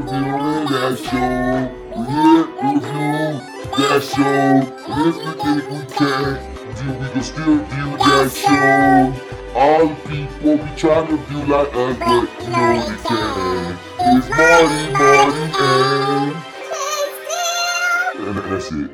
reviewing that show. We here review that show. And if we think we can, do we can still view that show. All the people be trying to view like us, but you know they can. It's Marty, Marty, and... and that's it.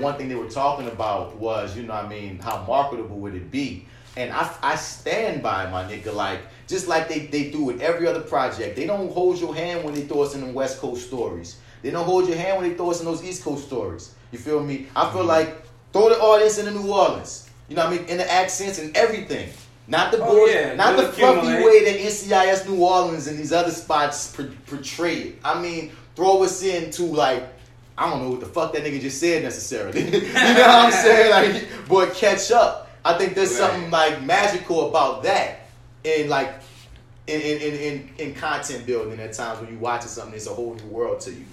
One thing they were talking about was, you know I mean, how marketable would it be? And I, I stand by my nigga, like, just like they, they do with every other project. They don't hold your hand when they throw us in them West Coast stories. They don't hold your hand when they throw us in those East Coast stories. You feel me? I feel mm-hmm. like throw the audience into New Orleans. You know what I mean? In the accents and everything. Not the Oh, yeah, not the fluffy way that NCIS New Orleans and these other spots portray it. I mean, throw us into like I don't know what the fuck that nigga just said necessarily. you know what I'm saying? Like, but catch up. I think there's Right. something like magical about that, and like in in, in, in content building at times when you watching something, it's a whole new world to you.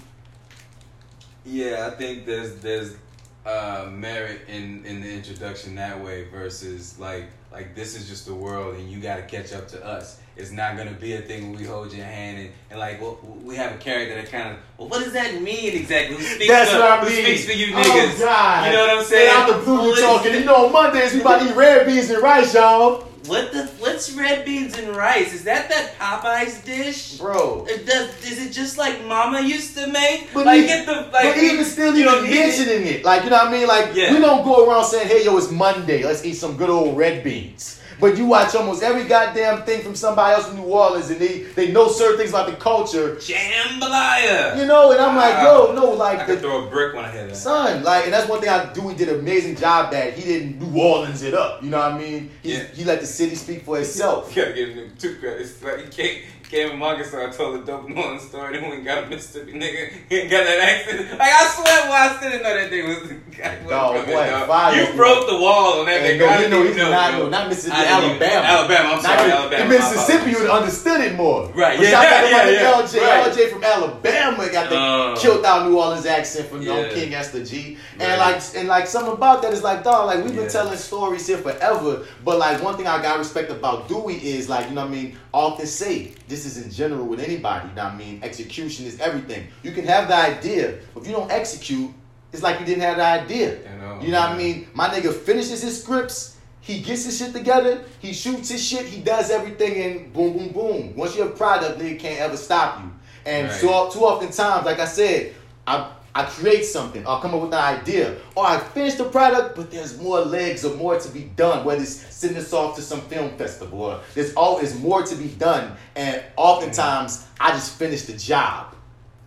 Yeah, I think there's there's uh, merit in in the introduction that way versus like like this is just the world and you got to catch up to us. It's not gonna be a thing where we hold your hand and, and like well, we have a character that kind of well what does that mean exactly? Who speaks That's for, what I who mean. speaks for you Oh, niggas? God. You know what I'm saying? And out the blue Well, talking. You know, on Mondays we about to eat red beans and rice, y'all. What the what's red beans and rice? Is that that Popeyes dish? Bro. It does, is it just like Mama used to make? But like even- get the like but even still, you even don't need it. mentioning it. like you know what I mean. Like Yeah. we don't go around saying, "Hey, yo, it's Monday. Let's eat some good old red beans." But you watch almost every goddamn thing from somebody else in New Orleans, and they they know certain things about the culture, Jambalaya. you know. And I'm like, yo, no, I like could the throw a brick when I hear that. son, like, and that's one thing I do. He did an amazing job that He didn't New Orleans it up. You know what I mean? He, Yeah. he let the city speak for itself. You gotta give him two credits. Like he came, came in Arkansas, I told a dope New Orleans story. Then when he got a Mississippi nigga, he got that accent. Like I swear, boy, I still didn't know that thing was the guy. who Dog, boy, dog. You broke the wall on that And nigga. no, you know, he's not, bro. no, not Mississippi, I didn't even- Alabama. Alabama, I'm sorry, in- Alabama. In Mississippi, you would have understood it more. Right, yeah, shout out to my yeah, nigga yeah, LJ. right. LJ from Alabama got the Uh. killed out New Orleans accent from Yeah. Young King Ester G. And Right. like and like something about that is like dog, like we've been Yeah. telling stories here forever. But like one thing I got respect about Dui is like, you know what I mean, often say this is in general with anybody, you know what I mean? Execution is everything. You can have the idea, but if you don't execute, it's like you didn't have the idea. You know, You know what I mean? My nigga finishes his scripts. He gets his shit together. He shoots his shit. He does everything, and boom, boom, boom. Once you're a product, nigga can't ever stop you. And Right. so too often times, like I said, I I create something. I'll come up with an idea, or I finish the product, but there's more legs or more to be done. Whether it's sending this off to some film festival, or there's always more to be done. And oftentimes, I just finish the job,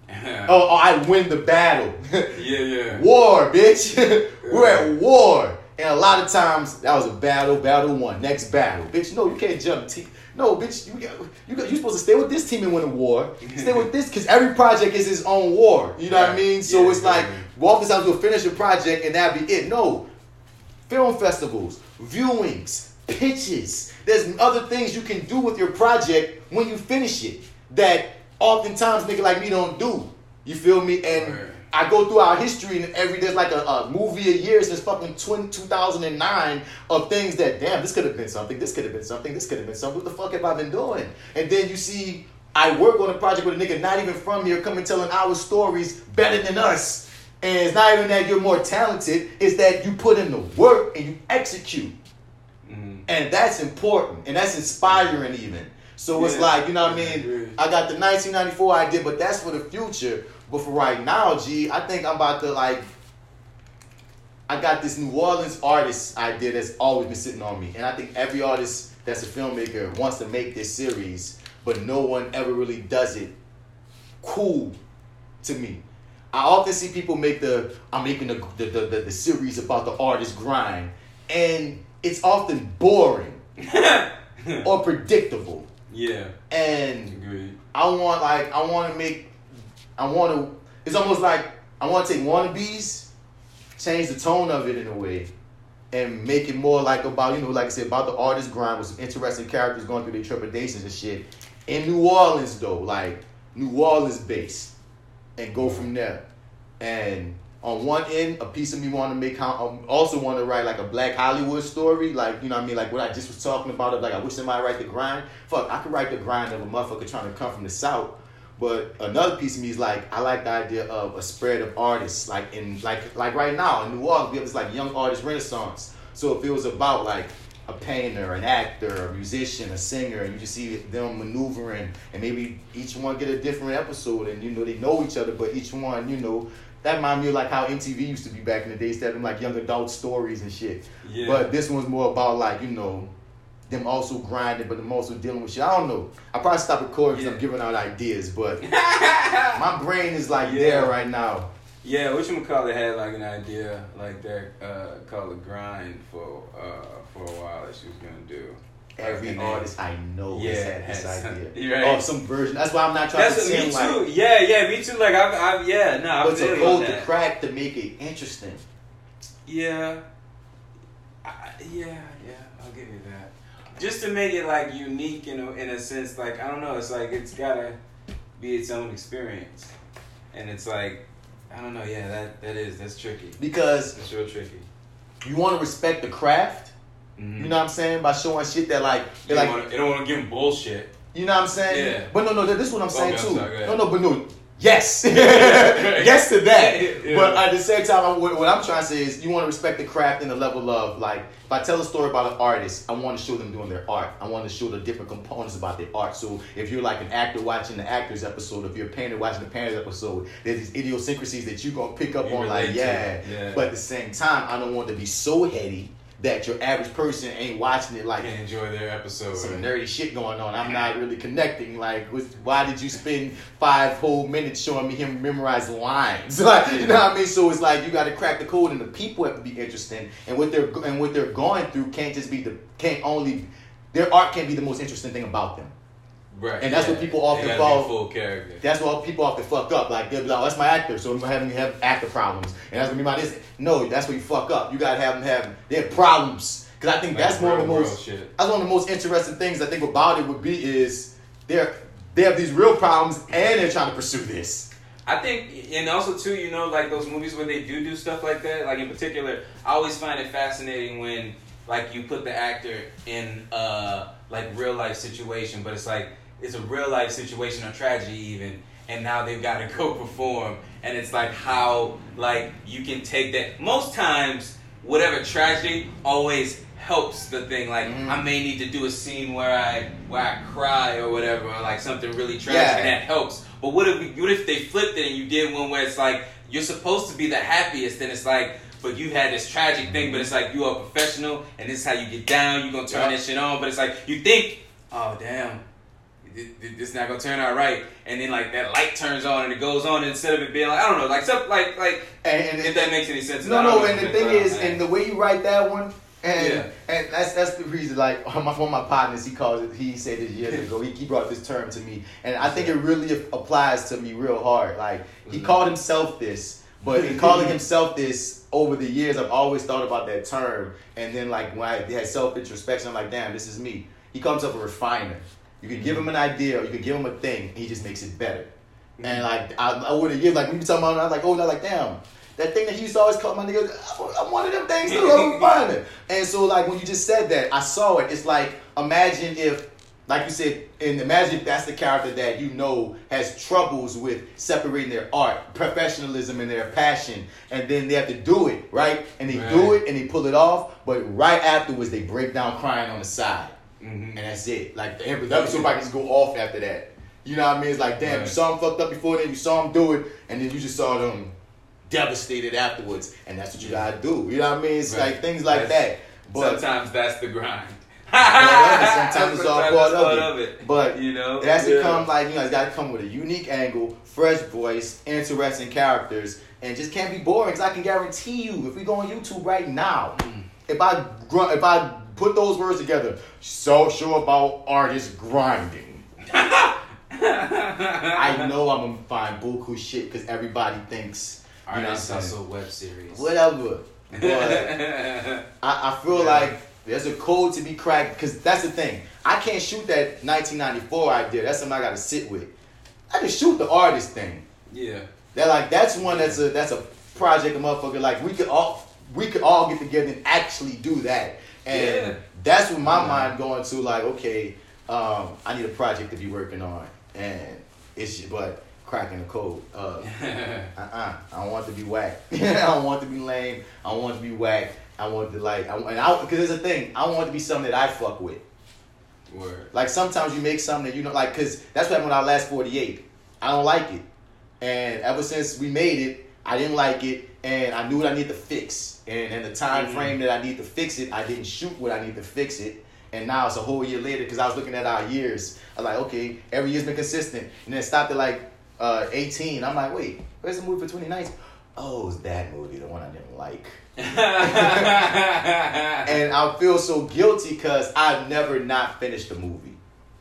oh, or I win the battle. yeah, yeah. War, bitch. We're at war. And a lot of times that was a battle, battle one, next battle. Bitch, no, you can't jump te- No, bitch, you got, you got, you supposed to stay with this team and win a war. Stay with this because every project is its own war. You know what I mean? So Yeah, it's like exactly. oftentimes we'll finish a project and that be it. No. Film festivals, viewings, pitches. There's other things you can do with your project when you finish it that oftentimes nigga like me don't do. You feel me? And Right. I go through our history and every there's like a, a movie a year since fucking 20, 2009 of things that damn this could have been something, this could have been something, this could have been something. What the fuck have I been doing? And then you see I work on a project with a nigga not even from here coming telling our stories better than us. And it's not even that you're more talented, it's that you put in the work and you execute. Mhm. And that's important and that's inspiring even. So it's Yeah, like, you know what I mean? I got the 1994 idea, but that's for the future. But for right now, G, I think I'm about to like I got this New Orleans artist idea that's always been sitting on me. And I think every artist that's a filmmaker wants to make this series, but no one ever really does it cool to me. I often see people make the I'm making the the, the, the, the series about the artist grind, and it's often boring or predictable. Yeah, And agreed. I want like I want to make I want to. It's almost like I want to take wannabes, change the tone of it in a way, and make it more like about you know like I said about the artist grind with some interesting characters going through their trepidations and shit. In New Orleans though, like New Orleans based, and go from there. And on one end, a piece of me want to make, um, also want to write like a Black Hollywood story, like you know what I mean, like what I just was talking about. Like I wish somebody write the grind. Fuck, I could write the grind of a motherfucker trying to come from the south. But another piece of me is like I like the idea of a spread of artists, like in like like right now in New Orleans we have this like young artist renaissance. So if it was about like a painter, an actor, a musician, a singer, and you just see them maneuvering, and maybe each one get a different episode, and you know they know each other, but each one, you know, that remind me of like how MTV used to be back in the days, that them like young adult stories and shit. Yeah. But this one's more about like you know, them also grinding, but them also dealing with shit. I don't know. I probably stop recording because Yeah. I'm giving out ideas, but my brain is like Yeah. there right now. Yeah, which call it had like an idea like that uh, called a grind for uh, for a while that she was gonna do. Every then- artist I know Yeah, has had this idea. you're right. Or some version. That's why I'm not trying That's to me seem too. like yeah, yeah, me too. Like I've, I've yeah, no, I but to hold the crack to make it interesting. Yeah, I, yeah, yeah. I'll give you that. Just to make it like unique in a, in a sense, like I don't know. It's like it's gotta be its own experience, and it's like I don't know. Yeah, that that is that's tricky. Because It's real tricky. you want to respect the craft, Mm-hmm. you know what I'm saying? By showing shit that like They don't like wanna- they don't want to give them bullshit. You know what I'm saying? Yeah. But no, no, this is what I'm saying Okay, I'm too. sorry, go ahead. no, no, but no. Yes, yes to that. Yeah. But at the same time, what, what I'm trying to say is, you want to respect the craft and the level of like. If I tell a story about an artist, I want to show them doing their art. I want to show the different components about their art. So if you're like an actor watching the actors episode, if you're a painter watching the painters episode, there's these idiosyncrasies that you're gonna pick up You on. Like, yeah. yeah. But at the same time, I don't want to be so heady that your average person ain't watching it like Can't enjoy their episode. some nerdy shit going on. I'm not really connecting. Like, with, why did you spend five whole minutes showing me him memorize lines? Like, you know what I mean? So it's like you got to crack the code, and the people have to be interesting, and what they're and what they're going through can't just be the can't only their art can't be the most interesting thing about them. Right. And that's what people often fall- Be full character. That's what people often fuck up. Like they'll be like, oh, "That's my actor," so I'm having have actor problems, and that's gonna be my this. No, that's what you fuck up. You gotta have them have their problems, because I think Like that's one of the most shit. that's one of the most interesting things I think about it would be is they're they have these real problems and they're trying to pursue this. I think, and also too, you know, like those movies where they do do stuff like that. Like in particular, I always find it fascinating when like you put the actor in uh like real life situation, but it's like it's a real life situation or tragedy even, and now they've got to go perform, and it's like how like you can take that. Most times, whatever tragedy always helps the thing. Like Mhm. I may need to do a scene where I where I cry or whatever, or like something really tragic, Yeah. and that helps. But what if what if they flipped it and you did one where it's like you're supposed to be the happiest, and it's like, but you had this tragic thing, but it's like you are a professional, and this is how you get down. you're gonna turn Yeah. that shit on, but it's like you think, oh damn. Th- th- This not gonna turn out right, and then like that light turns on and it goes on instead of it being like I don't know, like something like like And, and if that makes any sense. no, no, and the thing is, man. and the way you write that one, and Yeah. and that's that's the reason. Like one of my, one of my partners, he calls it. He said it years ago. He, he brought this term to me, and I think it really applies to me real hard. Like he Mhm. called himself this, but in calling himself this over the years, I've always thought about that term. And then like when I had self introspection, I'm like, damn, this is me. He calls himself a refiner. You can give him an idea, or you can give him a thing, and he just makes it better. And mm-hmm. like I, I would have like we were talking about, it, I was like, oh, no, like damn, that thing that he used to always call my nigga, I'm one of them things too. I'm refiner. And so like when you just said that, I saw it. It's like imagine if, like you said, and imagine if that's the character that you know has troubles with separating their art, professionalism, and their passion, and then they have to do it right, and they do it and they pull it off, but right afterwards they break down crying on the side Mhm. and that's it. Like the episode might just go off after that. You know what I mean? It's like, damn, you saw him fucked up before, then you saw him do it, and then you just saw them devastated afterwards, and that's what you gotta do. You know what I mean? It's Right. like things like That's- that. But sometimes that's the grind. Yeah, sometimes it's all part that's of it. But you know, it has to come like you know, it's got to come with a unique angle, fresh voice, interesting characters, and just can't be boring. Cause I can guarantee you, if we go on YouTube right now, Mm. if I gr- if I put those words together, so show about artists grinding. I know I'm gonna find buku shit because everybody thinks you know what I'm Artist saying? hustle web series. whatever. But I, I feel Yeah. like there's a code to be cracked because that's the thing. I can't shoot that 1994 idea. That's something I got to sit with. I can shoot the artist thing. yeah. That like that's one that's a that's a project a motherfucker like we could all we could all get together and actually do that. And Yeah. that's what my Yeah. mind going to like, okay, um, I need a project to be working on. And it's just, but cracking the code. Uh uh-uh. I don't want it to be whack. I don't want it to be lame. I don't want it to be whack. I want it to like, I, and I, because there's a thing. I want it to be something that I fuck with. Word. Like sometimes you make something that you know, like, cause that's what happened with our last 48. I don't like it. And ever since we made it, I didn't like it. And I knew what I needed to fix. And in the time Mhm. frame that I need to fix it, I didn't shoot what I need to fix it. And now it's a whole year later because I was looking at our years. I was like, okay, every year's been consistent. And then it stopped at like uh, 18. I'm like, wait, where's the movie for 2019? Oh, it's that movie, the one I didn't like. and I feel so guilty because I've never not finished the movie.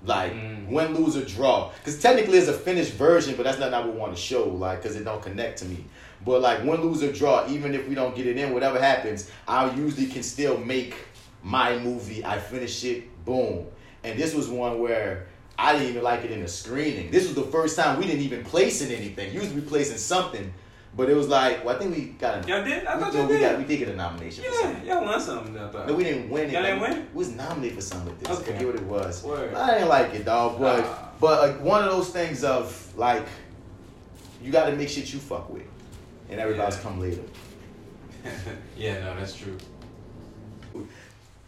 Like Mm. win, lose, or draw. Because technically it's a finished version, but that's not what we want to show. Like because it don't connect to me. But like win, lose, or draw. Even if we don't get it in, whatever happens, I usually can still make my movie. I finish it, boom. And this was one where I didn't even like it in the screening. This was the first time we didn't even place in anything. Usually we place in something, but it was like, well, I think we got a. Y'all did? I we, thought y'all we did. got we did get a nomination Yeah, y'all won something. I thought. No, we didn't win it. Y'all didn't Like, win? We was nominated for something with this. Okay. I forget what it was. Word. I didn't like it, dog. But Ah. but uh, one of those things of like, you got to make shit you fuck with, and everybody's Yeah. come later. yeah, no, that's true.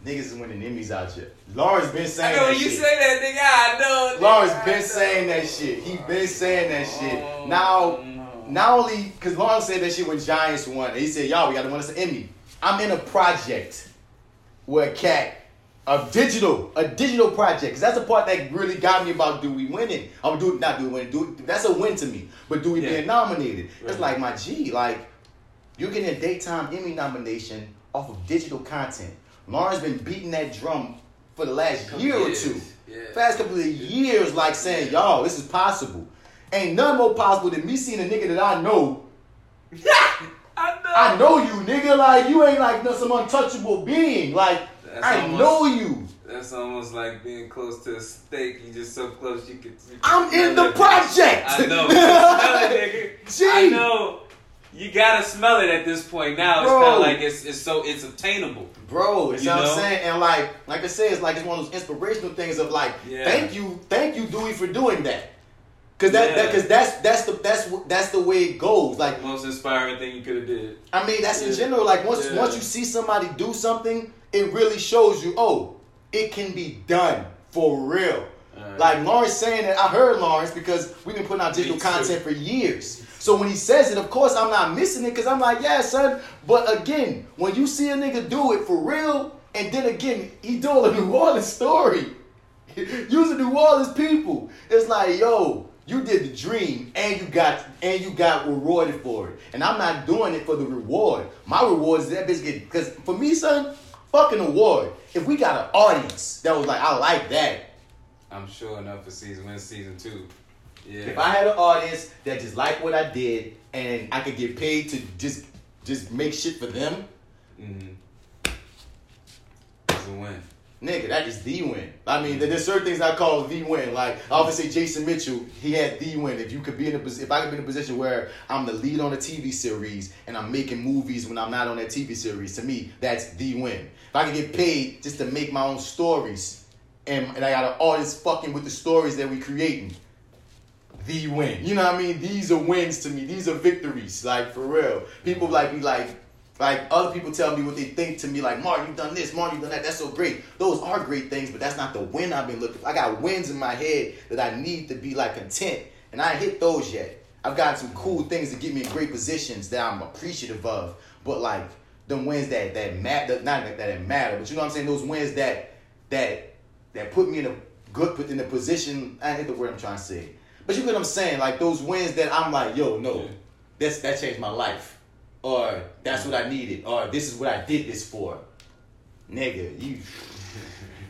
Niggas is winning Emmys out here. Lawrence been I saying know that you shit. say that, nigga, I know. nigga, I been know. saying that shit. He been saying that shit. Oh, Now, no. not only because Lawrence said that shit when Giants won. He said, "Y'all, we got to win us an Emmy." I'm in a project where cat a digital a digital project. Cause that's the part that really got me about do we win it? I'm do not do we win. Do that's a win to me. But do we Yeah. being nominated? It's like my G. Like you're getting a daytime Emmy nomination off of digital content. Lawrence been beating that drum for the last Couple year or two. Yeah. Past couple of years, like saying, "Y'all, this is possible." Ain't none more possible than me seeing a nigga that I know I know. I know you, nigga. Like you ain't like no some untouchable being. Like That's I almost- know you. That's almost like being close to a steak. You just so close you can. You I'm in the it. project. I know. smell it, nigga. Gee. I know. You gotta smell it at this point now. It's kind of like it's it's so it's obtainable. Bro, You what I'm know? saying, and like, like I said, it's like it's one of those inspirational things of like, Yeah. thank you, thank you, Dui, for doing that, cause that, Yeah. that, cause that's that's the that's that's the way it goes. Like, Most inspiring thing you could have did. I mean, that's in general. Like once Yeah. once you see somebody do something, it really shows you, oh, it can be done for real. Alright. Like Lawrence saying that, I heard Lawrence because we've been putting out digital content for years. So when he says it, of course I'm not missing it because I'm like, yeah, son. But again, when you see a nigga do it for real, and then again, he doing a New Orleans story, using New Orleans people, it's like, yo, you did the dream and you got and you got rewarded for it. And I'm not doing it for the reward. My reward is that bitch get because for me, son, fucking award. If we got an audience that was like, I like that. I'm sure enough for season one, season two. Yeah. If I had an audience that just liked what I did and I could get paid to just just make shit for them, mm-hmm. It's a win. Nigga, that is the win. I mean, there's certain things I call the win. Like obviously, Jason Mitchell, he had the win. If you could be in a if I could be in a position where I'm the lead on a TV series and I'm making movies when I'm not on that TV series, to me, that's the win. If I could get paid just to make my own stories and, and I got an audience fucking with the stories that we creating. the win. You know what I mean? These are wins to me. These are victories. Like for real. People like be like, like other people tell me what they think to me. Like Mark, you've done this. Mark, you've done that. That's so great. Those are great things, but that's not the win I've been looking. for. I got wins in my head that I need to be like content, and I ain't hit those yet. I've got some cool things to get me in great positions that I'm appreciative of, but like the wins that that matter, not that that matter, but you know what I'm saying. Those wins that that that put me in a good put in a position. I hate the word I'm trying to say, but you get what I'm saying. Like those wins that I'm like, yo, no, Yeah. that's that changed my life, or that's what I needed, or this is what I did this for, nigga. You.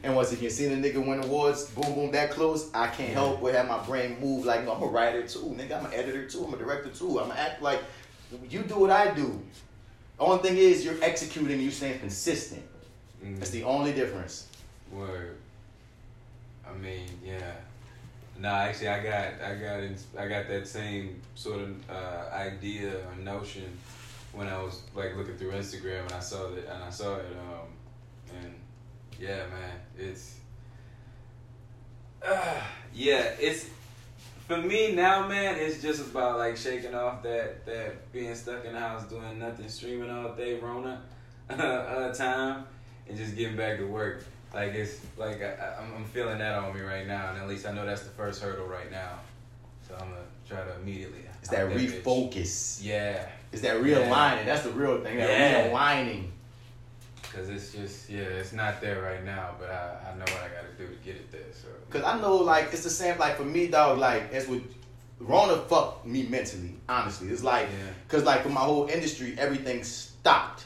And once again, seeing a nigga win awards, boom, boom, that close, I can't help but have my brain move like, no, I'm a writer too, nigga. I'm an editor too. I'm a director too. I'm an act like, you do what I do. Only thing is, you're executing and you staying consistent. Mm. That's the only difference. Word. I mean, yeah. Nah, actually, I got, I got, I got that same sort of uh, idea or notion when I was like looking through Instagram and I saw that and I saw it. Um, and yeah, man, it's uh, yeah, it's for me now, man. It's just about like shaking off that that being stuck in the house doing nothing, streaming all day, Rona uh, time, and just getting back to work. Like it's like I, I'm, I'm feeling that on me right now, and at least I know that's the first hurdle right now. So I'm gonna try to immediately. It's that bitch. refocus. Yeah, It's that realigning. That's the real thing. That Yeah. realigning. Cause it's just yeah, it's not there right now, but I, I know what I gotta do to get it there. So Cause I know like it's the same like for me dog like as with Rona fucked me mentally honestly it's like Yeah. cause like for my whole industry everything stopped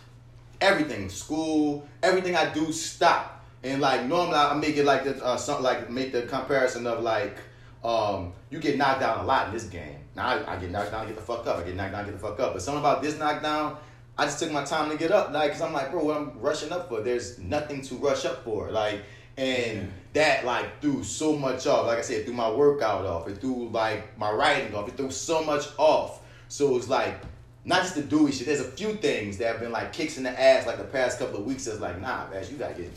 everything school everything I do stopped and like normally I make it like the uh, something like make the comparison of like um you get knocked down a lot in this game now I, I get knocked down get the fuck up I get knocked down get the fuck up but something about this knockdown I just took my time to get up, like, cause I'm like, bro, what I'm rushing up for? There's nothing to rush up for, like, and that like threw so much off. Like I said, it threw my workout off. It threw like my writing off. It threw so much off. So it's like not just the Dui shit. There's a few things that have been like kicks in the ass like the past couple of weeks. That's like, nah, man, you gotta get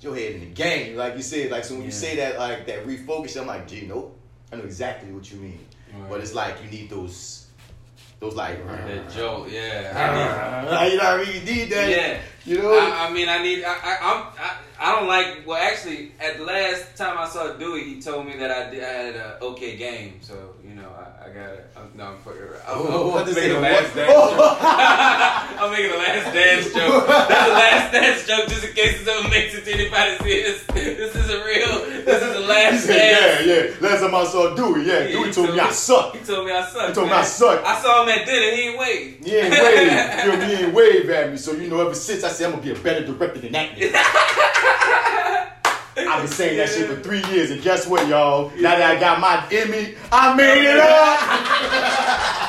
your head in the game. Like you said, like so when you say that like that refocus, I'm like, gee, nope. I know exactly what you mean. Right. But it's like you need those those like that uh, jolt, yeah. Uh, like, you know what I mean? You need that. Yeah. You know? I, I mean, I need. I, I, I'm. I, I don't like. Well, actually, at the last time I saw Dui, he told me that I, did, I had an okay game. So you know, I, I got it. I'm, no, I'm fucking around. I'm, Oh, I'm to making the last dance joke. I'm making the last dance joke. That's the last dance joke, just in case it ever makes it to anybody see this. This is. This is the He last dance. yeah, yeah. Last time I saw Dui, yeah, Yeah, Dui he told me I suck. He told me I suck. He told me. I suck. I saw him at dinner. He ain't wave. He ain't wave. Feel me? He ain't wave at me. So you know, ever since I said I'm gonna be a better director than that. I've been saying that shit for three years, and guess what, y'all? Now that I got my Emmy, I made it up.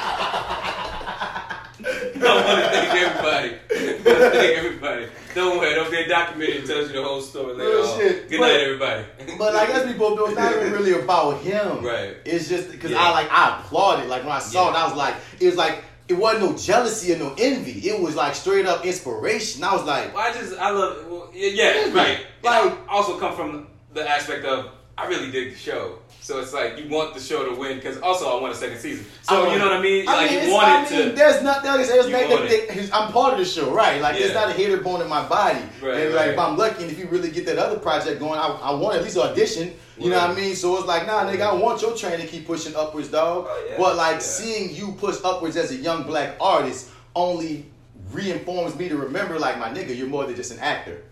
I want to thank everybody. I want to thank everybody. Don't worry, don't be a documentary that tells you the whole story later Real on. shit. Good But- night, everybody. But like as we both know, it's not even really about him. Right. It's just because Yeah. I like I applauded. Like when I saw it, I was like, it was like it wasn't no jealousy or no envy. It was like straight up inspiration. I was like, Well, I just, I love, well, yeah, yeah, Yeah. right. Like- also come from the aspect of I really dig the show. So it's like you want the show to win because also I want a second season. So I you know what I mean? like it's- you want I it mean, to. There's not there's, there's not thing- I'm part of the show, right? Like there's not a hater bone in my body. Right, and like right. if I'm lucky, and if you really get that other project going, I, I want at least audition. You know what I mean? So it's like, nah, nigga, I want your train to keep pushing upwards, dog. Oh, yeah. But like Yeah. seeing you push upwards as a young black artist only reinforms me to remember, like, my nigga, you're more than just an actor.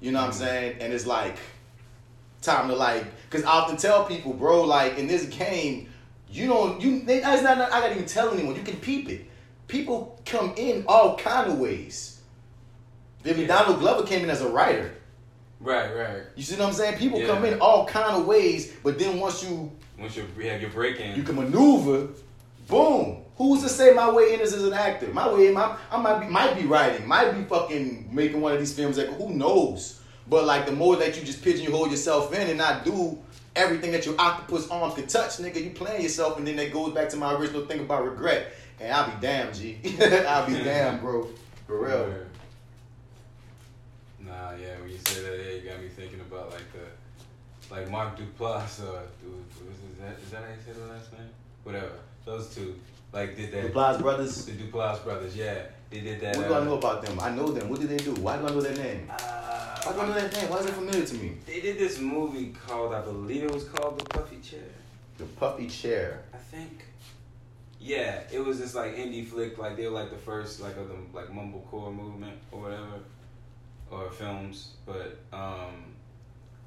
You know what I'm Mm-hmm. saying? And it's like time to like, cause I often tell people, bro, like in this game, you don't, you, they, it's not, I gotta even tell anyone. You can peep it. People come in all kind of ways. Mean, Yeah. Donald Glover came in as a writer. Right, right. You see what I'm saying? People Yeah. come in all kind of ways, but then once you Once you have your break in. you can maneuver, boom. Who's to say my way in is as an actor? My way in, my, I might be might be writing, might be fucking making one of these films. Like who knows? But like the more that you just pigeonhole yourself in and not do everything that your octopus arms could touch, nigga, you playing yourself, and then that goes back to my original thing about regret. And I'll be damned, G. I'll be damned, bro. For real. Nah, yeah. When you say that, yeah, you got me thinking about like the, like Mark Duplass uh, or Du- is that is that how you say the last name? Whatever. Those two, like, did that. The Blas brothers. The Duplass brothers, yeah, they did that. What do I uh, know about them? I know them. What did they do? Why do I know their name? Uh, Why do I know their name? Why is it familiar to me? They did this movie called, I believe it was called The Puffy Chair. The Puffy Chair. I think. Yeah, it was this like indie flick, like they were like the first like of the like mumblecore movement or whatever, or films. But um,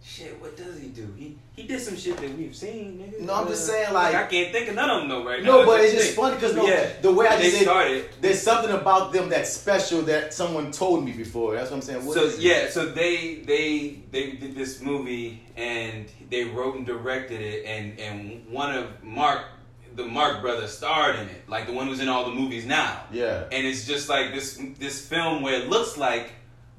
shit, what does he do? He he did some shit that we've seen, nigga. No, I'm just Uh, saying, like- I can't think of none of them though right now. No, but it's Just just funny because no, yeah, the way I they just said, started. there's something about them that's special that someone told me before. That's what I'm saying. What so yeah, so they they they did this movie and they wrote and directed it, and and one of Mark, the Mark brother, starred in it, like the one who's in all the movies now. yeah, And it's just like this this film where it looks like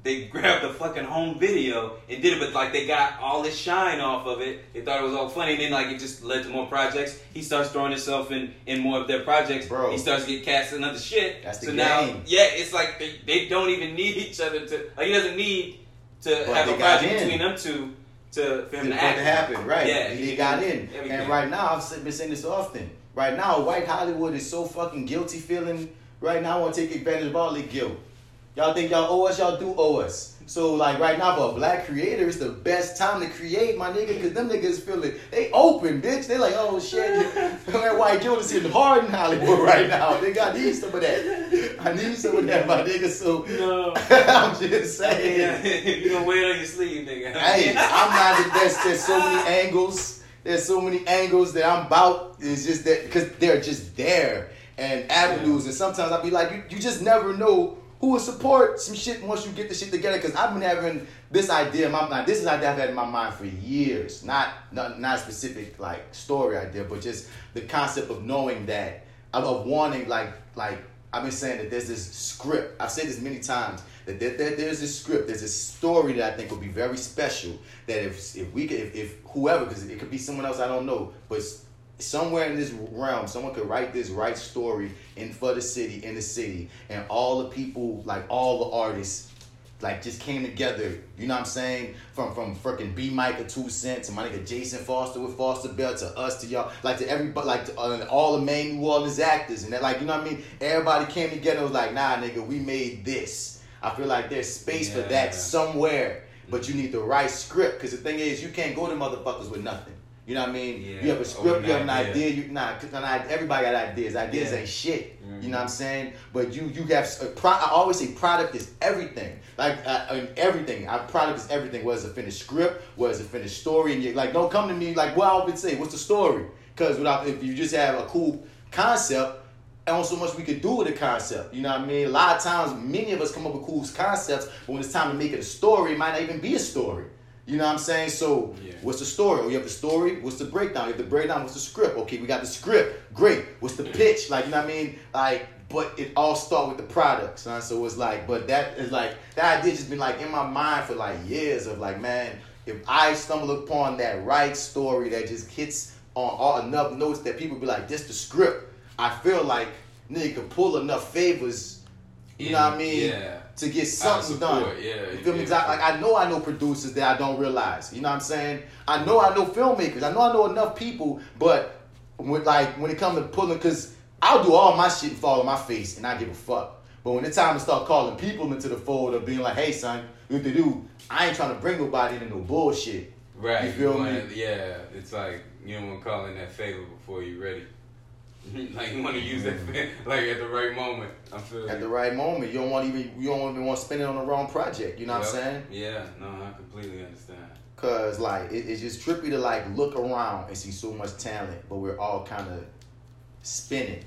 they grabbed the fucking home video and did it, but like they got all this shine off of it. They thought it was all funny, and then like it just led to more projects. He starts throwing himself in in more of their projects. Bro. he starts getting cast in other shit. That's the so now, game. yeah, it's like they, they don't even need each other to like he doesn't need to But have a project in. between them two to for him to to happen, right? Yeah, he got in, everything. and right now I've been saying this often. Right now, white Hollywood is so fucking guilty feeling. Right now, I want to take advantage of all the guilt. Y'all think y'all owe us? Y'all do owe us. So like right now, for a black creator, it's the best time to create, my nigga, because them niggas feel it. They open, bitch. They like, oh shit, that white guilt is hitting hard in Hollywood right now. They got need some of that. I need some of that, my nigga. So No. I'm just saying. Yeah, you gonna wear it on your sleeve, nigga. Hey, I'm not. There's there's so many angles. There's so many angles that I'm about. It's just that because they're just there and avenues, and sometimes I'll be like, you, you just never know who will support some shit once you get the shit together. Because I've been having this idea. in My mind. This is an idea I've had in my mind for years. Not not not a specific like story idea, but just the concept of knowing that of, of wanting like like I've been saying that there's this script. I've said this many times that there, there- there's this script. There's this story that I think would be very special. That if if we could if, if whoever because it could be someone else I don't know, but somewhere in this realm, someone could write this right story in for the city in the city, and all the people like all the artists like just came together. You know what I'm saying? From from freaking B Mike or Two Cent to my nigga Jason Foster with Foster Bell to us to y'all, like to everybody, like to uh, all the main New Orleans actors and that, like you know what I mean? Everybody came together. and Was like, nah, nigga, we made this. I feel like there's space for that somewhere, but you need the right script. Because the thing is, you can't go to motherfuckers with nothing. You know what I mean? Yeah. You have a script, you have an idea. You nah, 'cause i- everybody got ideas. Ideas Yeah. ain't shit. Mhm. You know what I'm saying? But you you have a pro, I always say product is everything. Like uh, I mean, everything. Our product is everything. Whether it's a finished script, whether it's a finished story, and you like don't come to me like what I would say. What's the story? Because without if you just have a cool concept, and so much we could do with a concept. You know what I mean? A lot of times, many of us come up with cool concepts, but when it's time to make it a story, it might not even be a story. You know what I'm saying? So, Yeah. what's the story? Oh, you have the story. What's the breakdown? You have the breakdown. What's the script? Okay, we got the script. Great. What's the pitch? Like, you know what I mean? Like, but it all start with the products. son. So it's like, but that is like that idea just been like in my mind for like years of like, man, if I stumble upon that right story that just hits on all enough notes that people be like, this the script. I feel like nigga could pull enough favors. You know what I mean? Yeah. To get something of done. yeah, You feel me? 'Cause I- Like I know I know producers that I don't realize. You know what I'm saying? I know I know filmmakers. I know I know enough people, but when like when it comes to pulling, because I'll do all my shit and fall on my face and I give a fuck. But when it's time to start calling people into the fold of being like, hey son, what to do? I ain't trying to bring nobody into no bullshit. Right. You feel wanna, me? Yeah. It's like you don't want to call in that favor before you're ready. like you want to use that fa- like at the right moment. I feel At you. the right moment, you don't want even you don't even want to spend it on the wrong project. You know what I'm saying? Yeah. No, I completely understand. Cause like it, it's just trippy to like look around and see so much talent, but we're all kind of spinning.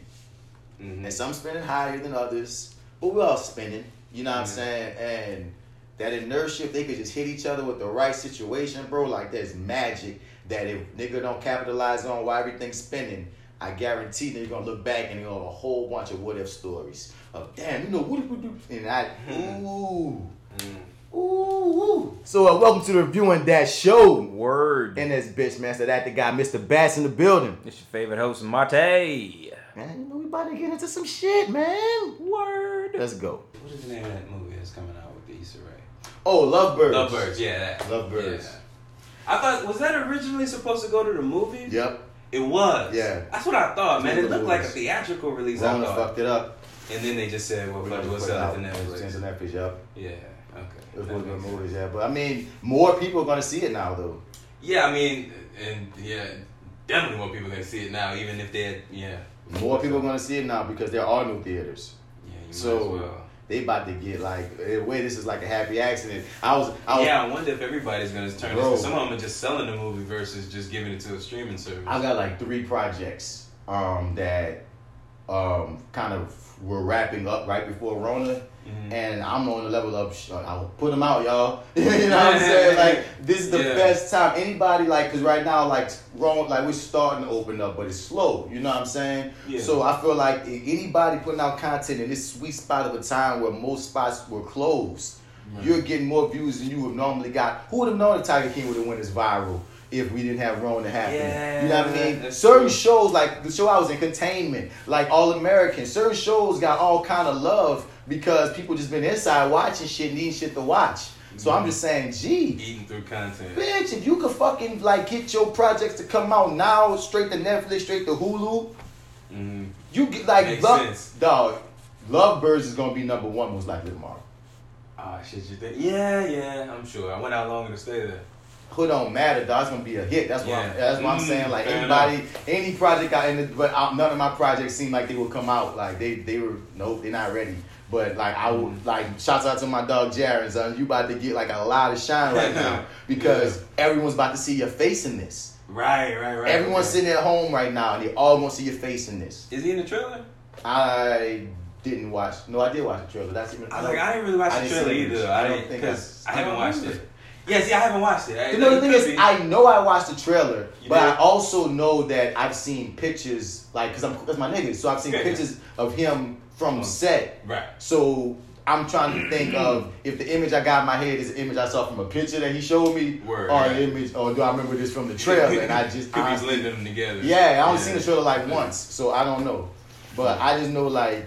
hmm And some spinning higher than others, but we're all spinning. You know what I'm Mhm. saying? And that inertia, if they could just hit each other with the right situation, bro, like there's magic that if nigga don't capitalize on why everything's spinning, I guarantee they're gonna look back and they're gonna have a whole bunch of what if stories of damn, you know what if we do? And I, ooh, Mm. ooh, ooh. So uh, welcome to the reviewing that show. Word. And this bitch, man, so that the guy, Mr. Bats in the building. It's your favorite host, Marty. Man, you know we about to get into some shit, man. Word. Let's go. What is the name of that movie that's coming out with the Issa Rae? Oh, Lovebirds. Lovebirds. Yeah. That. Lovebirds. Yeah. I thought was that originally supposed to go to the movies? Yep. It was. Yeah. That's what I thought, man. It looked like a theatrical release. I Rona fucked it up. And then they just said, well, We fuck it, gonna we'll put sell out. it to It's Netflix. Netflix, yep. Yeah. Okay. It's That one of the movies, yeah. But I mean, more people are gonna see it now, though. Yeah, I mean, and yeah, definitely more people are gonna see it now, even if they're yeah. More people are gonna see it now because there are new theaters. Yeah, you So might as well. They about to get like, in a way, this is like a happy accident. I was, I was, yeah, I wonder if everybody's gonna turn Bro. this. Some of them are just selling the movie versus just giving it to a streaming service. I got like three projects um, that um, kind of were wrapping up right before Rona. Mhm. And I'm on the level of, I'll put them out, y'all. you know what I'm saying? Like, this is the Yeah. best time. Anybody, like, because right now, like, wrong, like, we're starting to open up, but it's slow. You know what I'm saying? Yeah. So I feel like anybody putting out content in this sweet spot of a time where most spots were closed, you're getting more views than you would normally got. Who would have known the Tiger King would have went as viral if we didn't have Rona happen? Yeah, you know what I mean? Certain true. shows like the show I was in, Containment, like All American, certain shows got all kind of love because people just been inside watching shit, and needing shit to watch. So I'm Mhm. just saying, gee. Eating through content. Bitch, if you could fucking like get your projects to come out now, straight to Netflix, straight to Hulu, hmm you get like Makes love, sense. dog. Lovebirds is gonna be number one most likely tomorrow. Oh shit, you think? Yeah, yeah, I'm sure. I went out longer to stay there. Who don't matter, dog. It's gonna be a hit. That's what I'm, Yeah. that's what I'm Mm, saying. Like fair anybody, any project out in the, but uh, none of my projects seem like they will come out. Like they, they were nope, they're not ready. But like I would Mm. like shouts out to my dog Jaron, son. You about to get like a lot of shine right now because everyone's about to see your face in this. Right, right, right. Everyone's okay. sitting at home right now and they all gonna see your face in this. Is he in the trailer? I didn't watch. No, I did watch the trailer. That's even. I was like, I didn't really watch I the trailer either. I I don't think because I- I, haven't watched it. Yeah, see, I haven't watched it. I, You know the thing is, be. I know I watched the trailer, You but did? I also know that I've seen pictures, like, cause I'm, cause my nigga. So I've seen Yeah. pictures of him from set. right. So I'm trying to think of mm-hmm. if the image I got in my head is the image I saw from a picture that he showed me, Word, or an image, or do I remember this from the trailer? and I just could be honestly- blending them together. Yeah, I only seen the trailer like once, so I don't know. But I just know like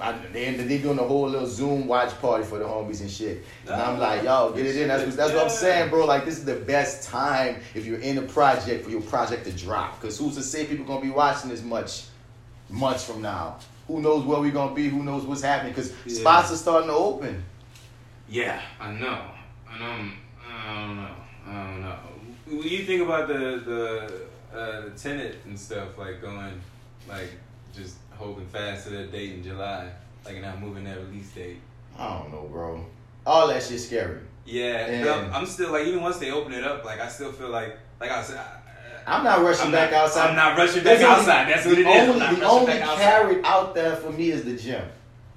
I, they they doing a whole little Zoom watch party for the homies and shit. And I'm like, yo, get it in. That's what, that's what I'm saying, bro. Like this is the best time if you're in a project for your project to drop. Cause who's to say people gonna be watching this much months from now? Who knows where we're gonna be? Who knows what's happening? Cause Yeah. spots are starting to open. Yeah, I know. I know. I don't know. I don't know. When you think about the the uh, the Tenet and stuff, like going, like just holding fast to that date in July, like not moving that release date. I don't know, bro. All that shit's scary. Yeah, And- I'm, I'm still like even once they open it up, like I still feel like like I said. I, I'm not rushing I'm back not, outside. I'm not rushing back only- outside. That's what it is. Only, the only carrot out there for me is the gym.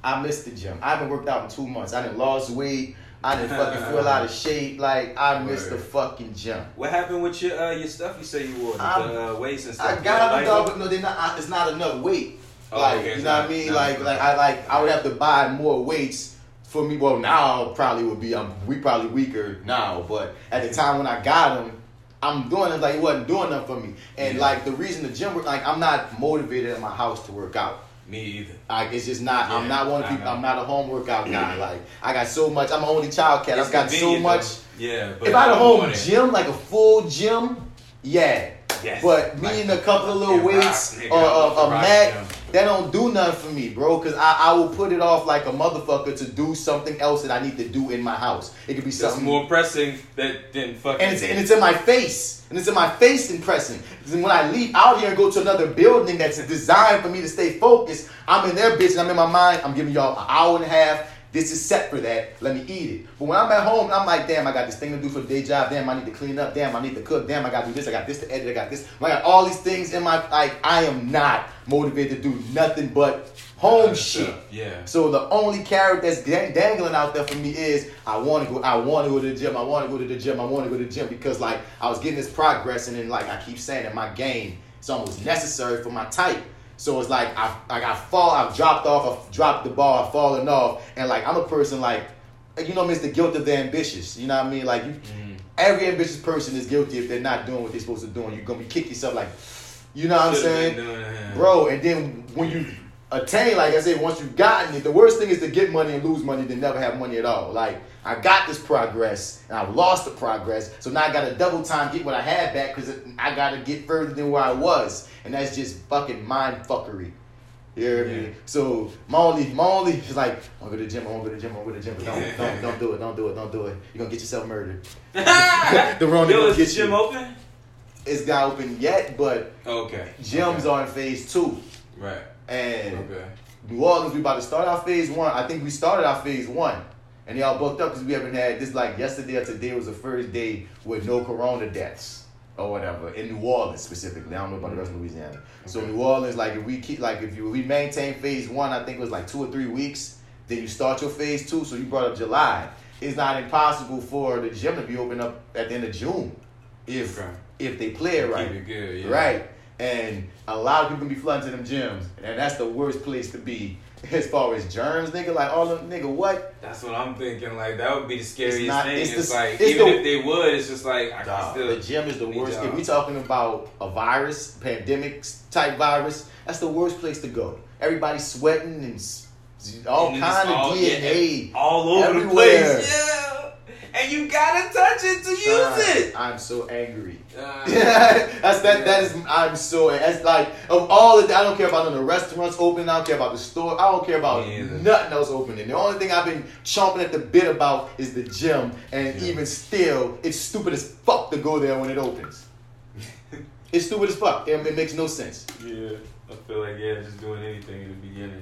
I miss the gym. I haven't worked out in two months. I didn't lost weight. I didn't fucking feel out of shape. Like I miss the fucking gym. What happened with your uh, your stuff you say you wore? The uh, weights and stuff. I got them, dog, but no, they're not. I- It's not enough weight. Oh, like okay, you know what I mean? Like like I like I would have to buy more weights for me. Well, now probably would be. I'm we probably weaker now, but at the time when I got them. I'm doing it like it wasn't doing nothing for me, and Yeah. like the reason the gym, work- like I'm not motivated at my house to work out. Me either. Like it's just not. I'm not one of people. I'm not a home workout guy. Like I got so much. I'm an only child cat. It's I've got so much. though. Yeah, but If I had a home gym, like a full gym, yeah. Yes. But me Like and a couple of little weights rock, nigga. Uh, uh, or a, love a the mat, gym. That don't do nothing for me, bro. Cause I, I will put it off like a motherfucker to do something else that I need to do in my house. It could be That's something more pressing that than fucking. and it's and it's in my face, and it's in my face impressing. Because when I leave out here and go to another building that's designed for me to stay focused, I'm in their bitch and I'm in my mind. I'm giving y'all an hour and a half. This is set for that. Let me eat it. But when I'm at home, I'm like, damn, I got this thing to do for the day job. Damn, I need to clean up. Damn, I need to cook. Damn, I got to do this. I got this to edit. I got this. I got all these things in my like. I am not motivated to do nothing but home shit. stuff, Yeah. So the only carrot that's dang- dangling out there for me is I want to go. I want to go to the gym. I want to go to the gym. I want to go to the gym because like I was getting this progress, and then like I keep saying that my game, it's almost necessary for my type. So it's like I like I fall. I've dropped off. I've dropped the ball. I've fallen off, and like I'm a person like you know, it's the guilt of the ambitious. You know what I mean? Like you, Mm-hmm. every ambitious person is guilty if they're not doing what they're supposed to do. And you're gonna be kick yourself like, you know what I'm Should've saying? doing that. bro. And then when you attain, like I said, once you've gotten it, the worst thing is to get money and lose money than never have money at all. Like I got this progress and I've lost the progress, so now I got to double time get what I had back because I got to get further than where I was, and that's just fucking mind fuckery. You hear me? Yeah. So my only, my only is like, I'm gonna go to the gym, I'm gonna go to the gym, I'm gonna go to the gym, but don't, don't, don't do it, don't do it, don't do it. You're gonna get yourself murdered. the wrong Yo, is the gym you. open? It's not open yet, but Okay. gyms okay. are in phase two. Right. And Okay. New Orleans, we about to start our phase one. I think we started our phase one. And y'all booked up because we haven't had this like yesterday or today was the first day with no corona deaths or whatever in New Orleans specifically. I don't know about the rest of Louisiana. So New Orleans, like if we keep like if you we maintain phase one, I think it was like two or three weeks. Then you start your phase two. So you brought up July. It's not impossible for the gym to be open up at the end of June if Okay. if they play it right. It good. Yeah. Right. And a lot of people be flooding to them gyms. And that's the worst place to be as far as germs, nigga. Like all them, nigga, what? That's what I'm thinking. Like that would be the scariest not- thing. it's It's, the- like it's even the- if they would, it's just like I can Dog, still. the gym is the worst. If we talking about a virus, pandemic type virus, that's the worst place to go. Everybody's sweating and all kind of DNA. all over the everywhere. place. Yeah, and you gotta touch it to use Son, it. I'm so angry. Uh, that's that. That is. I'm so. That's like of all the- I don't care about none of the restaurants open. I don't care about the store. I don't care about nothing else opening. The only thing I've been chomping at the bit about is the gym, and Yeah. even still, it's stupid as fuck to go there when it opens. it's stupid as fuck. It, it makes no sense. yeah, I feel like yeah, just doing anything in the beginning.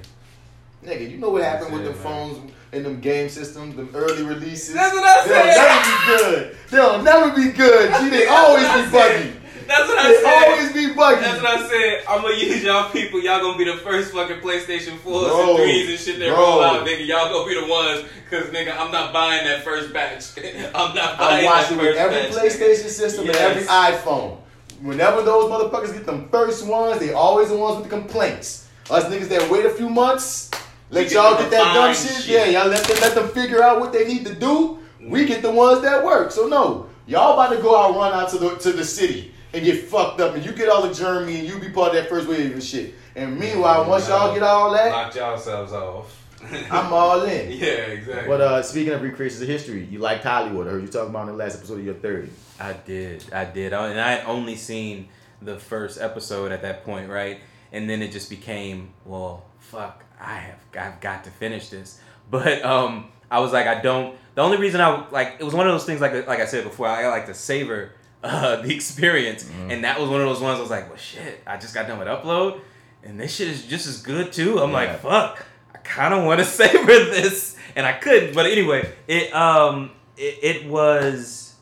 Nigga, you know what happened with them man. phones and them game systems, them early releases. That's what I They'll said. never be good. They'll never be good. Gee, they always be buggy. That's what I said. They said. always be buggy. That's what I said. I'm gonna use y'all people. Y'all gonna be the first fucking PlayStation 4s Bro, and 3s and shit that bro. roll out, nigga. Y'all gonna be the ones, cause nigga, I'm not buying that first batch. I'm not buying I watch that it with every batch. PlayStation system and every iPhone. Whenever those motherfuckers get them first ones, they always the ones with the complaints. Us niggas that wait a few months, let We y'all get that dumb shit. shit. Yeah, y'all let them let them figure out what they need to do. We get the ones that work. So no, y'all about to go out run out to the to the city and get fucked up, and you get all the germy, and you be part of that first wave and shit. And meanwhile, once y'all get all that, Lock yourselves off. I'm all in. yeah, exactly. But uh, speaking of recreations of history, you liked Hollywood. I heard you talking about in the last episode of your 30. I did, I did, and I had only seen the first episode at that point, right? And then it just became, well, fuck, I have, I've got to finish this. But um, I was like, I don't. The only reason I like it was one of those things, like like I said before, I like to savor uh, the experience, and that was one of those ones. I was like, well, shit, I just got done with upload, and this shit is just as good too. I'm Yeah. like, fuck, I kind of want to savor this, and I couldn't. But anyway, it um, it, it was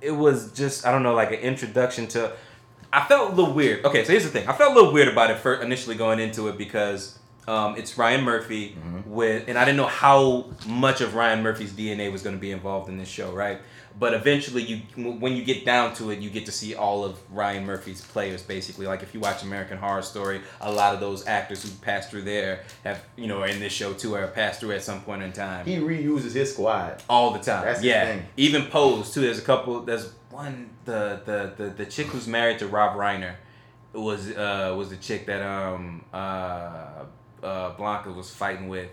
it was just I don't know like an introduction to. I felt a little weird. Okay, so here's the thing. I felt a little weird about it first initially going into it because um, it's Ryan Murphy with, and I didn't know how much of Ryan Murphy's DNA was going to be involved in this show, right? But eventually, you when you get down to it, you get to see all of Ryan Murphy's players basically. Like if you watch American Horror Story, a lot of those actors who passed through there have, you know, are in this show too, or have passed through at some point in time He reuses his squad. all the time. That's yeah, thing. even Pose too. There's a couple. There's one the the the, the chick who's married to Rob Reiner was uh was the chick that um uh uh Blanca was fighting with.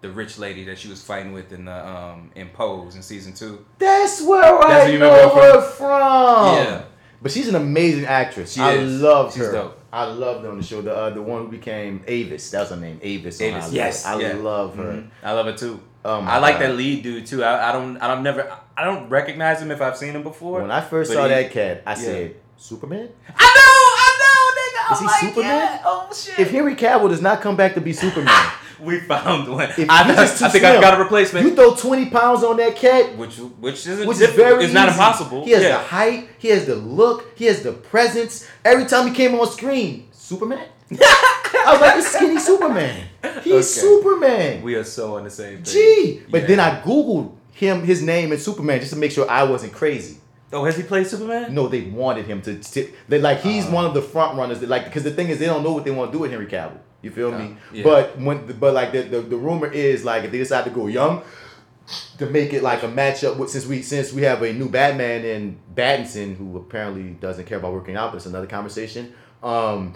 The rich lady that she was fighting with in the um in Pose in season two. That's where That's I know remember her her from. Yeah. But she's an amazing actress. She I is. love She's her. dope. I loved her on the show. The uh, the one who became Avis. That was her name. Avis. Avis, yes, I yeah. love her. Mhm. I love it too. Oh I like God. that lead dude too. I, I don't I don't never I don't recognize him if I've seen him before. When I first saw he- that cat, I yeah. said, Superman? I know, I know, nigga. Is he like, Superman? yeah, Oh shit. If Henry Cavill does not come back to be Superman, we found one. if I, he's just too I think I've got a replacement. You throw 20 pounds on that cat, which which isn't which is very it's not impossible. He has yeah. the height, he has the look, he has the presence. Every time he came on screen, Superman? I was like, it's skinny Superman. He's Okay. Superman. we are so on the same page. Gee. But Yeah. then I Googled him, his name, and Superman just to make sure I wasn't crazy. Oh, has he played Superman? No, they wanted him to. to they like he's Uh. one of the front runners. That, like because the thing is, they don't know what they want to do with Henry Cavill. You feel me? Yeah. But when but like the, the the rumor is like if they decide to go young to make it like a matchup with since we since we have a new Batman in Battinson who apparently doesn't care about working out, but it's another conversation. Um,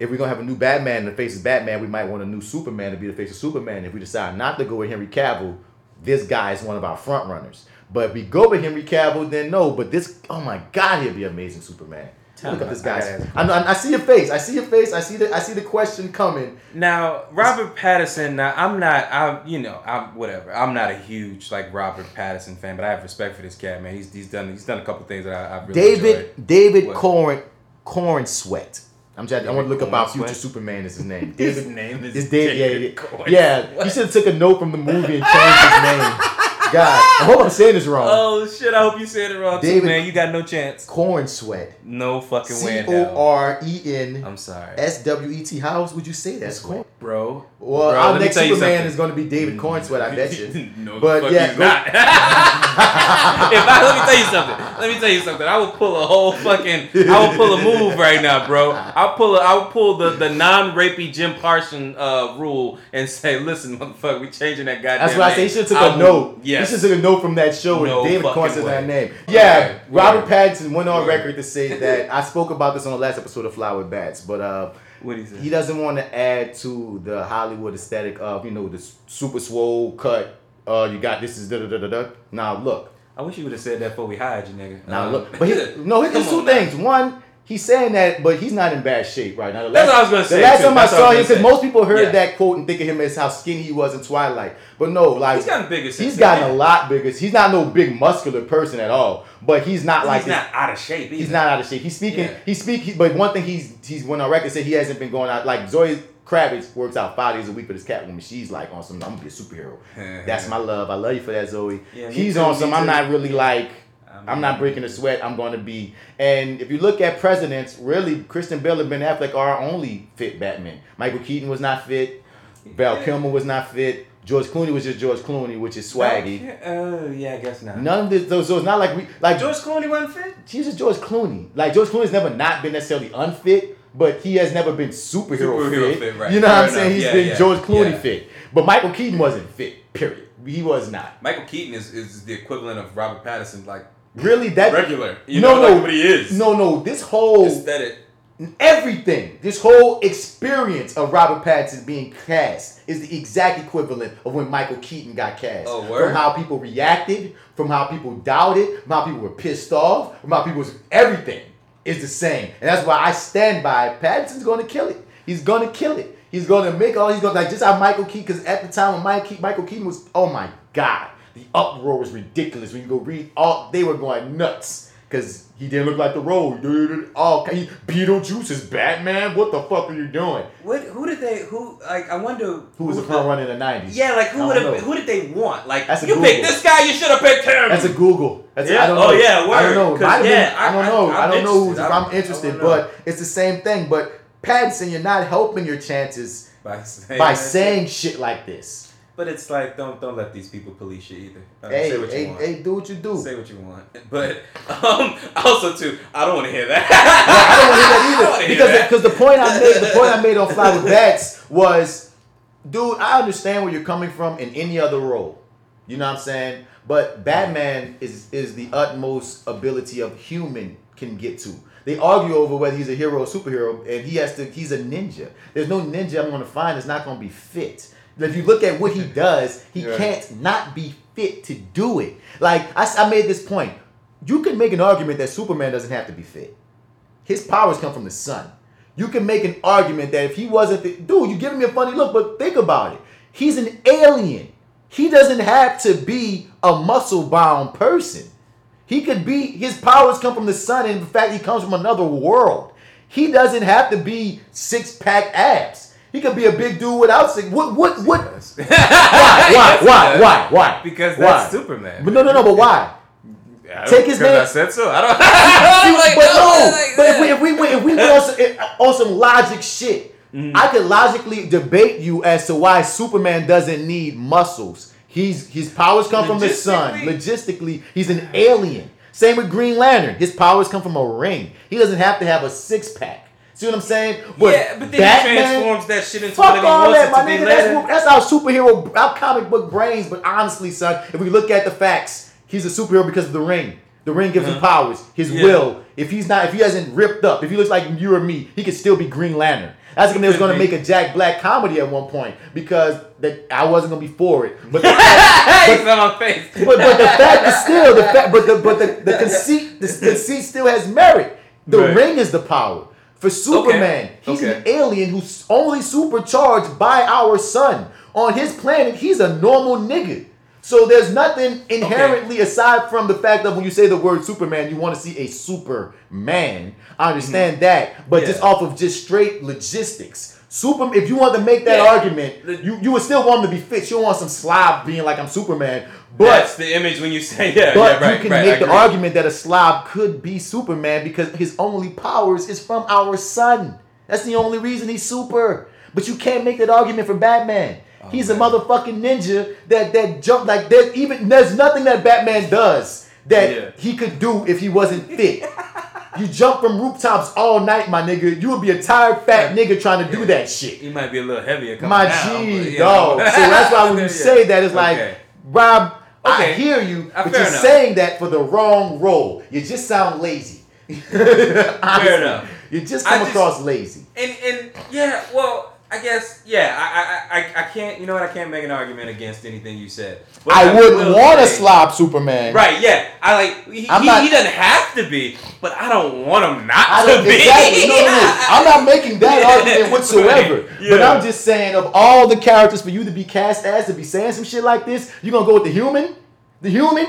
if we're gonna have a new Batman that faces Batman, we might want a new Superman to be the face of Superman. If we decide not to go with Henry Cavill, this guy is one of our front runners. But if we go with Henry Cavill, then no. But this, oh my God, he'll be amazing Superman. Tell Look at this I guy. I know. I see your face. I see your face. I see the. I see the question coming. Now, Robert Pattinson. Now, I'm not. I'm. You know. I'm whatever. I'm not a huge like Robert Pattinson fan, but I have respect for this cat, man. He's he's done he's done a couple things that I, I've really David enjoyed. David What? Corn Corn Sweat. I'm just. I want to look up our future Superman. Is his name? His name is David. Yeah, David yeah. Yeah. Should have took a note from the movie and changed his name. God, I hope I'm saying this wrong. Oh shit! I hope you said it wrong, David- too, man. You got no chance. Corn Sweat. No fucking way C O. R E N I'm sorry. S W E T. How else would you say that? That's Sweat? bro. Well, Bro, our next you Superman something. is going to be David Cornsweat, I bet you. no, But yeah, he's not. if I let me tell you something, let me tell you something. I will pull a whole fucking. I will pull a move right now, bro. I'll pull. A, I'll pull the the non-rapey Jim Parson uh, rule and say, listen, motherfucker, we changing that goddamn. That's why I say he name. should have took I a note. Yes. Have took a note from that show No with David Cornsweat way. that name. Yeah, Okay. Robert Word. Pattinson went on record to say that I spoke about this on the last episode of Fly with Bats, but uh, What he said? he doesn't want to add to the Hollywood aesthetic of you know the super swole cut. Uh, you got this is da da da da da. Now look, I wish you would have said that before we hired you, nigga. now Uh, look, but he, no, here's two things. One. He's saying that, but he's not in bad shape right now. The That's what I was gonna say, The last too. time I That's I saw him, because most people heard Yeah. that quote and think of him as how skinny he was in Twilight. But no, like He's gotten bigger since He's gotten a lot bigger. He's not no big muscular person at all. But he's not like he's this- not out of shape. Either. He's not out of shape. He's speaking. Yeah. He's speaking. But one thing he's he's went on record said he hasn't been going out like Zoe Kravitz works out five days a week with his Catwoman. She's like on some. I'm gonna be a superhero. That's my love. I love you for that, Zoe. Yeah, he's on me some. I'm not really like. I'm- I'm not breaking a sweat. I'm going to be. And if you look at presidents, really, Christian Bale and Ben Affleck are our only fit Batman. Michael Keaton was not fit. Val Yeah. Kilmer was not fit. George Clooney was just George Clooney, which is swaggy. Oh yeah, I guess not. None of this. So, so it's not like we like George Clooney wasn't fit. He's just George Clooney. Like George Clooney's never not been necessarily unfit, but he has never been superhero, Superhero fit. fit, right. You know what I'm Fair saying? enough. He's Yeah, been yeah, George Clooney yeah. fit, but Michael Keaton wasn't fit. Period. He was not. Michael Keaton is, is the equivalent of Robert Pattinson, like Really, that regular. You no, know, no, like he is. No, no. This whole Aesthetic. everything, this whole experience of Robert Pattinson being cast is the exact equivalent of when Michael Keaton got cast. Oh, word? From how people reacted, from how people doubted, from how people were pissed off, from how people was everything is the same. And that's why I stand by Pattinson's gonna kill it. He's gonna kill it. He's gonna make all he's gonna like just how Michael Keaton, because at the time when Michael Keaton was, oh my god, the uproar was ridiculous. When you go read all they were going nuts. Cause he didn't look like the role. Dude, oh, all he, Beetlejuice is Batman. What the fuck are you doing? What? Who did they? Who? Like, I wonder Who was a the- front runner in the nineties? Yeah, like who would have? Who did they want? Like, That's you picked this guy. You should have picked him. That's a Google. That's Yeah. I don't Oh, know. yeah, I don't word. know. have been- yeah, I, don't I- know. I'm I, don't know who's, interested. if I- I'm interested, but it's the same thing. But Pattinson, you're not helping your chances By saying, by saying shit like this. But it's like don't don't let these people police you either. Uh, Hey, say what you hey, want. hey, do what you do. Say what you want. But um, also too, I don't want to hear that. I don't want to hear that either. Because because the point I made, the point I made on Fly with Bats was, dude, I understand where you're coming from in any other role. You know what I'm saying? But Batman is is the utmost ability of human can get to. They argue over whether he's a hero or superhero, and he has to. He's a ninja. There's no ninja I'm going to find that's not going to be fit. If you look at what he does, he can't not be fit to do it. Like I made this point. You can make an argument that Superman doesn't have to be fit. His powers come from the sun. You can make an argument that if he wasn't, the, dude, you're giving me a funny look, but think about it. He's an alien. He doesn't have to be a muscle bound person. He could be, his powers come from the sun, and in fact, he comes from another world. He doesn't have to be six pack abs. He could be a big dude without six. What, what, what? Why, why, why, why, why? Because Why? that's Superman. But no, no, no, but why? Take his name- I said so. I don't. See, like, but no, like, but if we if we went if we went on some, on some logic shit, Mm-hmm. I could logically debate you as to why Superman doesn't need muscles. He's his powers come from the sun. Logistically, he's an alien. Same with Green Lantern. His powers come from a ring. He doesn't have to have a six pack. See what I'm saying? yeah, but then he transforms that shit into Fuck he all that, it my to be nigga. That's, that's our superhero, our comic book brains. But honestly, son, if we look at the facts, he's a superhero because of the ring. The ring gives him uh-huh. powers, his Yeah. will. If he's not, if he hasn't ripped up, if he looks like you or me, he could still be Green Lantern. That's when they was gonna make a Jack Black comedy at one point because that I wasn't gonna be for it. But the, on face. but, but the fact is still the fact, but the but the, the conceit the conceit still has merit. The Right. ring is the power. For Superman, he's an alien who's only supercharged by our sun. On his planet, he's a normal nigga. So there's nothing inherently aside from the fact that when you say the word Superman, you want to see a Superman. I understand that, but just Mm-hmm. Off of just straight logistics. Super, if you want to make that Yeah. argument, you, you would still want him to be fit. You don't want some slob being like I'm Superman, but That's the image when you say yeah, but yeah, right, you can right, make the argument that a slob could be Superman because his only powers is from our sun. That's the only reason he's super. But you can't make that argument for Batman. Oh, He's man. a motherfucking ninja that that jump like there's even there's nothing that Batman does that Yeah. he could do if he wasn't fit. you jump from rooftops all night, my nigga. You would be a tired fat nigga trying to do that shit. He might be a little heavier coming My down, G, dog. know. So that's why when you Yeah. say that, it's like, Okay. Rob, I Okay. hear you, Uh, but you're enough. saying that for the wrong role. You just sound lazy. Honestly, enough. You just come just- across lazy. And and yeah, well, I guess yeah, I I, I I can't you know what I can't make an argument against anything you said. But I wouldn't want to slob Superman. Right, yeah. I like he, he, not- he doesn't have to be, but I don't want him not I to be. exactly. No, no, no. I'm not making that argument whatsoever. Right. But I'm just saying, of all the characters for you to be cast as to be saying some shit like this, you're gonna go with the human? The human?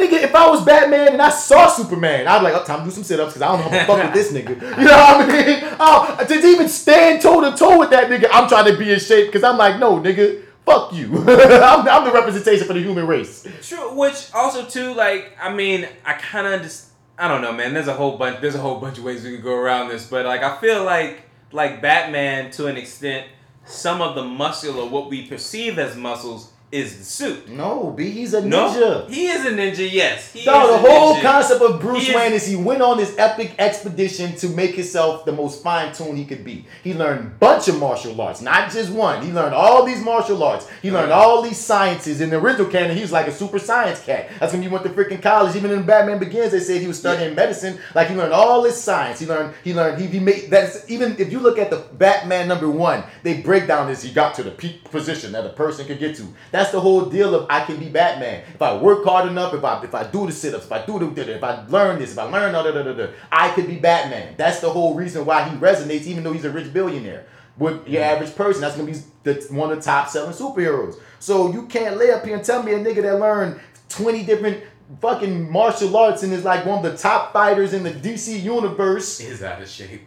Nigga, if I was Batman and I saw Superman, I'd be like, oh, time to do some sit-ups because I don't know how to fuck with this nigga. You know what I mean? Oh, to even stand toe to toe with that nigga, I'm trying to be in shape because I'm like, no, nigga, fuck you. I'm, I'm the representation for the human race. True, which also too, like, I mean, I kind of just, I don't know, man. There's a whole bunch, there's a whole bunch of ways we could go around this, but like, I feel like, like Batman, to an extent, some of the muscle or what we perceive as muscles is the suit. No, B, he's a ninja. No, he is a ninja. Yes, he is the a whole ninja. concept of Bruce He is- Wayne is he went on this epic expedition to make himself the most fine tuned he could be. He learned a bunch of martial arts, not just one. He learned all these martial arts. He uh-huh. learned all these sciences. In the original canon, he was like a super science cat. That's when he went to freaking college. Even in Batman Begins, they said he was studying medicine. Like he learned all this science. He learned. He learned. He, he made that's even if you look at the Batman number one, they break down this. He got to the peak position that a person could get to. That's the whole deal of I can be Batman if I work hard enough. If I if I do the sit ups, if I do the if I learn this, if I learn da, da, da, da, da, I could be Batman. That's the whole reason why he resonates, even though he's a rich billionaire. With your average person, that's gonna be the, one of the top selling superheroes. So you can't lay up here and tell me a nigga that learned 20 different fucking martial arts and is like one of the top fighters in the DC universe. Is out of shape.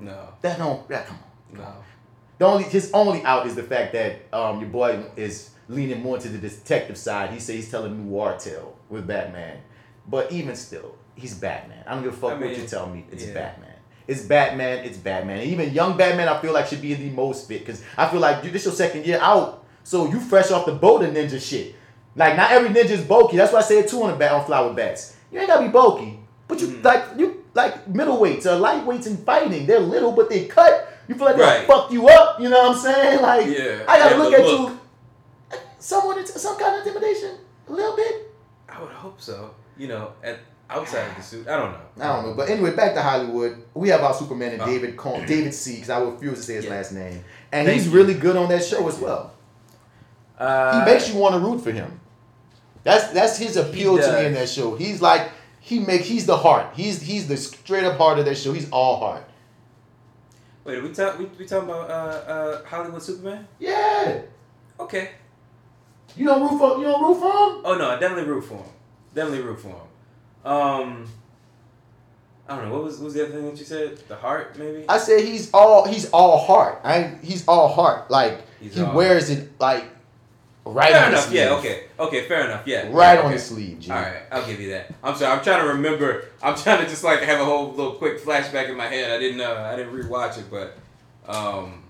No, That don't that come on. no. The only his only out is the fact that um your boy is leaning more to the detective side. He says he's telling a noir tale with Batman, but even still, he's Batman. I don't give a fuck I what you tell me. It's yeah. Batman. It's Batman. It's Batman. And even young Batman, I feel like should be the most fit because I feel like dude, this your second year out, so you fresh off the boat of ninja shit. Like not every ninja is bulky. That's why I said two on the bat on Fly with Bats. You ain't gotta be bulky, but you Mm. like you like middleweights or lightweights in fighting. They're little, but they cut. You feel like Right. fuck you up. You know what I'm saying? Like Yeah. I gotta Yeah, look at look. you. Someone, some kind of intimidation, a little bit. I would hope so. You know, at outside of the suit, I don't know. I don't know, but anyway, back to Hollywood. We have our Superman and Oh. David Con- David C. Because I refuse to say his Yeah. last name, and Thank he's you. really good on that show as well. Uh, He makes you want to root for him. That's that's his appeal to me in that show. He's like he make he's the heart. He's he's the straight up heart of that show. He's all heart. Wait, are we talk we we talking about uh uh Hollywood Superman? Yeah. Okay. You don't root for you don't root for him. Oh no, I definitely root for him. Definitely root for him. Um, I don't know. What was what was the other thing that you said? The heart, maybe. I said he's all he's all heart. I he's all heart. Like He's he wears it like right fair on enough. Yeah. Okay. Okay. Fair enough. Yeah. Right yeah, on okay. his sleeve, G. All right, I'll give you that. I'm sorry. I'm trying to remember. I'm trying to just like have a whole little quick flashback in my head. I didn't. Uh, I didn't rewatch it, but um,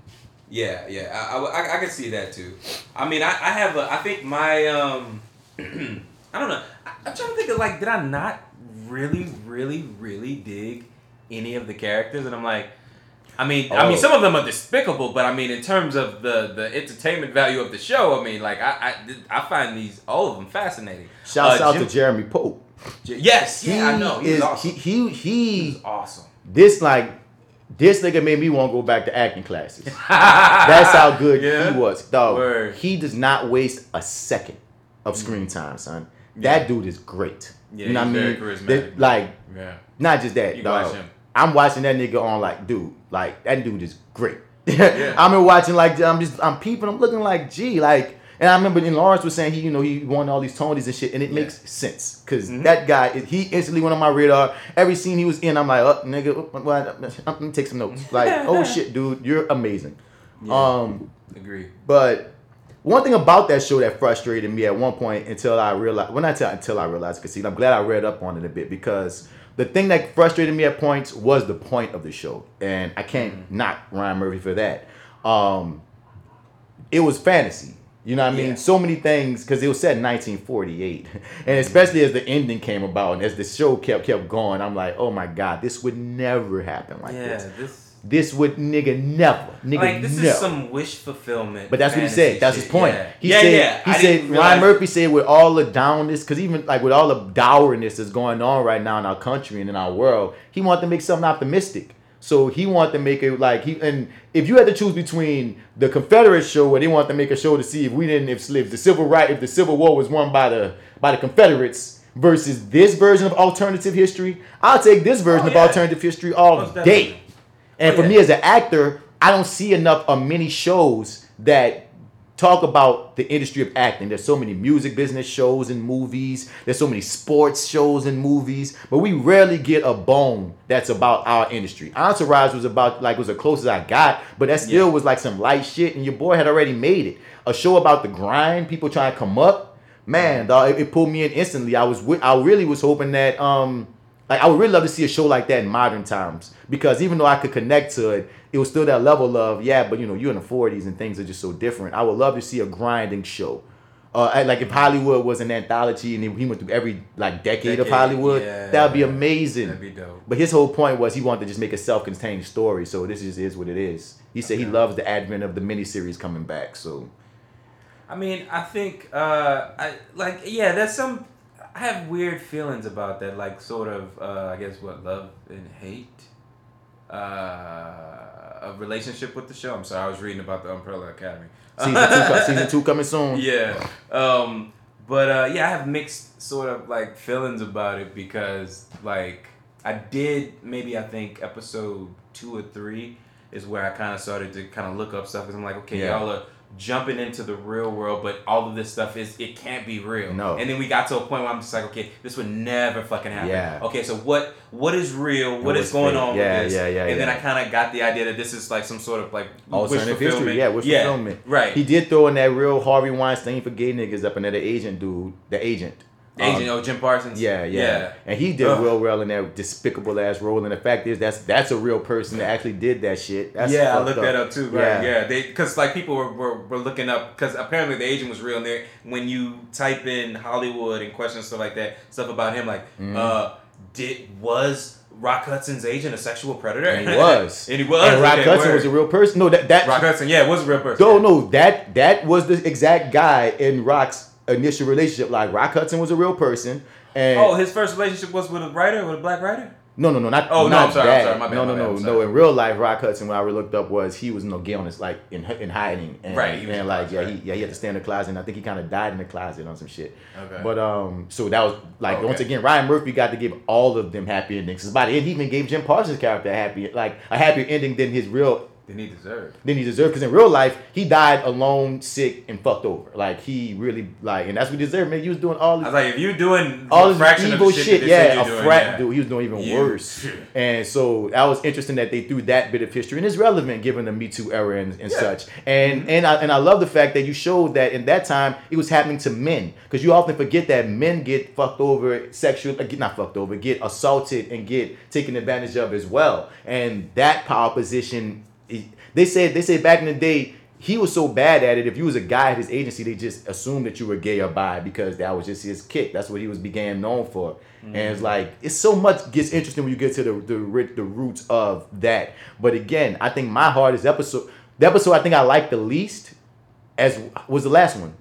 yeah, yeah. I, I, I, I can see that too. I mean, I, I have a. I think my um, I don't know. I, I'm trying to think of like, did I not really, really, really dig any of the characters? And I'm like. I mean, I Oh. mean, some of them are despicable, but I mean, in terms of the the entertainment value of the show, I mean, like, I I, I find these all of them fascinating. Shouts Uh, out Jim- to Jeremy Pope. Yes, He yeah, I know. He is awesome. he he He he awesome. this like this nigga made me want to go back to acting classes. That's how good Yeah. he was. Dog. Word. He does not waste a second of screen time, son. That dude is great. Yeah, you know what I mean? very charismatic. That- like Yeah. not just that, You dog. I'm watching that nigga on like, dude, like that dude is great. Yeah. I'm in watching like I'm just I'm peeping, I'm looking like, gee, like and I remember in Lawrence was saying he, you know, he won all these Tonys and shit, and it Yeah. makes sense because Mhm. that guy, he instantly went on my radar. Every scene he was in, I'm like, oh, nigga, what, I'm gonna take some notes. Like, oh shit, dude, you're amazing. Yeah. Um, Agree. but one thing about that show that frustrated me at one point until I realized, well, not until, until I realized, because see, I'm glad I read up on it a bit because the thing that frustrated me at points was the point of the show, and I can't Mm-hmm. knock Ryan Murphy for that. Um, it was fantasy. You know what I mean? Yeah. So many things because it was set in 1948, and especially as the ending came about and as the show kept kept going, I'm like, oh my god, this would never happen like yeah, this. this This would nigga never, nigga like this never. is some wish fulfillment. But that's what he said. That's shit. his point. Yeah, He yeah, said yeah. he I said Ryan Murphy said with all the downness, because even like with all the dourness that's going on right now in our country and in our world, he wanted to make something optimistic. So he wanted to make it like he and if you had to choose between the Confederate show where they wanted to make a show to see if we didn't if, if the civil right if the Civil War was won by the by the Confederates versus this version of alternative history, I'll take this version Oh, of alternative history all Most day. definitely. And Oh, for yeah. me as an actor, I don't see enough of many shows that talk about the industry of acting. There's so many music business shows and movies. There's so many sports shows and movies, but we rarely get a bone that's about our industry. Entourage was about like was the closest I got, but that still Yeah. was like some light shit. And your boy had already made it. A show about the grind, people trying to come up. Man, dog, it, it pulled me in instantly. I was, I really was hoping that, um, like, I would really love to see a show like that in modern times because even though I could connect to it, it was still that level of yeah, but you know, you're in the 40s and things are just so different. I would love to see a grinding show. Uh, like if Hollywood was an anthology and he went through every like decade, of Hollywood, yeah. that would be amazing. That'd be dope. But his whole point was he wanted to just make a self-contained story. So this just is what it is. He said he loves the advent of the miniseries coming back. So I mean, I think, uh, I like, yeah. There's some. I have weird feelings about that, like sort of, uh, I guess, what love and hate, uh, a relationship with the show. I'm sorry, I was reading about the Umbrella Academy. season two, season two coming soon. yeah. Um, but uh, yeah, I have mixed sort of like feelings about it because like I did maybe I think episode two or three is where I kind of started to kind of look up stuff because I'm like, okay, Yeah. y'all are jumping into the real world, but all of this stuff is it can't be real. No. And then we got to a point where I'm just like, okay, this would never fucking happen. Yeah. Okay, so what what is real? What's going fake? on Yeah, with this? yeah, yeah, And then. I kind of got the idea that this is like some sort of like Alternative history, yeah, wish fulfillment. Right. He did throw in that real Harvey Weinstein for gay niggas up in there, agent dude, the agent. Agent, Um, oh Jim Parsons. Yeah, yeah, And he did Ugh. real well in that despicable ass role. And the fact is, that's that's a real person that actually did that shit. That's yeah, I looked that up too. Right? Yeah. Yeah, they because like people were, were, were looking up because apparently the agent was real. And there, when you type in Hollywood and question stuff like that, stuff about him, like, Mm-hmm. uh, did was Rock Hudson's agent a sexual predator? And he was. and he was. And Rock Hudson word. was a real person. No, that that Rock Hudson. Yeah, was a real person. No, no, that that was the exact guy in Rock's initial relationship. Like Rock Hudson was a real person, and Oh, his first relationship was with a writer, with a black writer. no, no, no, not Oh, no, not I'm sorry, I'm that. sorry, my bad, no, no, bad, no, no. In real life, Rock Hudson, when I looked up, was he was no gay on this like in in hiding, and, Right, and like yeah, right. he yeah he had to stay in the closet, and I think he kind of died in the closet on some shit. Okay. But um, so that was like Okay. once again, Ryan Murphy got to give all of them happy endings. by the end, he even gave Jim Parsons' character a happy like a happier ending than his real Then he deserved. than he deserved. Because in real life, he died alone, sick, and fucked over. Like he really like, and that's what he deserved. Man, he was doing all This, I was like, if you're doing all this fraction evil of shit, shit. that they said Yeah, a doing, frat yeah. dude. He was doing even You- worse. And so that was interesting that they threw that bit of history, and it's relevant given the Me Too era and, and Yeah. such. And and I and I love the fact that you showed that in that time it was happening to men, because you often forget that men get fucked over, sexual, uh, get not fucked over, get assaulted and get taken advantage of as well. And that power position, it- they said they said back in the day. He was so bad at it. If you was a guy at his agency, they just assumed that you were gay or bi because that was just his kick. That's what he was began known for. And mm-hmm. it's like it's so much gets interesting when you get to the the the roots of that. But again, I think my hardest episode, the episode I think I liked the least, as was the last one,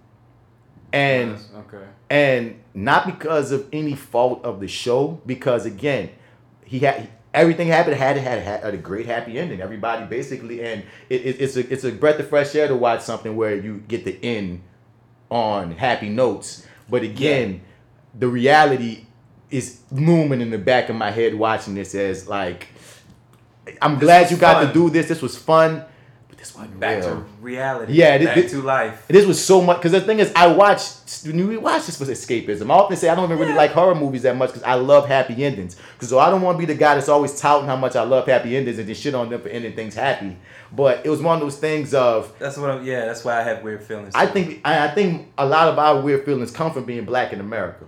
and Yes, okay. and not because of any fault of the show, because again, he had everything happened had had had a great happy ending. Everybody basically, and it, it, it's a it's a breath of fresh air to watch something where you get the end on happy notes. But again, the reality is looming in the back of my head watching this as like I'm glad you got to do this. This was fun. This wasn't Back real. to reality. Yeah, thi- back to life. This was so much because the thing is, I watched when we watch this was escapism. I often say I don't even really like horror movies that much because I love happy endings. Because so I don't want to be the guy that's always touting how much I love happy endings and just shit on them for ending things happy. But it was one of those things of That's what I'm. Yeah, that's why I have weird feelings. I think I, I think a lot of our weird feelings come from being black in America.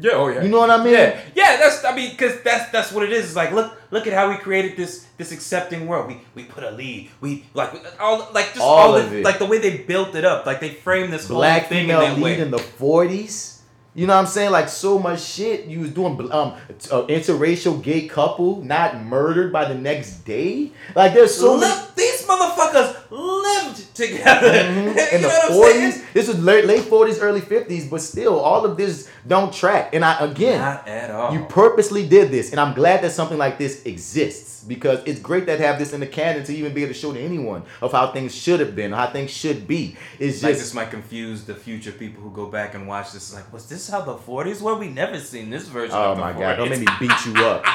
Yeah. Oh yeah. You know what I mean? Yeah, yeah. That's I mean, cause that's that's what it is. It's like look look at how we created this this accepting world. We we put a lead. We like all like just All all, of the, it. like the way they built it up. Like they framed this Black whole thing in female that lead way. in the forties. You know what I'm saying? Like so much shit. You was doing um uh, interracial gay couple not murdered by the next day. Like there's so many. Li- these motherfuckers lived together. Mhm. you in know the what I'm forties. saying? This was late late forties, early fifties, but still, all of this don't track. And I again, Not at all. you purposely did this, and I'm glad that something like this exists because it's great that have this in the canon to even be able to show to anyone of how things should have been, how things should be. It's like just this might confuse the future people who go back and watch this. Like, was this how the 40s were? We never seen this version. oh of the my 40s. god, don't make me beat you up.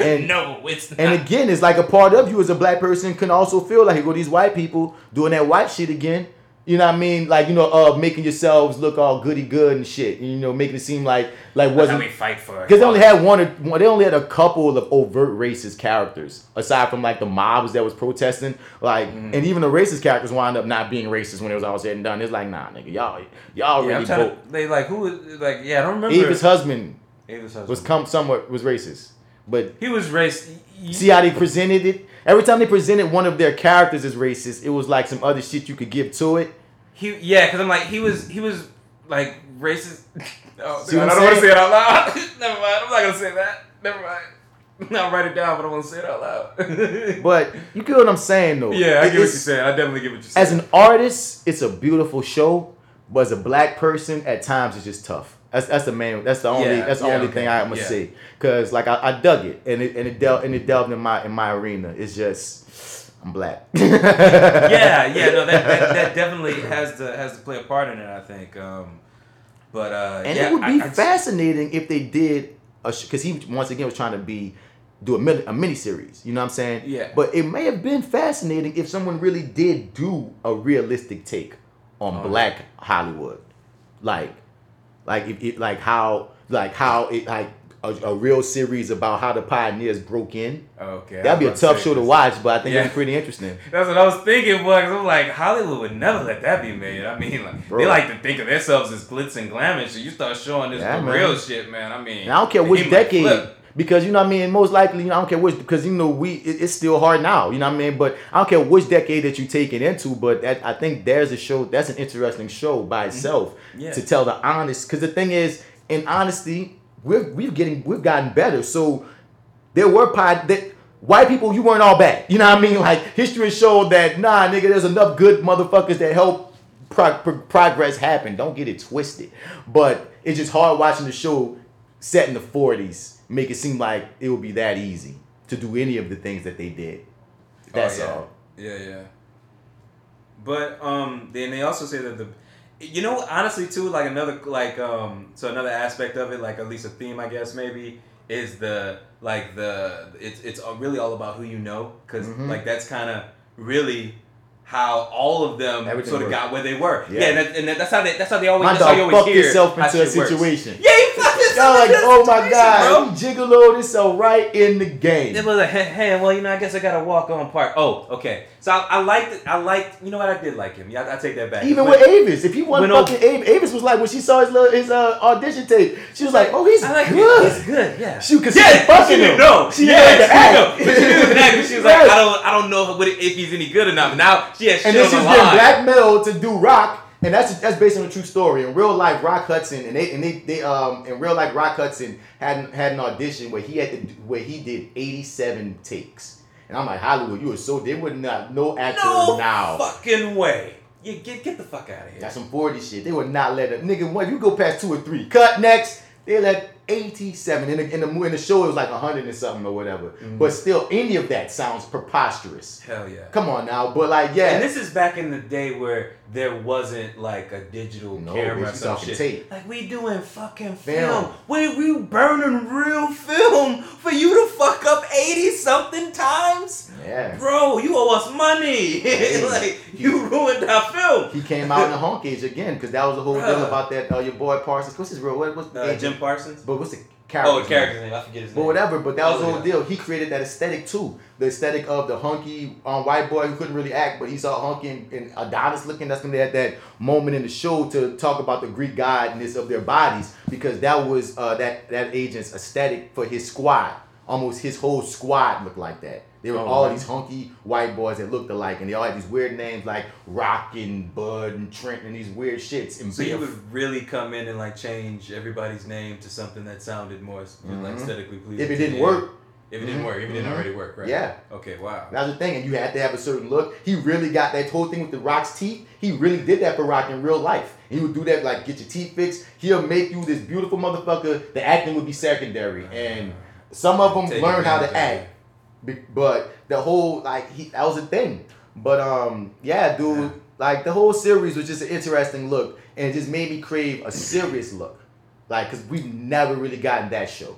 And no, it's not. And again, it's like a part of you as a black person can also feel like, go these white people doing that white shit again. You know what I mean? Like, you know, uh, making yourselves look all goody good and shit. You know, making it seem like like That's how wasn't we fight for. because they only had one or they only had a couple of overt racist characters aside from like the mobs that was protesting. Like, Mm-hmm. and even the racist characters wound up not being racist when it was all said and done. It's like, nah, nigga, y'all y'all Yeah, really I'm trying vote. to, they like who was like yeah I don't remember. Ava's husband husband. was come somewhat was racist, but he was race. See how they presented it? Every time they presented one of their characters as racist, it was like some other shit you could give to it. He yeah, because I'm like he was he was like racist. Oh, I don't want to say it out loud. Never mind. I'm not gonna say that. Never mind. I'll write it down, but I won't say it out loud. But you get what I'm saying though. yeah, I It- get what you're saying. I definitely get what you're saying. As an artist, it's a beautiful show, but as a black person, at times it's just tough. That's that's the main. That's the only. Yeah, that's the yeah, only okay, thing I'm gonna yeah. say. Cause like I, I dug it and it and it delved and it delved in my in my arena. It's just I'm black. yeah, yeah, no, that, that, that definitely has to has to play a part in it. I think. Um, but uh, And yeah, it would be I- I- fascinating if they did a because he once again was trying to be do a mini a mini series. You know what I'm saying? Yeah. But it may have been fascinating if someone really did do a realistic take on Oh, Black Hollywood, like, like if it like how like how it like a, a real series about how the pioneers broke in. Okay, That'd be a tough show to watch, but I think Yeah. it'd be pretty interesting. That's what I was thinking, boy. Cause I'm like, Hollywood would never let that be made. I mean, like Bro. they like to think of themselves as glitz and glamour. So you start showing this Yeah, real shit, man. I mean, And I don't care which decade. Because you know what I mean. Most likely, you know, I don't care which, because you know we it, it's still hard now. You know what I mean. But I don't care which decade that you take it into. But that, I think there's a show that's an interesting show by itself Mm-hmm. Yeah. to tell the honest. Because the thing is, in honesty, we're we've getting we've gotten better. So there were pod that. White people, you weren't all bad. You know what I mean? Like history showed that nah, nigga, there's enough good motherfuckers that help pro- pro- progress happen. Don't get it twisted. But it's just hard watching the show set in the 40s make it seem like it would be that easy to do any of the things that they did. That's Oh, yeah. all. Yeah, yeah. But um, then they also say that the, you know, honestly too, like another like um, so another aspect of it, like at least a theme, I guess maybe, is the like the it's it's really all about who you know, because Mhm. like that's kind of really how all of them Everything sort of works. got where they were. Yeah. Yeah, and, that, and that's how they that's how they always My that's how you dog always fucked hear himself into a shit works. situation. Yeah, he fucked himself Y'all like, into oh my god, bro. he gigolo this so right in the game. It was like, hey, hey, well, you know, I guess I gotta walk on part. Oh, okay. So I, I liked, I liked, you know what? I did like him. Yeah, I, I take that back. Even But with Avis, if he wasn't when fucking Avis, Avis was like when she saw his little, his uh, audition tape, she was like, oh he's I like good. it. He's good. Yeah. Shoot, 'cause yeah, she was fucking she him. didn't. She yeah, didn't she act. know. But she didn't act. But she was Right. like, I don't, I don't know what it, if he's any good or not. But now she has shit And then on she the was getting blackmailed to do rock, and that's that's based on a true story. In real life, Rock Hudson and they and they, they um in real life, Rock Hudson had had an audition where he had to do, where he did eighty seven takes, and I'm like Hollywood, you are so they would not no actor now. no now. fucking way. You get get the fuck out of here. That's some 40 shit. They would not let a nigga. What you go past two or three? Cut next. They let 87 in the in the, in the show. It was like 100 and something or whatever. Mm-hmm. But still, any of that sounds preposterous. Hell yeah. Come on now, but like yeah, And this is back in the day where there wasn't like a digital No, camera or you some talking shit. tape. Like we doing fucking Film. film. We we burning real film for you to fuck up eighty something times, yeah. bro. You owe us money. like you ruined our film. He came out in the honk age again because that was the whole deal about that. Uh, your boy Parsons. What's his real? What, what's Uh, Jim Parsons. But what's the character? Oh, character's name. I forget his name. But whatever, but that was the Oh, whole yeah. deal. He created that aesthetic too. The aesthetic of the hunky um, white boy who couldn't really act, but he's all hunky and, and Adonis looking. That's when they had that moment in the show to talk about the Greek godness of their bodies because that was uh, that that agent's aesthetic for his squad. Almost his whole squad looked like that. They were Oh, all right. these hunky white boys that looked alike, and they all had these weird names like Rock and Bud and Trent and these weird shits. And So you would really come in and like change everybody's name to something that sounded more like Mhm. aesthetically pleasing. if it didn't work, If it didn't Mhm. work, if it didn't Mhm. already work, right? Yeah. Okay. Wow. That was the thing, and you had to have a certain look. He really got that whole thing with the Rock's teeth. He really did that for Rock in real life. And He would do that, like get your teeth fixed. He'll make you this beautiful motherfucker. The acting would be secondary, and some of them Take learn how to act. But the whole like he that was a thing. But um yeah, dude, like the whole series was just an interesting look, and it just made me crave a serious look, like because we've never really gotten that show.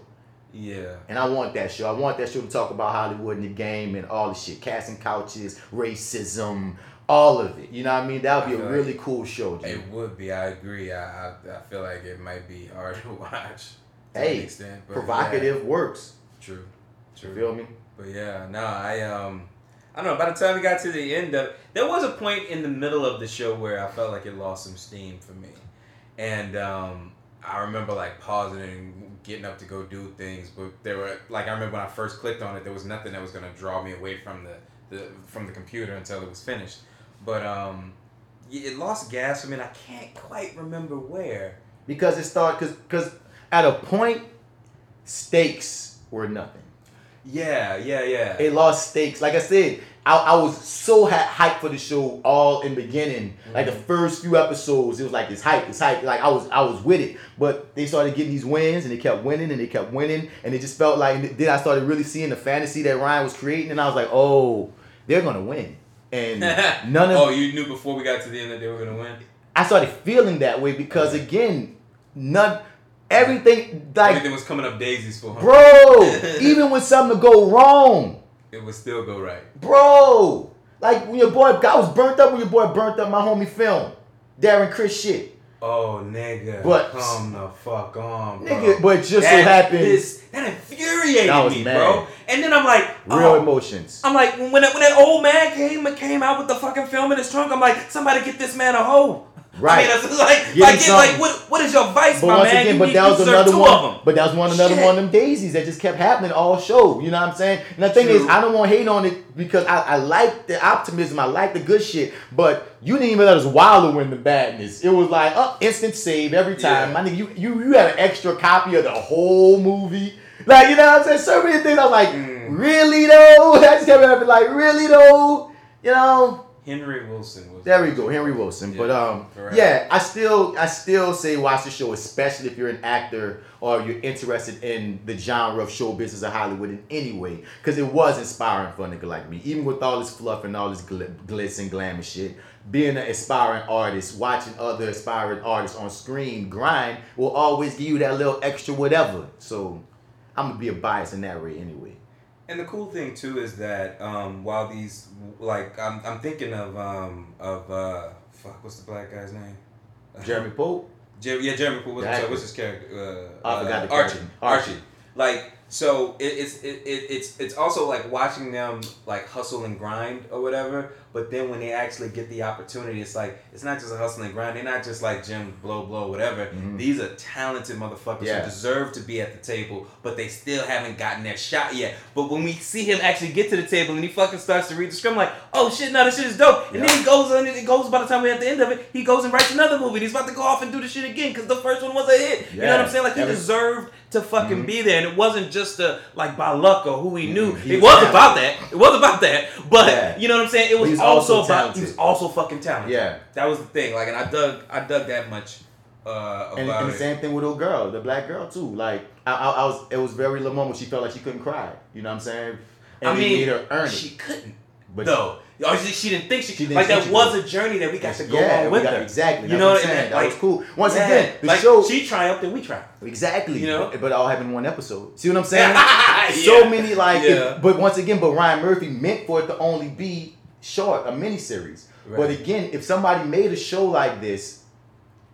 Yeah. And I want that show. I want that show to talk about Hollywood and the game and all the shit. Casting couches, racism, all of it. You know what I mean? That would be a really cool show, G. It would be. I agree. I, I I feel like it might be hard to watch. Hey, extent, Provocative works. True. True. You feel me? But yeah, no, I um, I don't know. By the time we got to the end of, there was a point in the middle of the show where I felt like it lost some steam for me, and um, I remember like pausing and getting up to go do things, but there were like I remember when I first clicked on it, there was nothing that was gonna draw me away from the, the from the computer until it was finished, but um, it lost gas for me, and I can't quite remember where. Because it started, because at a point, stakes were nothing. Yeah, yeah, yeah. It lost stakes. Like I said, I, I was so ha- hyped for the show all in the beginning. Like the mm-hmm. first few episodes, it was like it's hype, it's hype. Like I was I was with it. But they started getting these wins and they kept winning and they kept winning. And it just felt like then I started really seeing the fantasy that Ryan was creating and I was like, oh, they're gonna win. And none of oh, you knew before we got to the end that they were gonna win. I started feeling that way because again, none everything like Everything was coming up daisies for him. bro, even when something to go wrong. It would still go right. Bro, like when your boy, I was burnt up when your boy burnt up my homie film, Darren Criss shit. Oh, nigga. But- come the fuck on, bro. Nigga, but just so That happened, is- that infuriated was me, mad. bro. And then I'm like, real oh, emotions. I'm like, when that, when that old man came came out with the fucking film in his trunk, I'm like, somebody get this man a hoe. Right. I mean, like, like, it's like, what, what is your vice, But my once man? again, You but that was another one. But that was one another Shit. one of them daisies that just kept happening all show. You know what I'm saying? And the thing is, I don't want to hate on it because I, I like the optimism, I like the good shit. But you didn't even let us wallow in the badness. It was like up instant save every time. Yeah. My nigga, you you you had an extra copy of the whole movie. Like you know what I'm saying? So many things. I was like, Mm. really though? I just kept like, really though? You know? Henry Wilson was. There we go, Henry Wilson. But Yeah, um, correct. yeah, I still, I still say watch the show, especially if you're an actor or you're interested in the genre of show business or Hollywood in any way, because it was inspiring for a nigga like me. Even with all this fluff and all this gl- glitz and glam and shit, being an aspiring artist, watching other aspiring artists on screen grind will always give you that little extra whatever. So I'm gonna be a bias in that way anyway. And the cool thing too is that um, while these like I'm, I'm thinking of um, of uh, fuck what's the black guy's name? Jeremy Pope. Jer- yeah, Jeremy Pope. What's, what's his character? Uh, I forgot uh, the Archie. character. Archie. Archie. Like so, it, it's it, it, it's it's also like watching them like hustle and grind or whatever. But then when they actually get the opportunity, it's like it's not just a hustle and grind. They're not just like Jim blow blow whatever. Mhm. These are talented motherfuckers Yeah. who deserve to be at the table, but they still haven't gotten their shot yet. But when we see him actually get to the table and he fucking starts to read the script, I'm like, oh shit, no, this shit is dope. And Yeah. then he goes on and it goes by the time we're at the end of it, he goes and writes another movie. And he's about to go off and do the shit again because the first one was a hit. You know what I'm saying? Like he deserved to fucking Mhm. be there, and it wasn't just a like by luck or who he knew. Mhm. He It was was about that. It was about that. But Yeah. you know what I'm saying? It was also, also about he was also fucking talented. Yeah. That was the thing. Like, and I dug I dug that much uh, And, and the same thing with old girl, the black girl too. Like I, I, I was, it was very little moment. She felt like she couldn't cry. You know what I'm saying? And I mean, made her earn she couldn't. But no, or she, she didn't think she, She didn't like that was a journey that we got to go yeah, on with got- her. exactly. You know what I'm saying. That Like, was cool. Once Yeah. again, the like, show she triumphed and we triumphed. exactly. You know? but, all happened in one episode. See what I'm saying? So many like, Yeah. but once again, but Ryan Murphy meant for it to only be short, a mini series. But again, if somebody made a show like this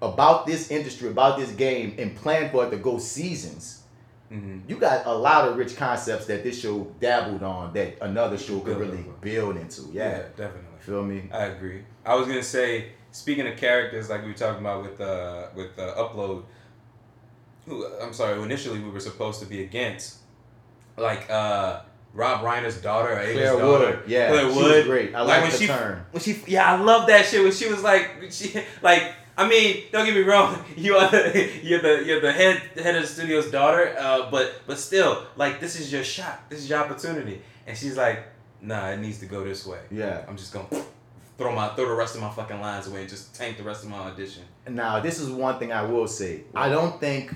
about this industry, about this game, and planned for it to go seasons, Mhm. you got a lot of rich concepts that this show dabbled on that another show could really build into. Yeah, Yeah. definitely. Feel me? I agree. I was gonna say, speaking of characters, like we were talking about with uh with uh, upload. Who I'm sorry. Initially, we were supposed to be against, like uh Rob Reiner's daughter, Ava's Claire daughter, Wood. Yeah. Claire she Wood. was great. I like when the she turn. when she yeah, I love that shit. When she was like she like. I mean, don't get me wrong. You are the, you're the you're the head head of the studio's daughter, uh, but but still, like this is your shot. This is your opportunity. And she's like, Nah, it needs to go this way. Yeah. I'm just gonna throw my throw the rest of my fucking lines away and just tank the rest of my audition. Now, this is one thing I will say. I don't think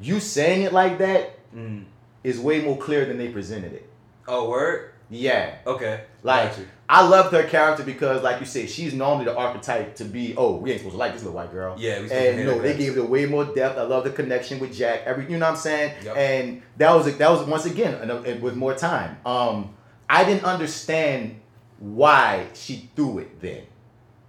you saying it like that Mm. is way more clear than they presented it. Oh, word. Yeah. Okay. Like, I loved her character because, like you said, she's normally the archetype to be, oh, we ain't supposed to like this little white girl. Yeah, we supposed to And no, they gave it way more depth. I love the connection with Jack. Every, you know what I'm saying? Yep. And that was that was once again and, and with more time. Um, I didn't understand why she threw it then.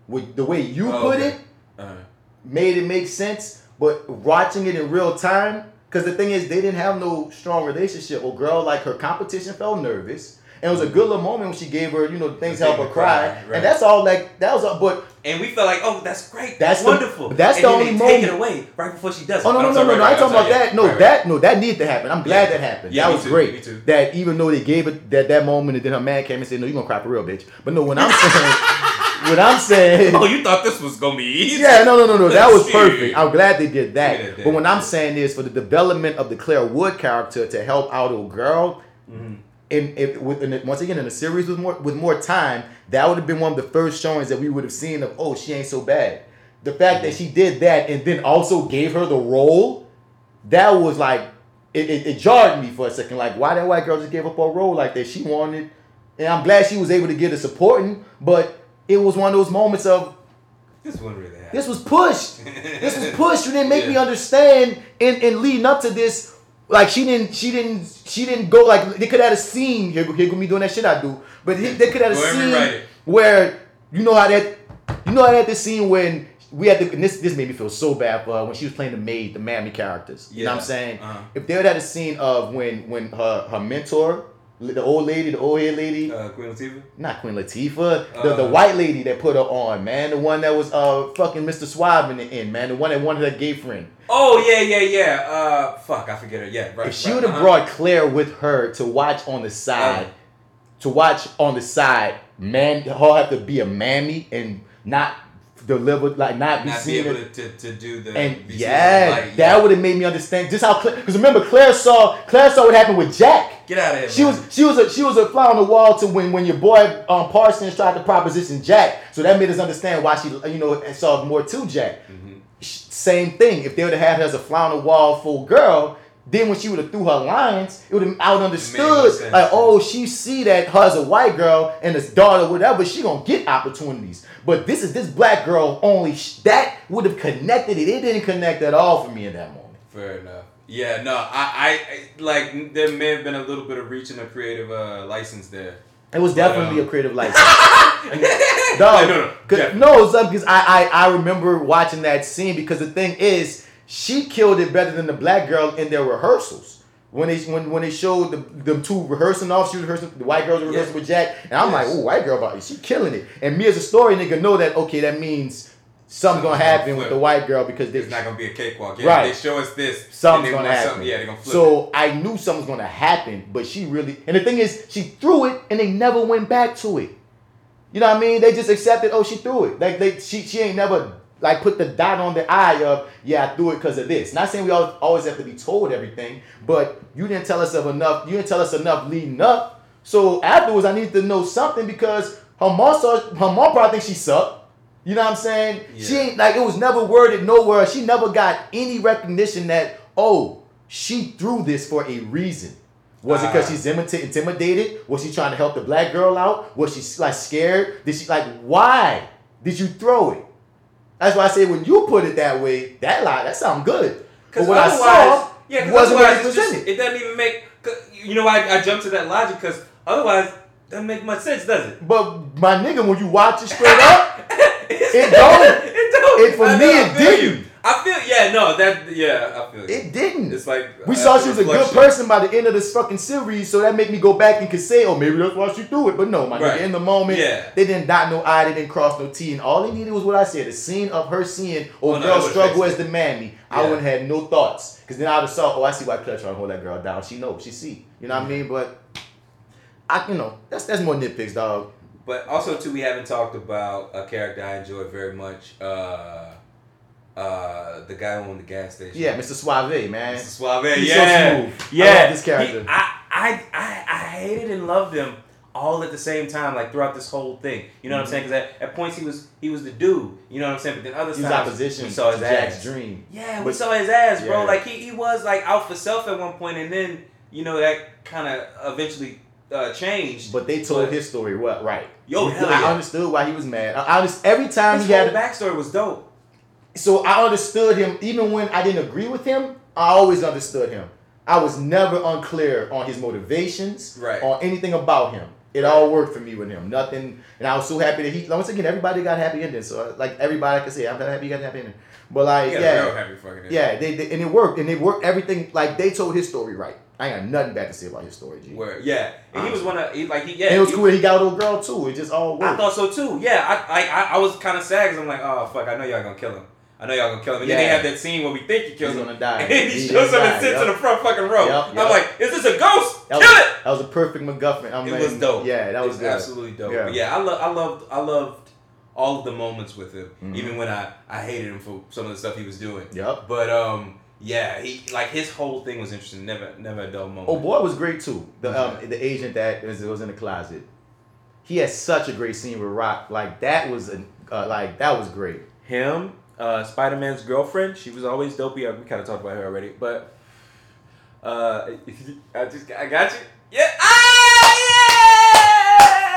With the way you Oh, put okay. it, Uh, made it make sense. But watching it in real time, because the thing is, they didn't have no strong relationship. Well, girl, like her competition felt nervous. And it was a good little moment when she gave her, you know, things help her cry. right. And that's all like that was all but and we felt like, oh, that's great. That's That's, the- wonderful. that's and the only they take it moment- away right before she does it. Oh no no no no no! right, I ain't right, talking about that. No. Right, that no, that needed to happen. I'm glad Yeah. that happened. Yeah, that was too, great. me too. That even though they gave it that that moment, and then her man came and said, "No, you are gonna cry for real, bitch." But no, when I'm saying, when I'm saying, Oh, you thought this was gonna be easy? yeah, no, no, no, no, that was perfect. I'm glad they did Yeah, that. they But what. I'm saying is, for the development of the Claire Wood character to help out a girl, Mm-hmm. In, if with in the, once again in a series with more with more time, that would have been one of the first showings that we would have seen of oh she ain't so bad. The fact that she did that and then also gave her the role, that was like it, it, it jarred me for a second. Like why that white girl just gave up her role like that? She wanted, and I'm glad she was able to get a supporting, but it was one of those moments of This wouldn't really happen. this was pushed. This was pushed. You didn't make me understand in, in leading up to this. Like she didn't, she didn't, she didn't go like they could have had a scene. Here, here go me doing that shit I do. But he- they could have a scene where you know how that, you know how that the scene when we had to, and this this made me feel so bad for her when she was playing the maid, the mammy characters. You know what I'm saying? Uh-huh. If they would had a scene of when when her her mentor, the old lady, the old head lady, Uh, Queen Latifah. not Queen Latifah, the, the Uh. white lady that put her on, man. The one that was uh fucking Mr. Swab in the end, man. The one that wanted her gay friend. Oh yeah, yeah, yeah. Uh, fuck, I forget her. Yeah, right. If she right, would have uh-huh. brought Claire with her to watch on the side, Uh. to watch on the side, man, her have to be a mammy and not deliver, like not be not be able to, to, to do the and seen yeah, light, that would have made me understand just how. Because remember, Claire saw Claire saw what happened with Jack. get out of here. She man. was she was a she was a fly on the wall to when when your boy um, Parsons tried to proposition Jack. So that made us understand why she you know saw more to Jack. Mm-hmm. Same thing. If they would have had her as a fly on the wall full girl, then when she would have threw her lines, it would have out understood like oh she see that her as a white girl and his daughter whatever she gonna get opportunities. But this is this black girl only. Sh- that would have connected it. It didn't connect at all for me in that moment. Fair enough. Yeah, no, I, I, I like there may have been a little bit of reaching a creative uh, license there. It was definitely um, a creative license. no, Dog, no, no, no, it's because I, I I remember watching that scene because the thing is she killed it better than the black girl in their rehearsals. When they when when they showed the them two rehearsing off, she was rehearsing the white girls rehearsing Yeah. with Jack, and I'm Yes. like, oh, white girl, about she killing it. And me as a story nigga know that okay, that means something's gonna happen with the white girl because they It's not gonna be a cakewalk. Yeah, Right. They show us this. something's gonna happen. something- Yeah, they're gonna flip. it. so I knew something's gonna happen, but she really and the thing is, she threw it and they never went back to it. You know what I mean? They just accepted, oh, she threw it. Like they she she ain't never like put the dot on the I of yeah, I threw it because of this. Not saying we al- always have to be told everything, but you didn't tell us of enough. You didn't tell us enough leading up. So afterwards, I needed to know something because her mom saw her mom probably thinks she sucked. You know what I'm saying? She ain't like it was never worded nowhere. She never got any recognition that oh she threw this for a reason. Was it because Ah. she's intimidated? Was she trying to help the black girl out? Was she like scared? Did she like why did you throw it? That's why I say when you put it that way, that lie that sound good. But Because what I saw yeah, wasn't what it just, it doesn't even make You know why I, I jumped to that logic? Because otherwise, doesn't make much sense, does it? But my nigga, when you watch it straight up, It don't. it don't. It- for I me, know, it didn't. I feel yeah, no, that yeah, I feel you. it didn't. It's like We uh, saw she was a good person by the end of this fucking series, so that made me go back and could say, oh, maybe that's why she threw it. But no, my Right. nigga, in the moment, Yeah. they didn't dot no I, they didn't cross no T, and all they needed was what I said, the scene of her seeing or Oh, girl that would've struggle as the manly. I Yeah. wouldn't have had no thoughts. Because then I would have saw, oh, I see why Clutch trying to hold that girl down. She knows, she see. You know what I mean? But, I, you know, that's that's more nitpicks, dog. But also too, we haven't talked about a character I enjoy very much. Uh, uh, the guy who owned the gas station. Yeah, Mr. Suave, man. Mr. Suave. He's so yeah. I yeah. this character. He- I, I, I, I hated and loved him all at the same time, like throughout this whole thing. You know what I'm saying? Because at, at points he was he was the dude. You know what I'm saying? But then other He was times opposition we saw his Jack's ass. dream. Yeah, we But- saw his ass, bro. Yeah. Like he, he was like out for self at one point, and then you know that kind of eventually uh, changed. But they told But- his story what right. Yo, hell I yeah. understood why he was mad. I, I just every time his he had whole backstory was dope. so I understood him even when I didn't agree with him. I always understood him. I was never unclear on his motivations Right. or anything about him. It all worked for me with him. Nothing, and I was so happy that he. Once again, everybody got happy ending. So like everybody could say, I'm happy you got a happy ending. But like, He got a yeah, real happy fucking yeah, they, they and it worked, and it worked everything. Like they told his story right. I ain't got nothing bad to say about his story, G. Yeah, and he was one of he like he yeah. And it was he- cool he got a little girl too. It just all worked. I thought so too. Yeah, I I, I, was kind of sad because I'm like, oh fuck, I know y'all gonna kill him. I know y'all gonna kill him. And then they have that scene where we think he kills He's him, gonna die. and he, He shows up and sits yup. in the front fucking row. Yup, I'm like, is this a ghost? That Kill was, it! That was a perfect MacGuffin. I mean, It was dope. Yeah, that was, good. absolutely dope. Yeah. But yeah, I love I loved I loved all of the moments with him, Mhm. even when I I hated him for some of the stuff he was doing. Yep. But um, yeah, he like his whole thing was interesting. Never never a dull moment. Oh boy was great too. The um, the agent that was, was in the closet. He had such a great scene with Rock. Like that was a uh, like that was great. him, uh, Spider Man's girlfriend. She was always dopey. We kind of talked about her already, but uh, I just I got you. Yeah. Ah,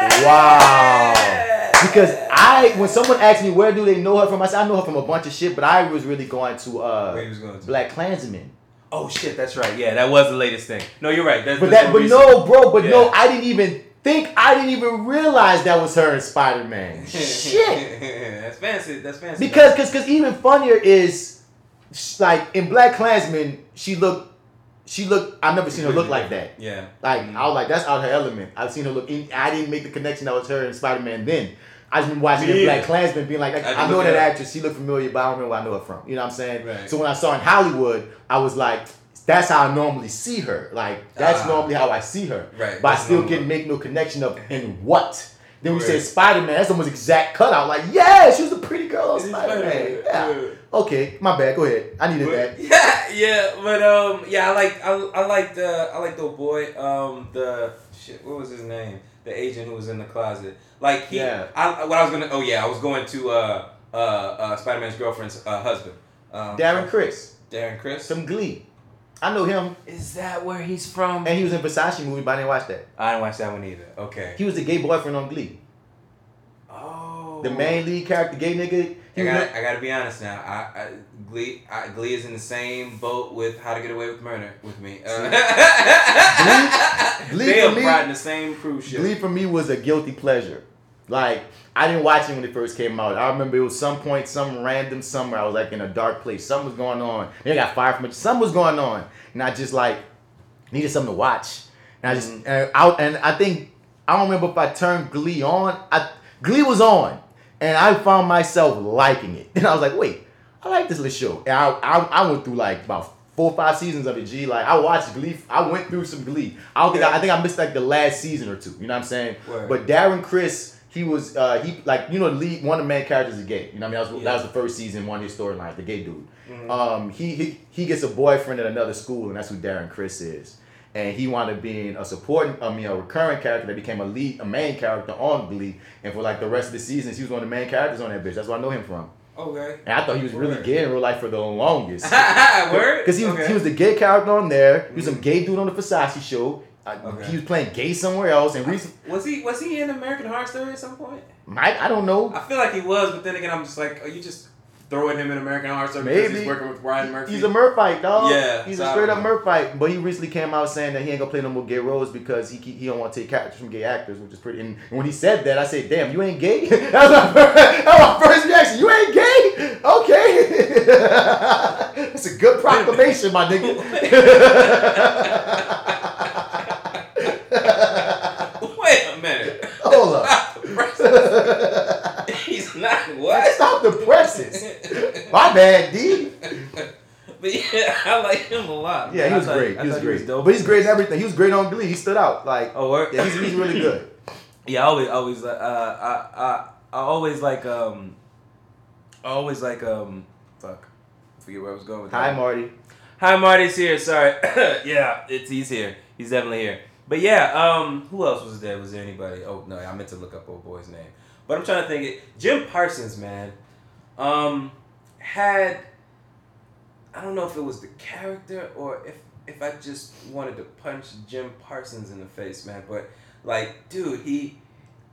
yeah. Wow. Because I when someone asked me where do they know her from, I said I know her from a bunch of shit, but I was really going to uh Where he was going to? Black Klansman. Oh shit, that's right. Yeah, that was the latest thing. No, you're right. That's, But that but recent. no, bro, but no, I didn't even think I didn't even realize that was her in Spider Man. shit. that's fancy. That's fancy. Because cause, cause even funnier is like in Black Klansman, she looked she looked I've never seen her look like that. Yeah. Like Mhm. I was like, that's out her element. I've seen her look. In, I didn't make the connection that was her in Spider Man. Then I just been watching the Black. Klansman, being like, I I, know that actress. She looked familiar, but I don't remember where I know her from. You know what I'm saying? Right. So when I saw her in Hollywood, I was like, that's how I normally see her. Like that's Ah. normally how I see her. Right, But I still normal. can make no connection of in what. Then we Right. said Spider Man. That's almost exact cutout. Like, yeah, she was a pretty girl on Spider Man. Yeah. yeah. Okay, my bad. Go ahead. I needed that. Yeah, yeah, but um, yeah, I like I, I liked uh, I like the boy um the shit what was his name the agent who was in the closet like he Yeah. I what I was gonna oh yeah I was going to uh uh, uh Spider Man's girlfriend's uh, husband um, Darren Criss, Darren Criss some Glee. I know him, is that where he's from and he was in Versace movie, but I didn't watch that. I didn't watch that one either okay He was the gay boyfriend on Glee. oh The main lead character, gay nigga. I gotta, I gotta be honest now. I, I Glee, I, Glee is in the same boat with How to Get Away with Murder with me. Uh, Glee- Glee they for are me- riding the same cruise ship. Glee for me was a guilty pleasure. Like I didn't watch it when it first came out. I remember it was some point, some random summer. I was like in a dark place. Something was going on. They got fired from it. Something was going on, and I just like needed something to watch. And I just Mm-hmm. and I and I think I don't remember if I turned Glee on. I Glee was on, and I found myself liking it. And I was like, wait, I like this little show. And I I, I went through like about four or five seasons of it. G like I watched Glee. I went through some Glee. I don't think I, I think I missed like the last season or two. You know what I'm saying? Word. But Darren Criss. He was uh he like you know the lead one of the main characters is gay. You know what I mean that was, that was the first season one of his storylines the gay dude. Um he, he he gets a boyfriend at another school and that's who Darren Criss is. And he wound up being a supporting, I mean, a recurring character that became a lead, a main character on Glee. And for like the rest of the seasons, he was one of the main characters on that bitch. That's where I know him from. Okay. And I thought he was really gay in real life for the longest. Word. Because he was, Okay. he was the gay character on there. He was some gay dude on the Versace show. Uh, Okay. He was playing gay somewhere else. And recent, Was he was he in American Horror Story at some point? I, I don't know. I feel like he was, but then again, I'm just like, are you just throwing him in American Horror Story because he's working with Ryan Murphy. He's a Murphite, dog. Yeah, he's so a I straight up know. Murphite. But he recently came out saying that he ain't gonna play no more gay roles because he he don't want to take characters from gay actors, which is pretty. And when he said that, I said, "Damn, you ain't gay." that, was my first, that was my first reaction. You ain't gay? Okay, that's a good proclamation, my nigga. Wait a minute. Hold up. He's not what? Stop the presses. My bad, D. But yeah, I like him a lot. Yeah, he was thought- great. He was great. dope. but he's great in everything. He was great on Glee. He stood out. Like, Oh, word? yeah, he's, he's really good. Yeah, I always, always, uh, I, I, I always like, um, I always like, um, fuck, I forget where I was going with that. Hi, Marty. Hi, Marty's here. Sorry. yeah, it's he's here. He's definitely here. But yeah, um, who else was there? Was there anybody? Oh no, I meant to look up old boy's name. But I'm trying to think. It Jim Parsons, man, um, had I don't know if it was the character or if if I just wanted to punch Jim Parsons in the face, man. But like, dude, he,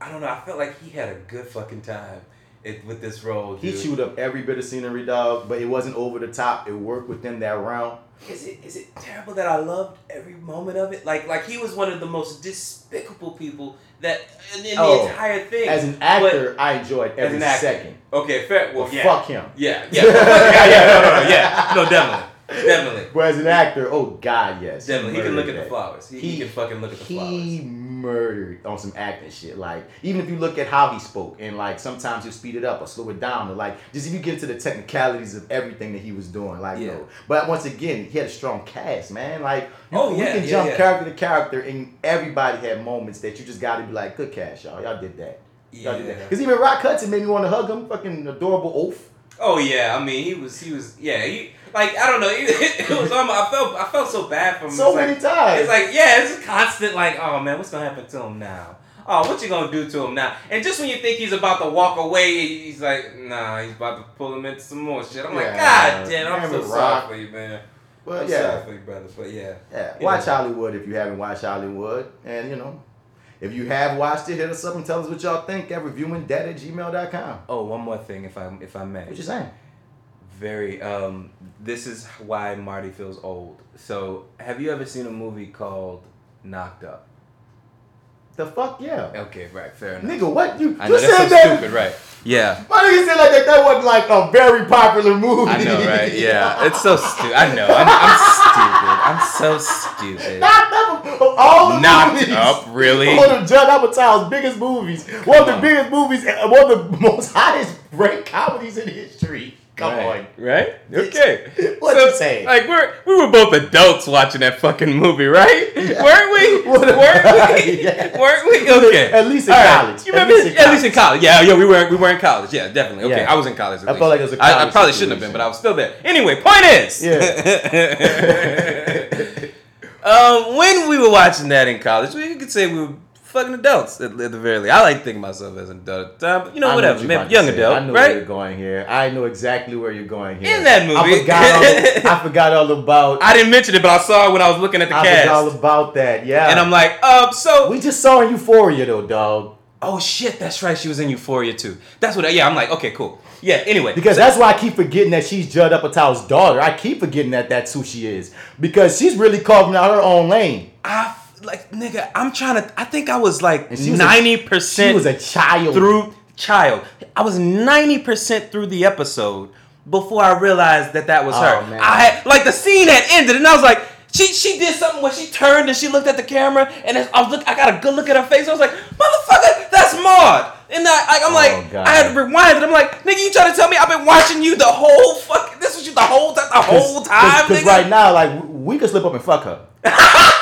I don't know. I felt like he had a good fucking time it, with this role. He chewed up every bit of scenery, dog, but it wasn't over the top. It worked within that realm. Is it is it terrible that I loved every moment of it? Like like he was one of the most despicable people that in, in Oh, the entire thing. As an actor, I enjoyed every an actor. second. okay, fair. Well, But yeah, fuck him. yeah, yeah, yeah, yeah, no, no, no, yeah, no, definitely, definitely, But as an actor, oh god, yes. definitely. He can look at murdered the flowers. He, he, He- can fucking look at the He flowers. He murdered on some acting shit. Like even if you look at how he spoke, and like sometimes he'll speed it up or slow it down, or like just if you get into the technicalities of everything that he was doing, like Yeah. no. But once again, he had a strong cast, man. Like you, Oh, we yeah, can yeah, jump yeah. character to character, and everybody had moments that you just got to be like, good cast, y'all. Y'all did that. Y'all did that. Yeah. Because even Rock Hudson made me want to hug him. Fucking adorable oaf. Oh yeah, I mean he was he was yeah he like I don't know it, it was almost I felt I felt so bad for him. So It's many like, times. It's like yeah, it's just constant like oh man, what's gonna happen to him now? Oh, what you gonna do to him now? And just when you think he's about to walk away, he's like, nah, he's about to pull him into some more shit. I'm like, God damn, I'm so with sorry for you, man. But I'm yeah. sorry for you, brother. But yeah. Yeah, watch. Hollywood if you haven't watched Hollywood. And, you know, if you have watched it, hit us up and tell us what y'all think at reviewingdat at gmail.com. Oh, one more thing, if I if I may. What you saying? Very. Um, this is why Marty feels old. So, have you ever seen a movie called Knocked Up? The fuck yeah. Okay, right, fair enough. Nigga, what? You, I you know that's said so that? stupid, right? Yeah. My you said like that, that wasn't like a very popular movie. I know, right? Yeah, it's so stupid. I know. I'm, I'm stupid. I'm so stupid. Knocked up all the Knocked movies. Up, really? One of Judd Apatow's biggest movies. one of the on. biggest movies, one of the most highest ranked comedies in history. Come right. on. Right? Okay. What you saying? Like we're we were both adults watching that fucking movie, right? Yeah. Weren't we? Weren't we? Yeah. Weren't we? Okay. At least in All right. college. You At remember? least At least in college. Yeah, yeah. We were we were in college. Yeah, definitely. Okay, Yeah. I was in college. at I least. felt like it was a I- I, college I probably shouldn't have been, but I was still there. Anyway, point is. Yeah. um, when we were watching that in college, we could say we were fucking adults at, at the very least. I like thinking myself as an adult at the time, but you know, I whatever, what young adult, I know where you're going here. I know exactly where you're going here. In that movie. I forgot. All, I forgot all about. I didn't mention it, but I saw it when I was looking at the cast. I cast, forgot all about that. Yeah. and I'm like, um, so we just saw Euphoria though, dog. Oh shit, that's right. She was in Euphoria too. That's what. Yeah, I'm like, okay, cool. Yeah. Anyway, Because that's why I keep forgetting that she's Judd Apatow's daughter. I keep forgetting that that's who she is. Because she's really carving out her own lane. I like nigga. I'm trying to. I think I was like And she was a- ninety She percent was a child. through child. I was ninety percent through the episode before I realized that that was Oh, her. man. I had like the scene had ended, and I was like. She, she did something where she turned and she looked at the camera and I was look I got a good look at her face. I was like, motherfucker, that's Maude. And I, I'm Oh, like. I had to rewind it. I'm like, nigga, you trying to tell me I've been watching you the whole fucking this was you the whole time, the whole time, Because right now, like, we could slip up and fuck her.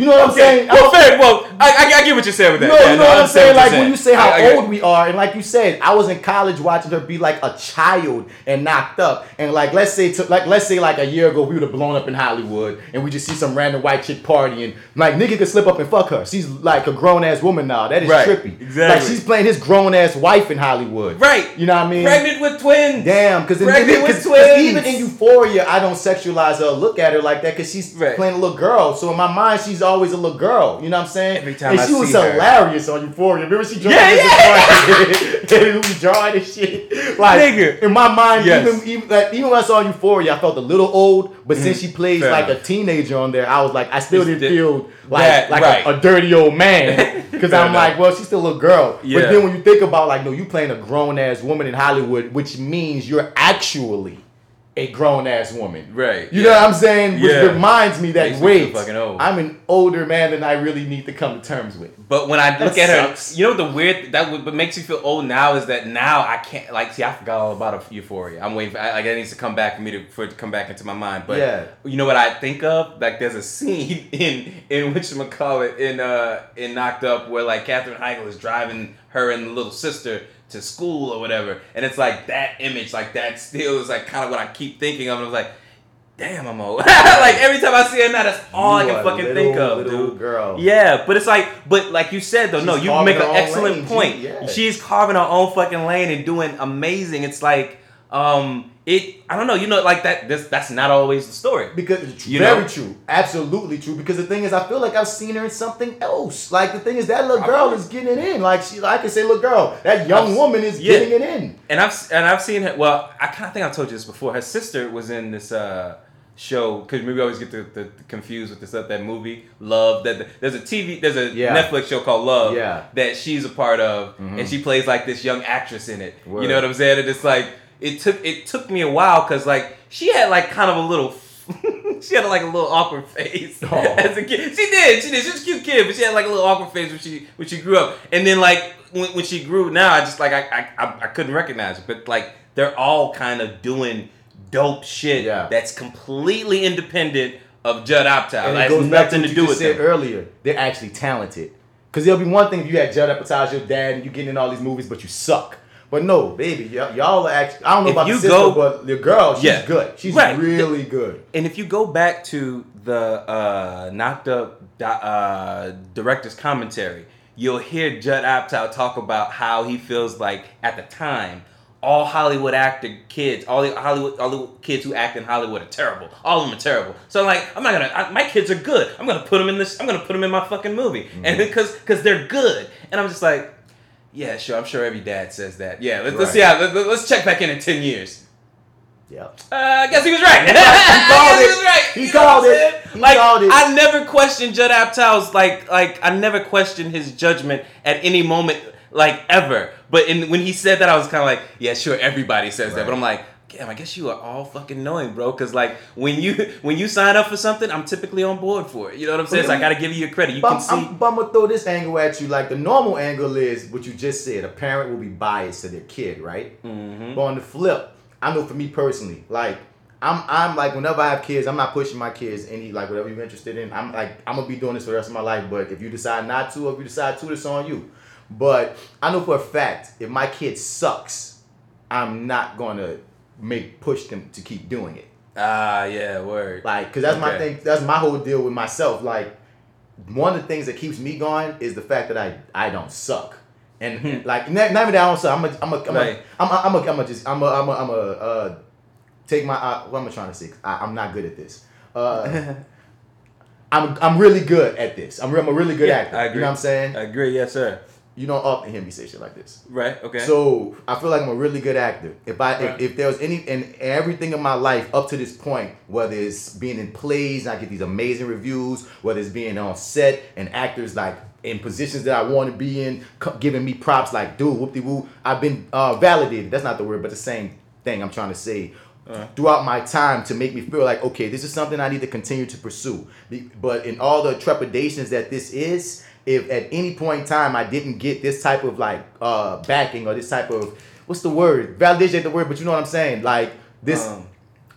you know what I'm Okay, saying? well, fair. Well, I, I, I get what you're saying with that. You know, you know what I'm saying? Like when you say how I old we are, and like you said, I was in college watching her be like a child and knocked up, and like let's say, to, like let's say like a year ago we would have blown up in Hollywood, and we just see some random white chick partying, like nigga could slip up and fuck her. She's like a grown ass woman now. That is Right, trippy. exactly. Like she's playing his grown ass wife in Hollywood. Right. You know what I mean? Pregnant with twins. Damn, because Pregnant with twins. even in Euphoria, I don't sexualize her, look at her like that, because she's Right. playing a little girl. So in my mind, she's always a little girl. You know what I'm saying? Every time and I she was her. hilarious on Euphoria. Remember she drawing Yeah, yeah, yeah. was drawing and shit. Like Nigga. in my mind, Yes. even even, like, even when I saw Euphoria, I felt a little old. But since she plays Mm-hmm. Fair like a teenager on there, I was like, I still It's didn't di- feel like That- like right. a, a dirty old man. Because I'm like, well, she's still a little girl. Yeah. But then when you think about like, no, you playing a grown ass woman in Hollywood, which means you're actually a grown ass woman. Right, You yeah. know what I'm saying? Which Yeah. reminds me that me wait, fucking old. I'm an older man than I really need to come to terms with. But when I look That at her, you know the weird that what makes you feel old now is that now I can't like see I forgot all about Euphoria. I'm waiting for I, like it needs to come back for me to for it to come back into my mind. But Yeah. you know what I think of? Like there's a scene in in which call it in uh in Knocked Up where like Katherine Heigl is driving her and the little sister to school or whatever, and it's like that image, like that still is like kind of what I keep thinking of. And I was like. Damn, I'm old. like every time I see her now, that's all I can fucking little, think of, dude. girl. Yeah, but it's like, but like you said though, no, you make an excellent lane, point. yeah. She's carving her own fucking lane and doing amazing. It's like, um, it. I don't know, you know, like that. This that's not always the story. Because it's You very know? true, absolutely true. Because the thing is, I feel like I've seen her in something else. Like the thing is, that little girl is getting it in. Like she, like I can say, little girl, that young I've- woman is yeah. getting it in. And I've and I've seen her. Well, I kind of think I told you this before. Her sister was in this uh show because maybe I always get the, the, the confused with this uh, that movie Love. That there's a TV, there's a Yeah. Netflix show called Love. Yeah. Mm-hmm. That she's a part of, and she plays like this young actress in it. Word. You know what I'm saying? And it's like it took it took me a while because like she had like kind of a little. she had like a little awkward face Oh. as a kid. She did. She did. She was a cute kid, but she had like a little awkward face when she when she grew up. And then like when, when she grew now, I just like I, I I couldn't recognize her. But like they're all kind of doing dope shit Yeah. that's completely independent of Judd Apatow. And It it has goes back to nothing what to you do just with said them. earlier. They're actually talented. Because there'll be one thing if you had Judd Apatow's your dad and you getting in all these movies, but you suck. But no, baby, y- y'all are actually. I don't know If about you the sister, go- but the girl, she's Yeah. good. She's Right. really good. And if you go back to the uh, knocked up uh, director's commentary, you'll hear Judd Apatow talk about how he feels like at the time all Hollywood actor kids, all the Hollywood, all the kids who act in Hollywood are terrible. All of them are terrible. So like, I'm not gonna. I, my kids are good. I'm gonna put them in this. I'm gonna put them in my fucking movie, and because because they're good. And I'm just like, yeah, sure. I'm sure every dad says that. Yeah, let's, let's Right. see how. Let, let's check back in in ten years. Yep. Uh, I guess he was right. He I called it. was right. He You called it. He like called it. I never questioned Judd Apatow's like like I never questioned his judgment at any moment like ever. But in, when he said that, I was kind of like, yeah, sure, everybody says that. But I'm like. Damn, I guess you are all fucking knowing, bro. Cause like when you when you sign up for something, I'm typically on board for it. You know what I'm saying? So I gotta give you your credit. You But can see. I'm, but I'm gonna throw this angle at you. Like the normal angle is what you just said. A parent will be biased to their kid, right? Mm-hmm. But on the flip, I know for me personally, like I'm, I'm like whenever I have kids, I'm not pushing my kids any like whatever you're interested in. I'm like I'm gonna be doing this for the rest of my life. But if you decide not to, or if you decide to, it's on you. But I know for a fact, if my kid sucks, I'm not gonna make push them to keep doing it. Ah, yeah, word. Like, cause that's my thing. That's my whole deal with myself. Like, one of the things that keeps me going is the fact that I I don't suck. And like, not, not even that I don't suck. I'm a, I'm a, I'm a, Hmm. I'm a, I'm a, I'm a just, I'm a, I'm a, I'm a, uh, take my, uh, what am I trying to say? I, I'm not good at this. Uh, I'm, I'm really good at this. I'm, re- I'm a really good Yeah, actor. I agree. You know what I'm saying? I agree, yes, sir. You don't often hear me say shit like this. Right, okay. So I feel like I'm a really good actor. If I Right. if, if there was any and everything in my life up to this point, whether it's being in plays and I get these amazing reviews, whether it's being on set and actors like in positions that I want to be in, giving me props like dude, whoop de woo. I've been uh, validated. That's not the word, but the same thing I'm trying to say. Throughout my time to make me feel like okay, this is something I need to continue to pursue. But in all the trepidations that this is, if at any point in time I didn't get this type of like uh backing or this type of what's the word? Validation the word but you know what I'm saying? Like this Um,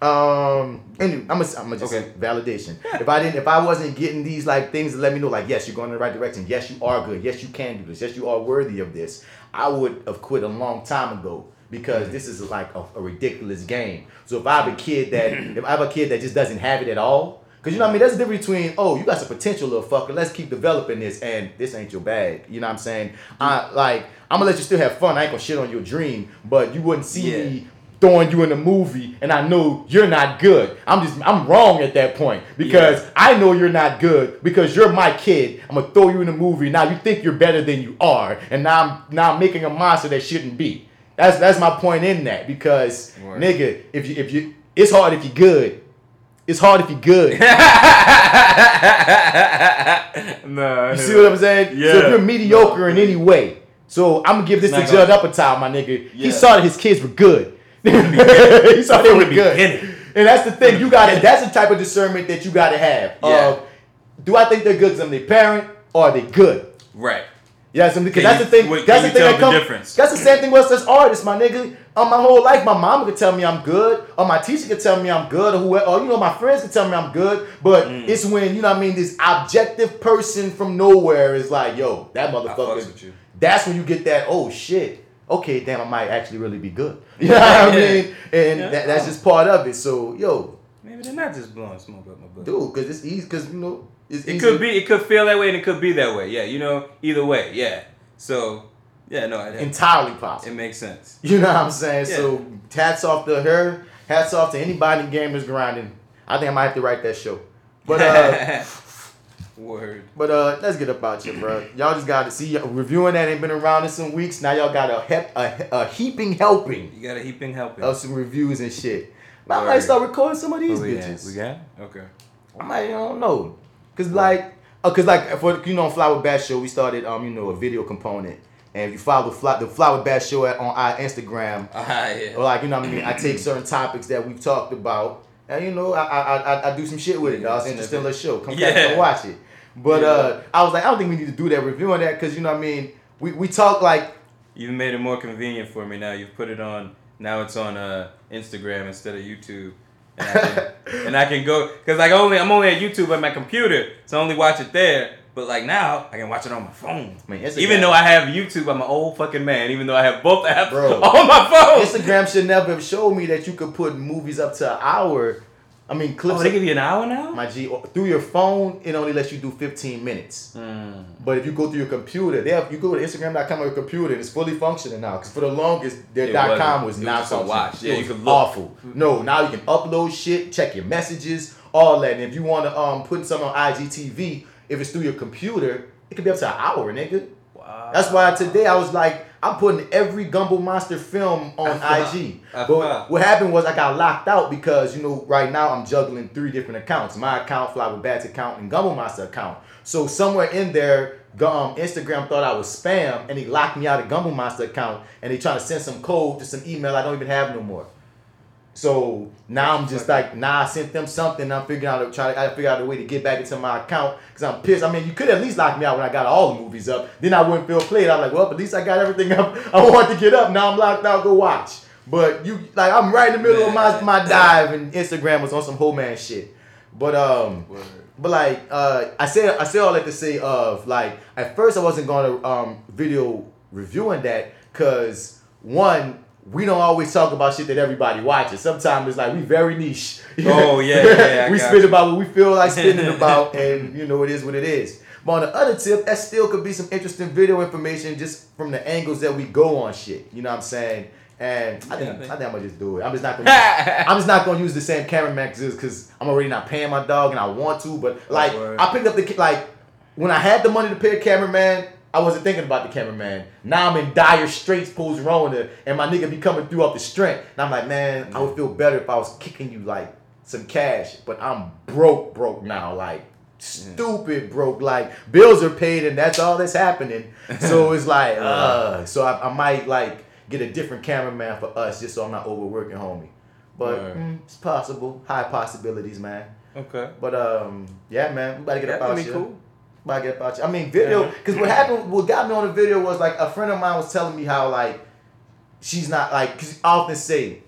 um anyway, I'm gonna I'm gonna just Okay. say validation. If I didn't if I wasn't getting these like things that let me know like yes you're going in the right direction. Yes you are good. Yes you can do this. Yes you are worthy of this. I would have quit a long time ago because this is like a, a ridiculous game. So if I have a kid that if I have a kid that just doesn't have it at all Cause you know what I mean? That's the difference between, oh, you got some potential, little fucker. Let's keep developing this, and this ain't your bag. You know what I'm saying? I like, I'm gonna let you still have fun. I ain't gonna shit on your dream, but you wouldn't see Yeah. me throwing you in a movie and I know you're not good. I'm just I'm wrong at that point because Yeah. I know you're not good because you're my kid. I'm gonna throw you in a movie. Now you think you're better than you are, and now I'm now I'm making a monster that shouldn't be. That's that's my point in that because Word. nigga, if you if you it's hard if you're good. It's hard if you're good. no, You see what I'm saying? Yeah. So if you're mediocre in any way, so I'm gonna give this to Judd Apatow, my nigga. He saw that his kids were good. he saw they were good. And that's the thing. You got to That's the type of discernment that you got to have. Yeah. Uh, do I think they're good because I'm their parent, or are they good? right. Yeah, because that's you- the thing. wait, that's the you thing that comes. difference? That's the same thing with us as artists, my nigga. Um, my whole life, my mom could tell me I'm good, or my teacher could tell me I'm good, or whoever, or you know, my friends could tell me I'm good. But Mm. it's when you know, what I mean, this objective person from nowhere is like, yo, that motherfucker. you. That's when you get that. Oh shit. Okay, damn, I might actually really be good. You know what I mean? And Yeah. that, that's just part of it. So, yo, Maybe they're not just blowing smoke up my butt. dude, because it's easy. Because you know, it's It easy. could be. It could feel that way, and it could be that way. Yeah, you know. Either way, yeah. So, yeah, no, it, entirely possible. it makes sense. You know what I'm saying? Yeah. So hats off to her. Hats off to anybody in gamers grinding. I think I might have to write that show. But uh, Word. but uh, let's get up out here, bro. Y'all just got to see reviewing that ain't been around in some weeks. Now y'all got a hep, a, a heaping helping You got a heaping helping. of some reviews and shit. But I might start recording some of these Oh, bitches. We got. Okay. I might, I don't know, cause like, uh, cause like for you know, Fly with Bats Show, we started um, you know, a video component, and if you follow the Fly, the Fly with Bats Show at, on our Instagram, Ah, yeah. or like you know, what I mean, I take certain topics that we've talked about, and you know, I I, I, I do some shit with it. Dog. It's interesting little show. Come back and watch it. But Yeah. uh, I was like, I don't think we need to do that review on that, cause you know, what I mean, we we talk like You've made it more convenient for me now. You've put it on. Now it's on uh, Instagram instead of YouTube. And I can, and I can go because like only I'm only at YouTube on my computer, so I only watch it there. But like now, I can watch it on my phone. I mean, Instagram- Even though I have YouTube, I'm an old fucking man. Even though I have both apps Bro. on my phone. Instagram should never have showed me that you could put movies up to an hour. I mean, clips. Oh, they give you an hour now. my G, through your phone, it only lets you do 15 minutes. Mm. But if you go through your computer, they have you go to Instagram.com on your computer and it's fully functioning now. Because for the longest, their It dot com wasn't. was It not just a functioning. watch. Yeah, it you was could look. awful. No, now you can upload shit, check your messages, all that. And if you want to um put something on IGTV, if it's through your computer, it could be up to an hour, nigga. Wow. That's why today I was like, I'm putting every Gumbo Monster film on felt- IG. I But what happened was I got locked out because, you know, right now I'm juggling three different accounts. My account, Fly with Bats account, and Gumbo Monster account. So somewhere in there, um, Instagram thought I was spam and he locked me out of Gumbo Monster account and they trying to send some code to some email I don't even have no more. So now I'm just like, nah, I sent them something. I'm figuring out, trying to, I figure out a way to get back into my account because I'm pissed. I mean, you could at least lock me out when I got all the movies up. Then I wouldn't feel played. I'm like, well, at least I got everything up. I want to get up. Now I'm locked out. Go watch. But you, like, I'm right in the middle of my, my dive, and Instagram was on some whole man shit. But um, Word. but like uh, I said, I say all that to say of like at first I wasn't gonna um video reviewing that because one we don't always talk about shit that everybody watches. Sometimes it's like we very niche. Oh, yeah, yeah, we spit you. about what we feel like spitting about, and you know it is what it is. But on the other tip, that still could be some interesting video information just from the angles that we go on shit. You know what I'm saying? And I think Yeah, I think I'm gonna just do it. I'm just not gonna. use, I'm just not gonna use the same cameraman because I'm already not paying my dog and I want to. But like word. I picked up the like when I had the money to pay a cameraman. I wasn't thinking about the cameraman. Now I'm in dire straits post Rona, and my nigga be coming through off the strength. And I'm like, man, I would feel better if I was kicking you like some cash, but I'm broke, broke now, like stupid broke. Like bills are paid, and that's all that's happening. So it's like, uh, so I, I might like get a different cameraman for us, just so I'm not overworking, homie. But Word. mm, it's possible, high possibilities, man. Okay. But um, yeah, man, we gotta get That up out would be here. cool. About to get up out here. I mean, video, Yeah. because what happened, what got me on the video was like a friend of mine was telling me how like she's not like, because I often say,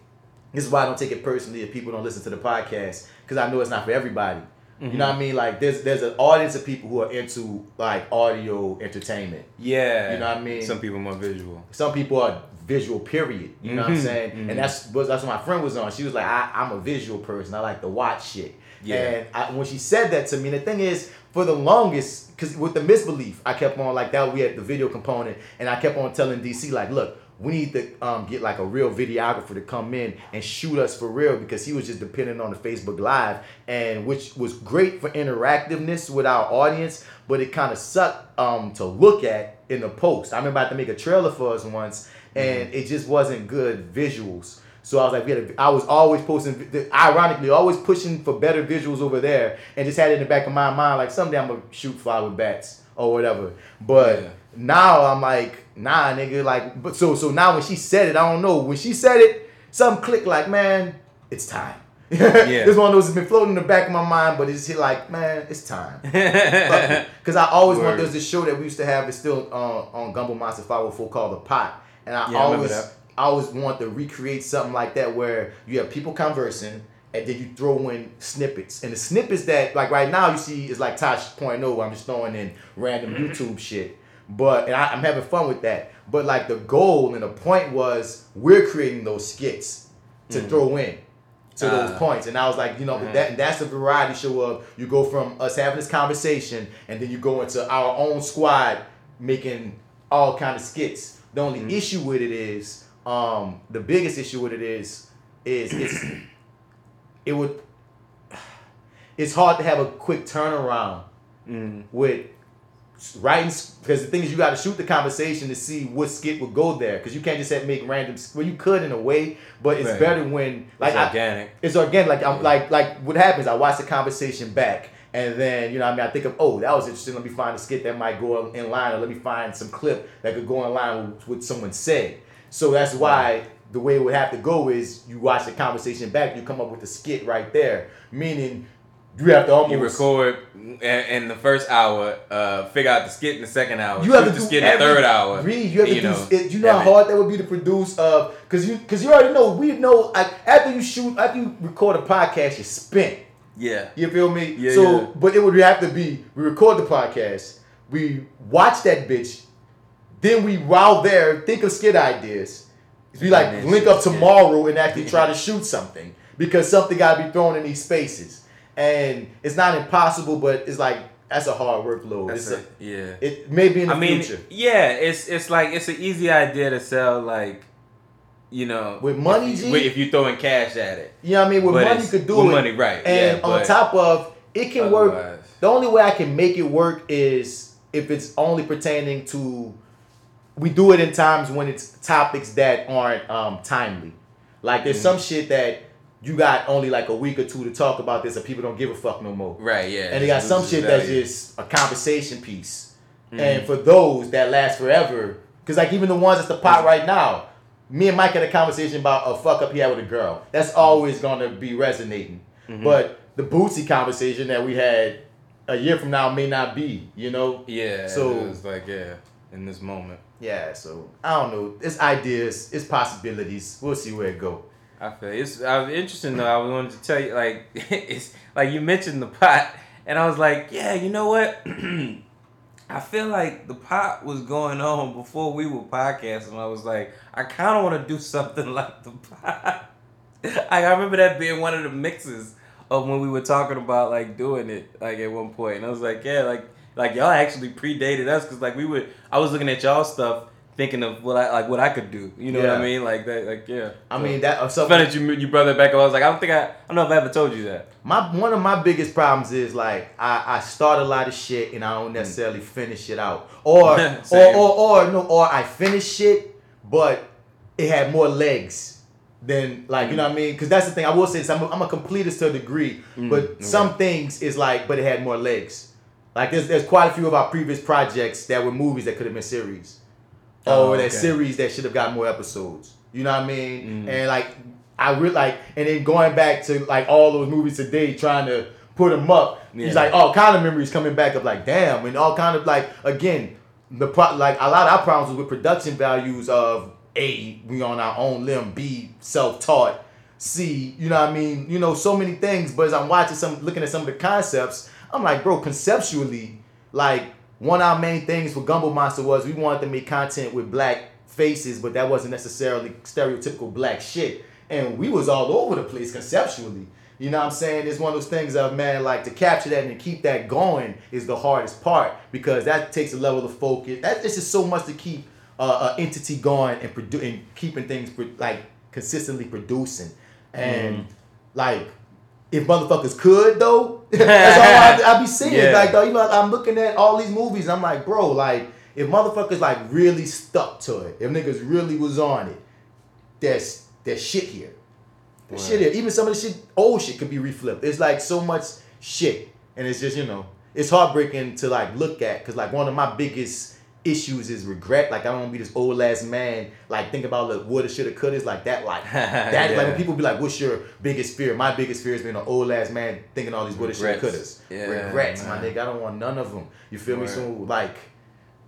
this is why I don't take it personally if people don't listen to the podcast, because I know it's not for everybody. You know what I mean? Like there's there's an audience of people who are into like audio entertainment. Yeah. You know what I mean? Some people more visual. Some people are visual, period. You know what I'm Mhm, saying? mhm. And that's what that's what my friend was on. She was like, I, I'm a visual person. I like to watch shit. Yeah. And I, when she said that to me, the thing is, for the longest, because with the misbelief, I kept on like that. We had the video component, and I kept on telling DC like, look, we need to um, get like a real videographer to come in and shoot us for real because he was just depending on the Facebook Live, and which was great for interactiveness with our audience, but it kind of sucked um, to look at in the post. I remember I had to make a trailer for us once, and it just wasn't good visuals. So I was like, we had a, I was always posting, ironically, always pushing for better visuals over there, and just had it in the back of my mind, like someday I'm gonna shoot fly with bats or whatever. But Yeah. now I'm like, nah, nigga, like, but so so now when she said it, I don't know. When she said it, something clicked, like, man, it's time. yeah. This one of those has been floating in the back of my mind, but it's hit like, man, it's time. Because I always want there's this show that we used to have. It's still uh, on Gumbo Monster 504 called The Pot, and I Yeah, always that. I always want to recreate something like that where you have people conversing and then you throw in snippets. And the snippets that like right now you see is like Tosh point oh, I'm just throwing in random Mm-hmm. YouTube shit. But and I, I'm having fun with that. But like the goal and the point was we're creating those skits to throw in to those Ah. points. And I was like, you know, Mhm. that that's a variety show of you go from us having this conversation and then you go into our own squad making all kind of skits. The only Mhm. issue with it is, um, the biggest issue with it is, is it's it would it's hard to have a quick turnaround Mm. with writing because the thing is you got to shoot the conversation to see what skit would go there because you can't just have make random well you could in a way but it's Right. better when like It's I, organic. it's organic. Like I'm like like what happens? I watch the conversation back, and then you know I mean I think of oh that was interesting. Let me find a skit that might go in line, or let me find some clip that could go in line with what someone said. So that's why the way it would have to go is you watch the conversation back, you come up with a skit right there. Meaning you have to almost You record in, the first hour, uh, figure out the skit in the second hour, You have to the skit in the third hour. Reed, you have to you do. know, it, you know how hard that would be to produce. Uh, cause you, cause you already know. We know. Like after you shoot, after you record a podcast, you're spent. Yeah. You feel me? Yeah, so, yeah. but it would have to be we record the podcast, we watch that bitch, then we while there think of skit ideas. We like link up tomorrow and actually try to shoot something because something got to be thrown in these spaces, and it's not impossible, but it's like that's a hard workload. That's it's it. Yeah. it may be in the I mean, future. yeah, it's it's like it's an easy idea to sell, like, you know, With money, if, G? you- if you throwing cash at it. You know what I mean? With But money, you could do it. with it. money, right, And yeah, on top of it, can work. The only way I can make it work is if it's only pertaining to. We do it in times when it's topics that aren't um, timely. Like there's some Mm-hmm. shit that you got only like a week or two to talk about this, and people don't give a fuck no more. Right, yeah. And they got some shit that's just a conversation piece. Mhm. And for those that last forever, because like even the ones that's the pot right now, me and Mike had a conversation about a fuck up he had with a girl. That's always gonna be resonating. Mhm. But the Bootsy conversation that we had a year from now may not be, you know? Yeah. So- So it's like yeah, in this moment, Yeah, so I don't know. It's ideas, it's possibilities. We'll see where it go. I feel it's I was interesting though. I wanted to tell you like it's like you mentioned the pot, and I was like, yeah, you know what? I feel like the pot was going on before we were podcasting. I was like, I kind of want to do something like the pot. I I remember that being one of the mixes of when we were talking about like doing it like at one point, and I was like, yeah, like like y'all actually predated us because like we would. I was looking at y'all stuff. Thinking of what I like, what I could do, you know what I mean, like that, like yeah. I So- mean that it's something. funny that you you brought that back up. I was like, I don't think I, I don't know if I ever told you that. My one of my biggest problems is like I, I start a lot of shit and I Mm. don't necessarily finish it out. Or or, or or no or I finish shit but it had more legs than like you know what I mean? Because that's the thing. I will say. I'm a, I'm a completist to a degree, Mm, but okay. some things is like but it had more legs. Like there's there's quite a few of our previous projects that were movies that could have been series. Oh, or that okay. series that should have got more episodes. You know what I mean? Mm. And like I really like, and then going back to like all those movies today, trying to put them up. Yeah. He's like all kind of memories coming back up, like damn, and all kind of like again the pro- like a lot of our problems was with production values of a we on our own limb, b self taught, c you know what I mean, you know so many things. But as I'm watching some, looking at some of the concepts, I'm like, bro, conceptually, like one of our main things for Gumbo Monster was we wanted to make content with black faces, but that wasn't necessarily stereotypical black shit. And we was all over the place conceptually. You know what I'm saying? It's one of those things of man, like to capture that and to keep that going is the hardest part because that takes a level of focus. That it's just so much to keep uh, a entity going and produ- and keeping things pro- like consistently producing, and Mm. like if motherfuckers could though, that's all I, I be seeing. Yeah. Like though, you know, I'm looking at all these movies. I'm like, bro, like if motherfuckers like really stuck to it, if niggas really was on it, there's there's shit here. There's shit here. Even some of the shit, old shit, could be reflipped. It's like so much shit, and it's just you know, it's heartbreaking to like look at because like one of my biggest issues is regret. Like I don't want to be this old ass man. Like think about like woulda, shoulda, coulda. Like that. Like that. Like when people be like, "What's your biggest fear?" My biggest fear is being an old ass man thinking all these woulda, shoulda, Regrets. couldas. Yeah, Regrets, my nigga. I don't want none of them. You feel me? So like,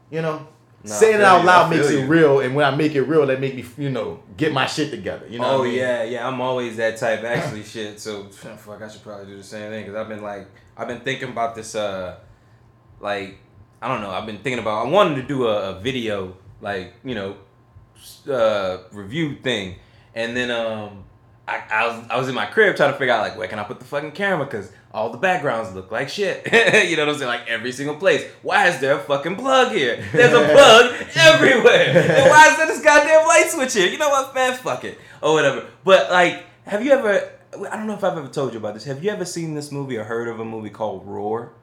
you know. Nah, Saying it out loud makes it real, and when I make it real, that make me, you know, get my shit together. You know? oh what I mean? yeah, yeah. I'm always that type. Actually, shit. So fuck, I should probably do the same thing because I've been like, I've been thinking about this. Uh, like, I don't know. I've been thinking about. I wanted to do a, a video, like you know, uh, review thing, and then um, I, I was I was in my crib trying to figure out like where can I put the fucking camera because all the backgrounds look like shit. you know what I'm saying? Like every single place. Why is there a fucking plug here? There's a plug everywhere. And why is there this goddamn light switch here? You know what, man? Fuck it or whatever. But like, have you ever? I don't know if I've ever told you about this. Have you ever seen this movie or heard of a movie called Roar?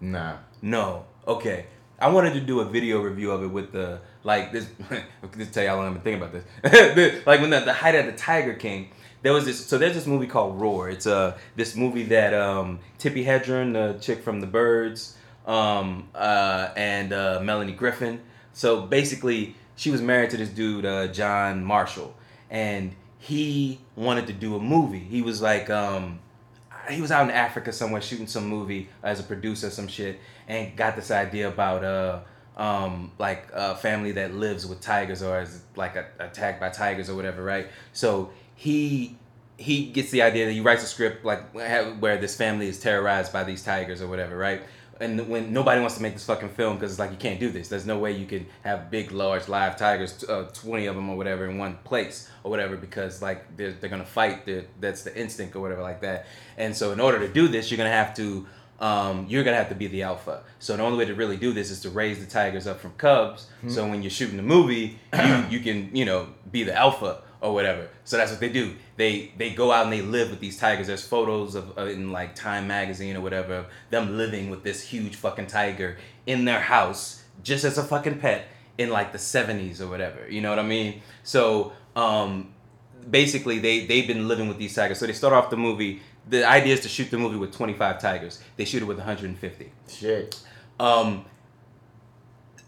Nah. No. Okay. I wanted to do a video review of it with the like this. Just tell y'all long I've been thinking about this. Like when the, the height of the Tiger King, there was this. So there's this movie called Roar. It's uh this movie that um Tippi Hedren, the chick from The Birds, um uh and uh, Melanie Griffith. So basically, she was married to this dude uh, John Marshall, and he wanted to do a movie. He was like um he was out in Africa somewhere shooting some movie as a producer, some shit, and got this idea about uh um like a family that lives with tigers or is like a, attacked by tigers or whatever, right? So he he gets the idea that he writes a script like where this family is terrorized by these tigers or whatever, right? And when nobody wants to make this fucking film because it's like you can't do this. There's no way you can have big, large, live tigers, uh, twenty of them or whatever, in one place or whatever because like they're, they're gonna fight. They're, that's the instinct or whatever like that. And so in order to do this, you're gonna have to um, you're gonna have to be the alpha. So the only way to really do this is to raise the tigers up from cubs. So when you're shooting the movie, you you can you know be the alpha or whatever. So that's what they do. They they go out and they live with these tigers. There's photos of uh, in like Time magazine or whatever of them living with this huge fucking tiger in their house just as a fucking pet in like the 70s or whatever. You know what I mean? So um basically they they've been living with these tigers. So they start off the movie. The idea is to shoot the movie with 25 tigers. They shoot it with 150. Shit. Um,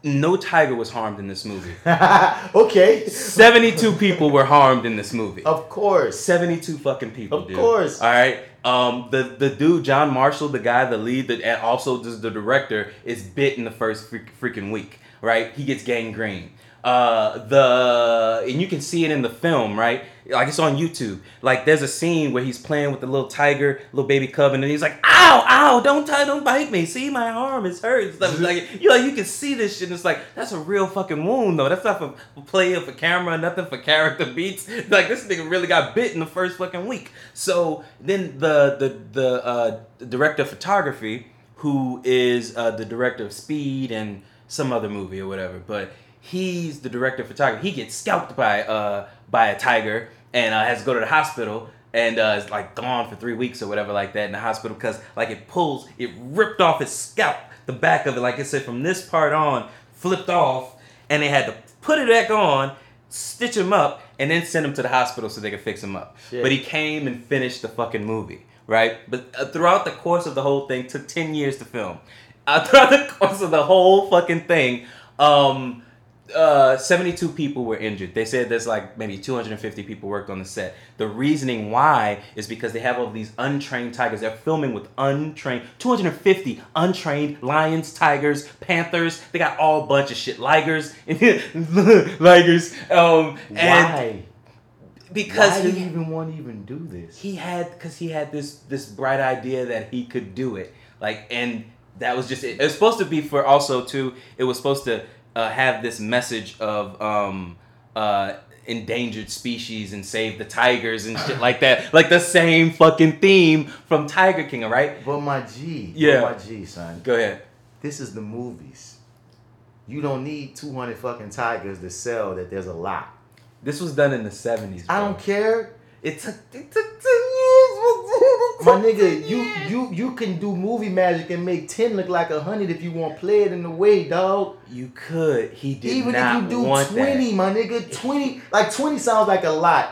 no tiger was harmed in this movie. okay. 72 people were harmed in this movie. Of course. 72 fucking people, Of dude. course. All right. Um, the the dude John Marshall, the guy, the lead, the, and also just the director, is bit in the first freak, freaking week. Right. He gets gangrene. Uh, the and you can see it in the film, right? Like it's on YouTube. Like there's a scene where he's playing with the little tiger, little baby cub, and then he's like, "Ow, ow! Don't tie, don't bite me! See my arm, it's hurt." Stuff like you know, you can see this shit. And it's like that's a real fucking wound, though. That's not for play for camera, nothing for character beats. Like this nigga really got bit in the first fucking week. So then the the the uh, director of photography, who is uh, the director of Speed and some other movie or whatever, but he's the director of photography. He gets scalped by uh by a tiger and uh, has to go to the hospital and uh, is like gone for three weeks or whatever like that in the hospital because like it pulls it ripped off his scalp the back of it. Like I said from this part on flipped off and they had to put it back on stitch him up and then send him to the hospital so they could fix him up. Shit. but he came and finished the fucking movie right? But uh, throughout the course of the whole thing took 10 years to film. Uh, throughout the course of the whole fucking thing um uh, 72 people were injured. They said there's like maybe 250 people worked on the set. The reasoning why is because they have all these untrained tigers. They're filming with untrained, 250 untrained lions, tigers, panthers. They got all bunch of shit. Ligers, ligers. Um, and Why? because Why did he- he even want to even do this? he had because he had this this bright idea that he could do it like and that was just it, it was supposed to be for also too it was supposed to uh, have this message of um uh endangered species and save the tigers and shit like that like the same fucking theme from tiger king all right But my G. Yeah. My G, son. go ahead This is the movies. you don't need 200 fucking tigers to sell that there's a lot. This was done in the seventies. I don't care. It took it took ten years. My nigga, you you you can do movie magic and make 10 look like a hundred if you want play it in the way, dog. You could. He did Even not if you do want 20, that. my nigga, 20 like 20 sounds like a lot.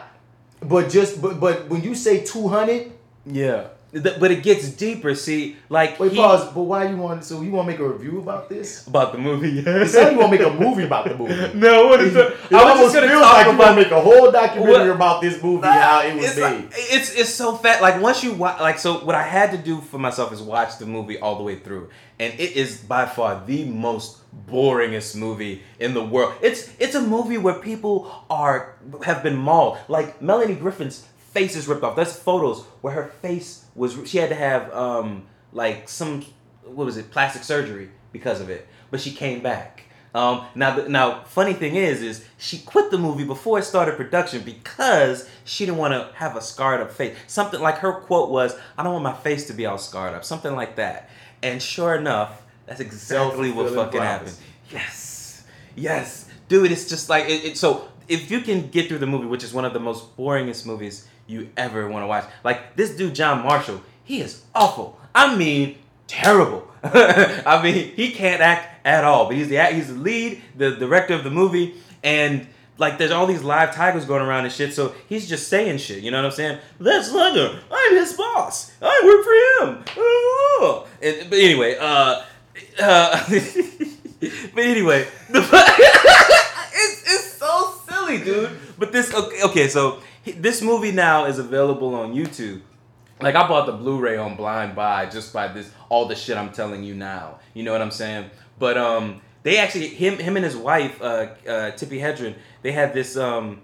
But just but but when you say 200, Yeah, Th- but it gets deeper. See, like wait, he- pause. But why you want so you want to make a review about this? about the movie. Yes. sounds you want to make a movie about the movie. no, what is It it? I was just gonna feels talk like you about want to make a whole documentary What? about this movie, how it was it's, made. like- it's it's so fat. Like once you watch, like so, what I had to do for myself is watch the movie all the way through, and it is by far the most boringest movie in the world. It's it's a movie where people are have been mauled. Like Melanie Griffith's face is ripped off. There's photos where her face was. She had to have um like some what was it plastic surgery because of it, but she came back. Um, now, the, now, funny thing is, is she quit the movie before it started production because she didn't want to have a scarred up face. Something like her quote was, "I don't want my face to be all scarred up." Something like that. And sure enough, that's exactly what fucking happened. Yes, yes, dude. It's just like it, it. So if you can get through the movie, which is one of the most boringest movies you ever want to watch, like this dude John Marshall, he is awful. I mean, terrible. I mean, he can't act at all. But he's the he's the lead, the director of the movie, and like there's all these live tigers going around and shit. So he's just saying shit. You know what I'm saying? That's Slugger. I'm his boss. I work for him. And, but anyway, uh, uh but anyway, the it's it's so silly, dude. But this okay, okay so this movie now is available on YouTube. Like I bought the Blu-ray on Blind Buy just by this all the shit I'm telling you now. You know what I'm saying? But um, they actually him him and his wife uh, uh Tippi Hedren they had this um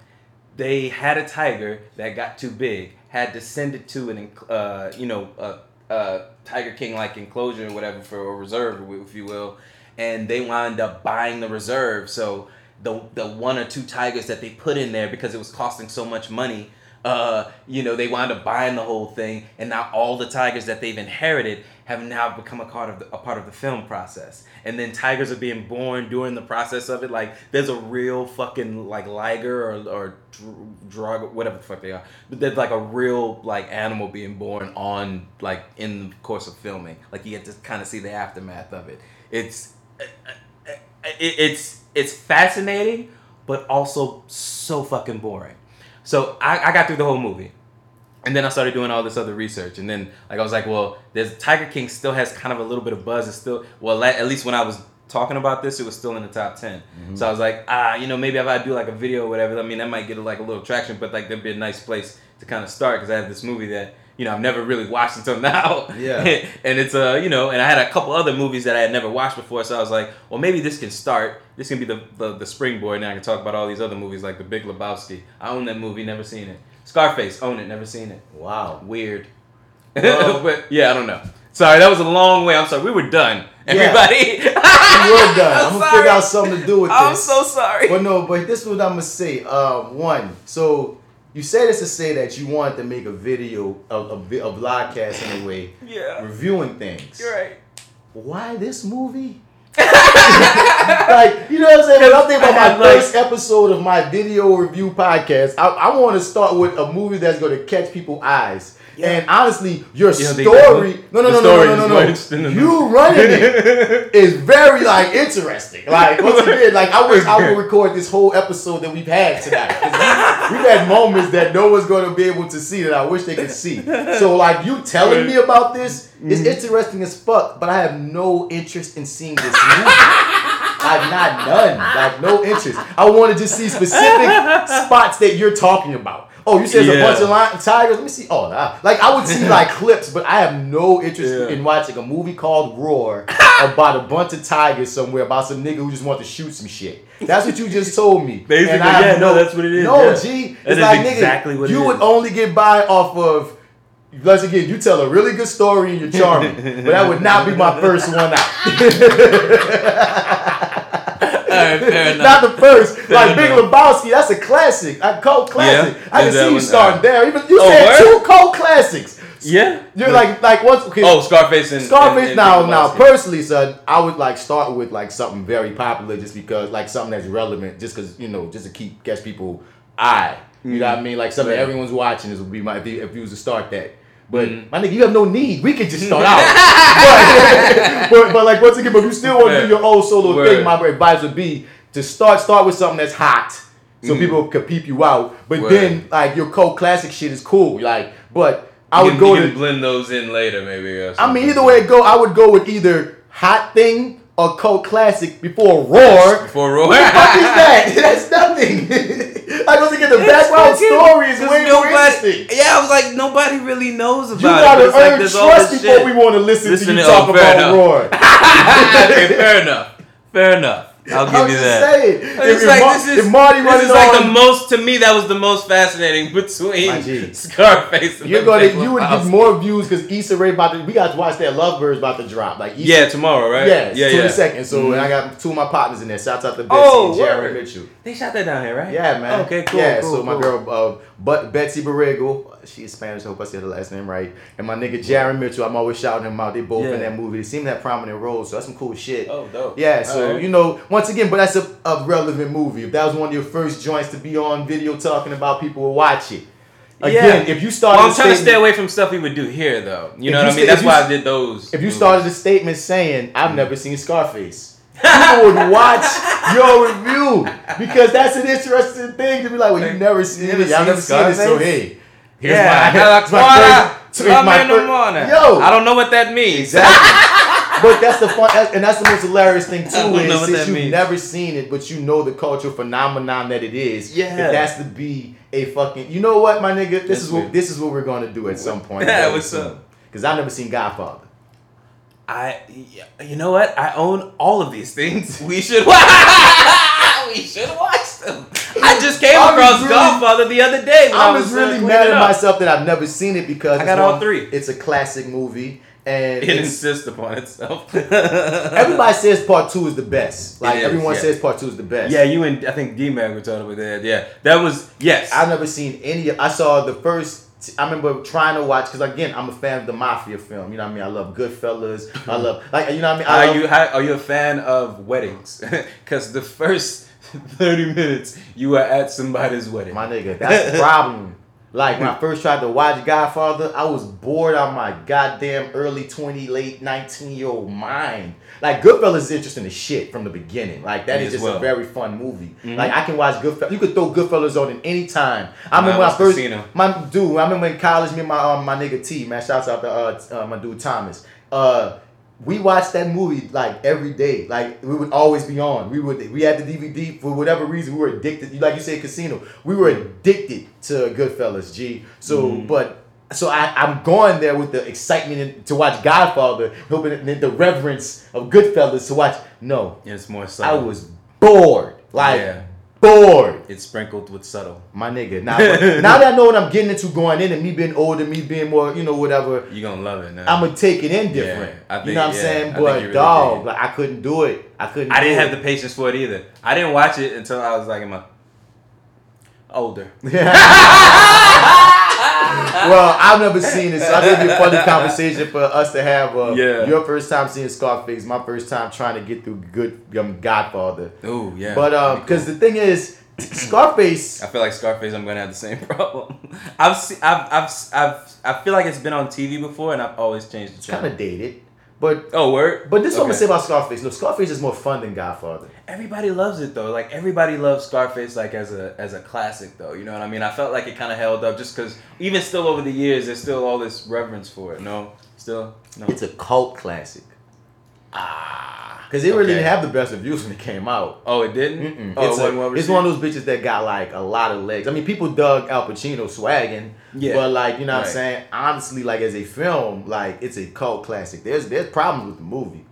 they had a tiger that got too big had to send it to an uh you know a, a Tiger King like enclosure or whatever for a reserve if you will and they wound up buying the reserve so the the one or two tigers that they put in there because it was costing so much money uh, you know, they wound up buying the whole thing, and now all the tigers that they've inherited have now become a part of the, a part of the film process. And then tigers are being born during the process of it. Like there's a real fucking like liger or or drug whatever the fuck they are, but there's like a real like animal being born on like in the course of filming. Like you get to kind of see the aftermath of it. It's uh, uh, uh, it, it's it's fascinating, but also so fucking boring. So I, I got through the whole movie. And then I started doing all this other research, and then like I was like, well, there's Tiger King still has kind of a little bit of buzz. It's still well, at least when I was talking about this, it was still in the top 10 So I was like, ah, you know, maybe if I do like a video or whatever, I mean, that might get like a little traction, but like there'd be a nice place to kind of start because I have this movie that you know I've never really watched until now. Yeah. and it's uh you know, and I had a couple other movies that I had never watched before, so I was like, well, maybe this can start. This can be the the, the springboard, and I can talk about all these other movies like The Big Lebowski. I own that movie, never seen it. Scarface, own it, never seen it. Wow. Weird. Well- but yeah, I don't know. Sorry, that was a long way. I'm sorry. We were done. Yeah. Everybody. We were done. I'm, I'm gonna figure out something to do with this. I'm so sorry. But no, but this is what I'm gonna say. Um, one, so you say this to say that you wanted to make a video, a, a, a vlogcast in a way, Yeah. reviewing things. You're right. Why this movie? like, you know what I'm saying? When I think about I my like- first episode of my video review podcast, I, I want to start with a movie that's going to catch people's eyes. And honestly, your You don't story, that- no, no, the no, no, story no, no, no, you running it is very like interesting. Like once again, like I wish I would record this whole episode that we've had tonight. 'Cause we, we've had moments that no one's going to be able to see that I wish they could see. So like you telling me about this is interesting as fuck, but I have no interest in seeing this movie. Like not none, like no interest. I want to just see specific spots that you're talking about. Oh, you said there's a bunch of lion, tigers. Let me see. Oh, nah. like I would see like clips, but I have no interest Yeah. in watching a movie called Roar about a bunch of tigers somewhere about some nigga who just want to shoot some shit. That's what you just told me. Basically, yeah, no, that's what it is, No, yeah. G, That it's is like exactly nigga, you would is. only get by off of. Once again, you tell a really good story and you're charming, but that would not be my first one out. Enough. Not the first. Like Big. Lebowski, that's a classic. A cult classic. Yeah? I can see you one- starting there. Even you Oh, said word? two cult classics. Yeah. You're like like what's okay? Oh, Scarface and Scarface. and- and now, now, personally, son, I would like start with like something very popular, just because like something that's relevant, just because you know, just to keep catch people eye. You know what I mean? Like something Right. everyone's watching. This would be my if you, if you was to start that. But Mhm. my nigga, you have no need. We could just start out. but, but but like once again, but if you still want to do your own solo Word. thing, my advice would be to start start with something that's hot. So Mhm. people can peep you out, but Word. then like your cold classic shit is cool. Like, but I You would can- go you to can blend those in later, maybe. I mean, either way it go, I would go with either hot thing or cult classic before roar. For roar, What the fuck is that? That's nothing. I don't think the background story is way interesting. Yeah, I was like, nobody really knows about You it. but gotta it's like earn all trust before shit. we want to listen, Listen to you to- talk oh, about enough. roar. okay, fair enough. Fair enough. I'll give I'm you that. saying. It's like, Mar- this is, if Marty this is like on, the most to me. That was the most fascinating between Scarface. And you're gonna you would get more views because Issa Rae about to. We got to watch that Lovebirds about to drop. Like Issa, Yeah, tomorrow, right? yeah yeah, to yeah. the second. So Mhm. I got two of my partners in there. Shouts out to Betsy Oh, and word. Mitchell. They shot that down here, right? Yeah, man. Okay, cool. Yeah, cool, so my girl, uh, but Betsy Borrego, she's Spanish. I hope I said her last name right. And my nigga Jaron Mitchell, I'm always shouting him out. They both Yeah. in that movie. They seem to have prominent roles, so that's some cool shit. Oh, dope. Yeah, so Alright. you know, once again, but that's a, a relevant movie. If that was one of your first joints to be on video talking about, people will watch it. Again, if you started, Well, I'm trying to stay away from stuff we would do here, though. You know you what I mean? stay- That's you why I did those. If you movies. started a statement saying, "I've never seen Scarface," people would watch your review because that's an interesting thing to be like, "Well, you've never seen never it. I've never seen it." So hey, here's yeah, my, I here's my first- here's my no morning. Yo, I don't know what that means. Exactly. but that's the fun, and that's the most hilarious thing too. Is since you've means. never seen it, but you know the cultural phenomenon that it is. Yeah. That's to be a fucking, you know what, my nigga, this That's is what weird. this is what we're gonna do at some point. Yeah, what's up? Because I've never seen Godfather. I, you know what? I own all of these things. We should. we should watch them. I just came I across really- Godfather the other day. I, I was uh, really mad at myself that I've never seen it because I it's got all one- three. It's a classic movie, and It insists upon itself. everybody says part two is the best. Like is, everyone yeah. says part two is the best. Yeah, you and I think D Mag were talking about that. Yeah, that was yes. I've never seen any. I saw the first. I remember trying to watch because again, I'm a fan of the mafia film. You know what I mean? I love Goodfellas. I love like you know what I mean. I Are love, you are you a fan of weddings? Because the first thirty minutes you were at somebody's wedding. my nigga? That's the problem. Like when I first tried to watch Godfather, I was bored on my goddamn early 20, late 19 year old mind. Like Goodfellas is interesting as shit from the beginning. Like that Me is just well. a very fun movie. Mhm. Like I can watch Goodfellas. You could throw Goodfellas on at any time. I remember when I first Casino. my dude. I remember in college, me and my um, my nigga T man. Shouts out to uh, uh, my dude Thomas. Uh, we watched that movie like every day. Like we would always be on. We would we had the DVD for whatever reason. We were addicted. Like you said, Casino. We were addicted to Goodfellas. G. So, Mhm. but so I I'm going there with the excitement to watch Godfather, hoping that the reverence of Goodfellas to watch. No, it's more subtle. I was bored. Like yeah, bored. it's sprinkled with subtle. My nigga. Now, now that I know what I'm getting into going in and me being older, me being more, you know, whatever, You are gonna love it now. I'm gonna take it in different. Yeah, I you know what I'm yeah, saying? But really dog, did. like I couldn't do it. I couldn't. I didn't it. have the patience for it either. I didn't watch it until I was like in my older. well, I've never seen it, so I think it'd be a funny conversation for us to have. Uh, Yeah. Your first time seeing Scarface, my first time trying to get through good um, Godfather. Oh yeah. But um, because the thing is, Scarface. I feel like Scarface. I'm gonna have the same problem. I've, se- I've, I've, I've, I feel like it's been on TV before, and I've always changed the It's kind of dated, but Oh, word. but this is what I'm gonna say about Scarface. No, Scarface is more fun than Godfather. Everybody loves it though. Like everybody loves Scarface like as a as a classic though. You know what I mean? I felt like it kind of held up just because even still over the years, there's still all this reverence for it. No, still no. It's a cult classic. ah, Because it really didn't have the best reviews when it came out. Oh, it didn't. Mm-mm. Oh, it's, it a- it's one of those bitches that got like a lot of legs. I mean, people dug Al Pacino swagging, Yeah. but like you know what I'm saying. Honestly, like as a film, like it's a cult classic. There's there's problems with the movie,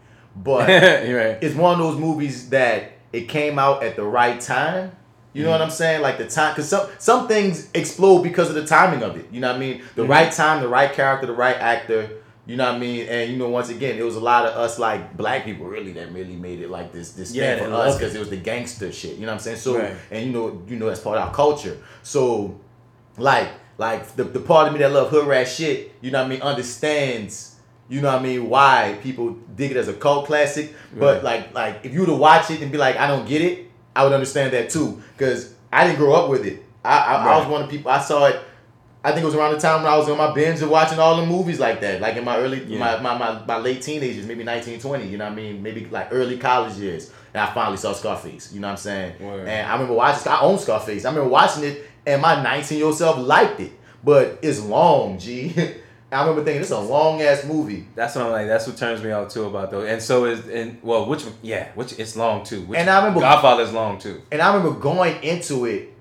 but right. it's one of those movies that it came out at the right time. You know what I'm saying? Like the time, because some some things explode because of the timing of it. You know what I mean? The Mhm. right time, the right character, the right actor. You know what I mean? And you know, once again, it was a lot of us like black people really that really made it like this this Yeah, thing for us because it was the gangster shit. You know what I'm saying? So Right. and you know you know that's part of our culture. So like like the, the part of me that love hood rat shit, you know what I mean, understands, you know what I mean, why people dig it as a cult classic. But like like if you were to watch it and be like, I don't get it, I would understand that too. Cause I didn't grow up with it. I I, I was one of the people I saw it. I think it was around the time when I was on my binge of watching all the movies like that, like in my early, Yeah. my, my, my, my late teenagers, maybe 19, 20, you know what I mean? Maybe like early college years. And I finally saw Scarface, you know what I'm saying? And I remember watching, I own Scarface. I remember watching it and my 19 year old self liked it. But it's long, G. I remember thinking, this is a long ass movie. That's what I'm like. That's what turns me off too about those. And so is and well, which yeah, which it's long too. Which, And I remember- Godfather's long too. And I remember going into it,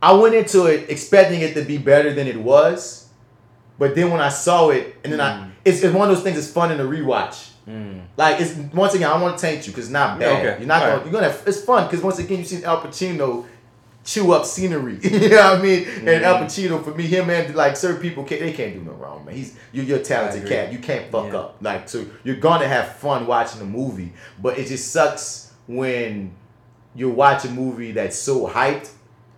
I went into it expecting it to be better than it was. But then when I saw it, and then I, mm. it's, it's one of those things that's fun in a rewatch. Mm. Like it's once again, I want to taint you because it's not bad. Okay. You're not All gonna, right. you're gonna. It's fun because once again, you see Al Pacino chew up scenery. you know what I mean? And Al Pacino, for me, him and like certain people, can't, they can't do no wrong, man. He's you're, you're a talented cat. You can't fuck Yeah. up. Like so, you're gonna have fun watching a movie, but it just sucks when you watch a movie that's so hyped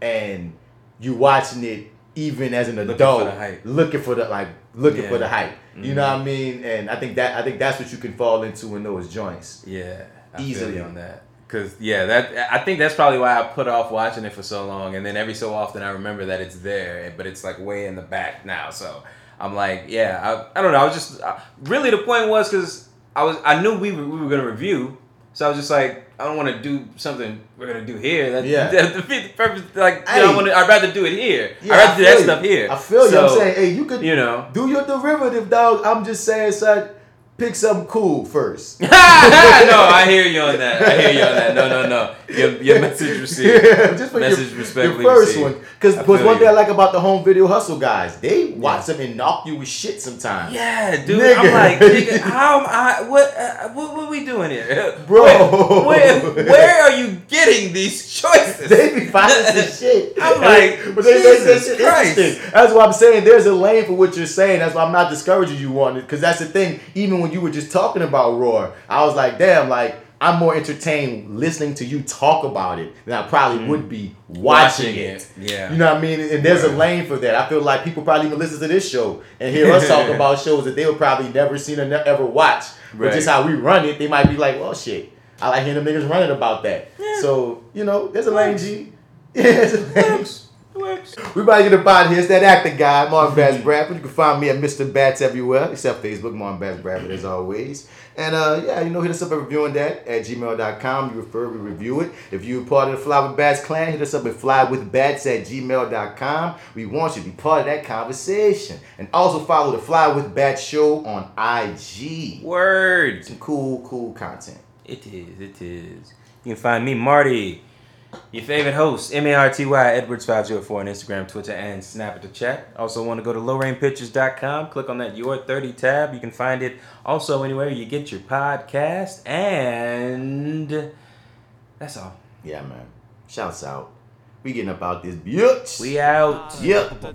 and you're watching it even as an Looking adult for the looking for the like looking Yeah. for the hype. You know what I mean? And I think that I think that's what you can fall into in those joints. Yeah, I Easily. you on that. Cause yeah, that I think that's probably why I put off watching it for so long, and then every so often I remember that it's there, but it's like way in the back now. So I'm like, yeah, I, I don't know. I was just uh, really the point was because I was I knew we were, we were gonna review, so I was just like, I don't want to do something we're gonna do here. That, Yeah. that the purpose. Like, you know, Hey. I want to. I'd rather do it here. Yeah, I'd rather I do that you. stuff here. I feel you. I'm saying, hey, you could you know. do your derivative, dog. I'm just saying, son, pick something cool first. no, I hear you on that. I hear you on that. No, no, no. Your, your message received. just for Message your, your respectfully first received. one. Because one feel thing. I like about the home video hustle guys, they watch them and knock you with shit sometimes. Yeah, dude. Nigga. I'm like, nigga, how am I? What? Uh, what? What we doing here, Bro. Where, where, where are you getting these choices? They be finding some shit. I'm like, but they, Jesus shit Christ. interesting. That's what I'm saying. There's a lane for what you're saying. That's why I'm not discouraging you on it. Because that's the thing. Even when you were just talking about Roar, I was like, damn, like I'm more entertained listening to you talk about it than I probably mm-hmm. would be watching. Watching it. it, yeah. You know what I mean? And there's a lane for that. I feel like people probably even listen to this show and hear us talk about shows that they would probably never seen or ne- ever watch. But just how we run it, they might be like, well, shit. I like hearing them niggas running about that. So, you know, there's a lane, G. Yeah, there's a lane. Works. We about to get up out here. It's that acting guy, Martin Bass Bradford. You can find me at Mr. Bats everywhere, except Facebook, Martin Bass Bradford, as always. And uh, yeah, you know, hit us up at reviewingdat at gmail.com. You refer, we review it. If you're part of the Fly with Bats clan, hit us up at flywithbats at gmail.com. We want you to be part of that conversation. And also follow the Fly with Bats show on IG. Word. Some cool, cool content. It is. It is. You can find me, Marty, your favorite host, M A R T Y Edwards five zero four on Instagram, Twitter, and Snap at the chat. Also, want to go to lowrainpictures.com. Click on that Your Thirty tab. You can find it also anywhere you get your podcast. And that's all. Yeah, man. Shouts out. We getting about out this bitch. We out. Yep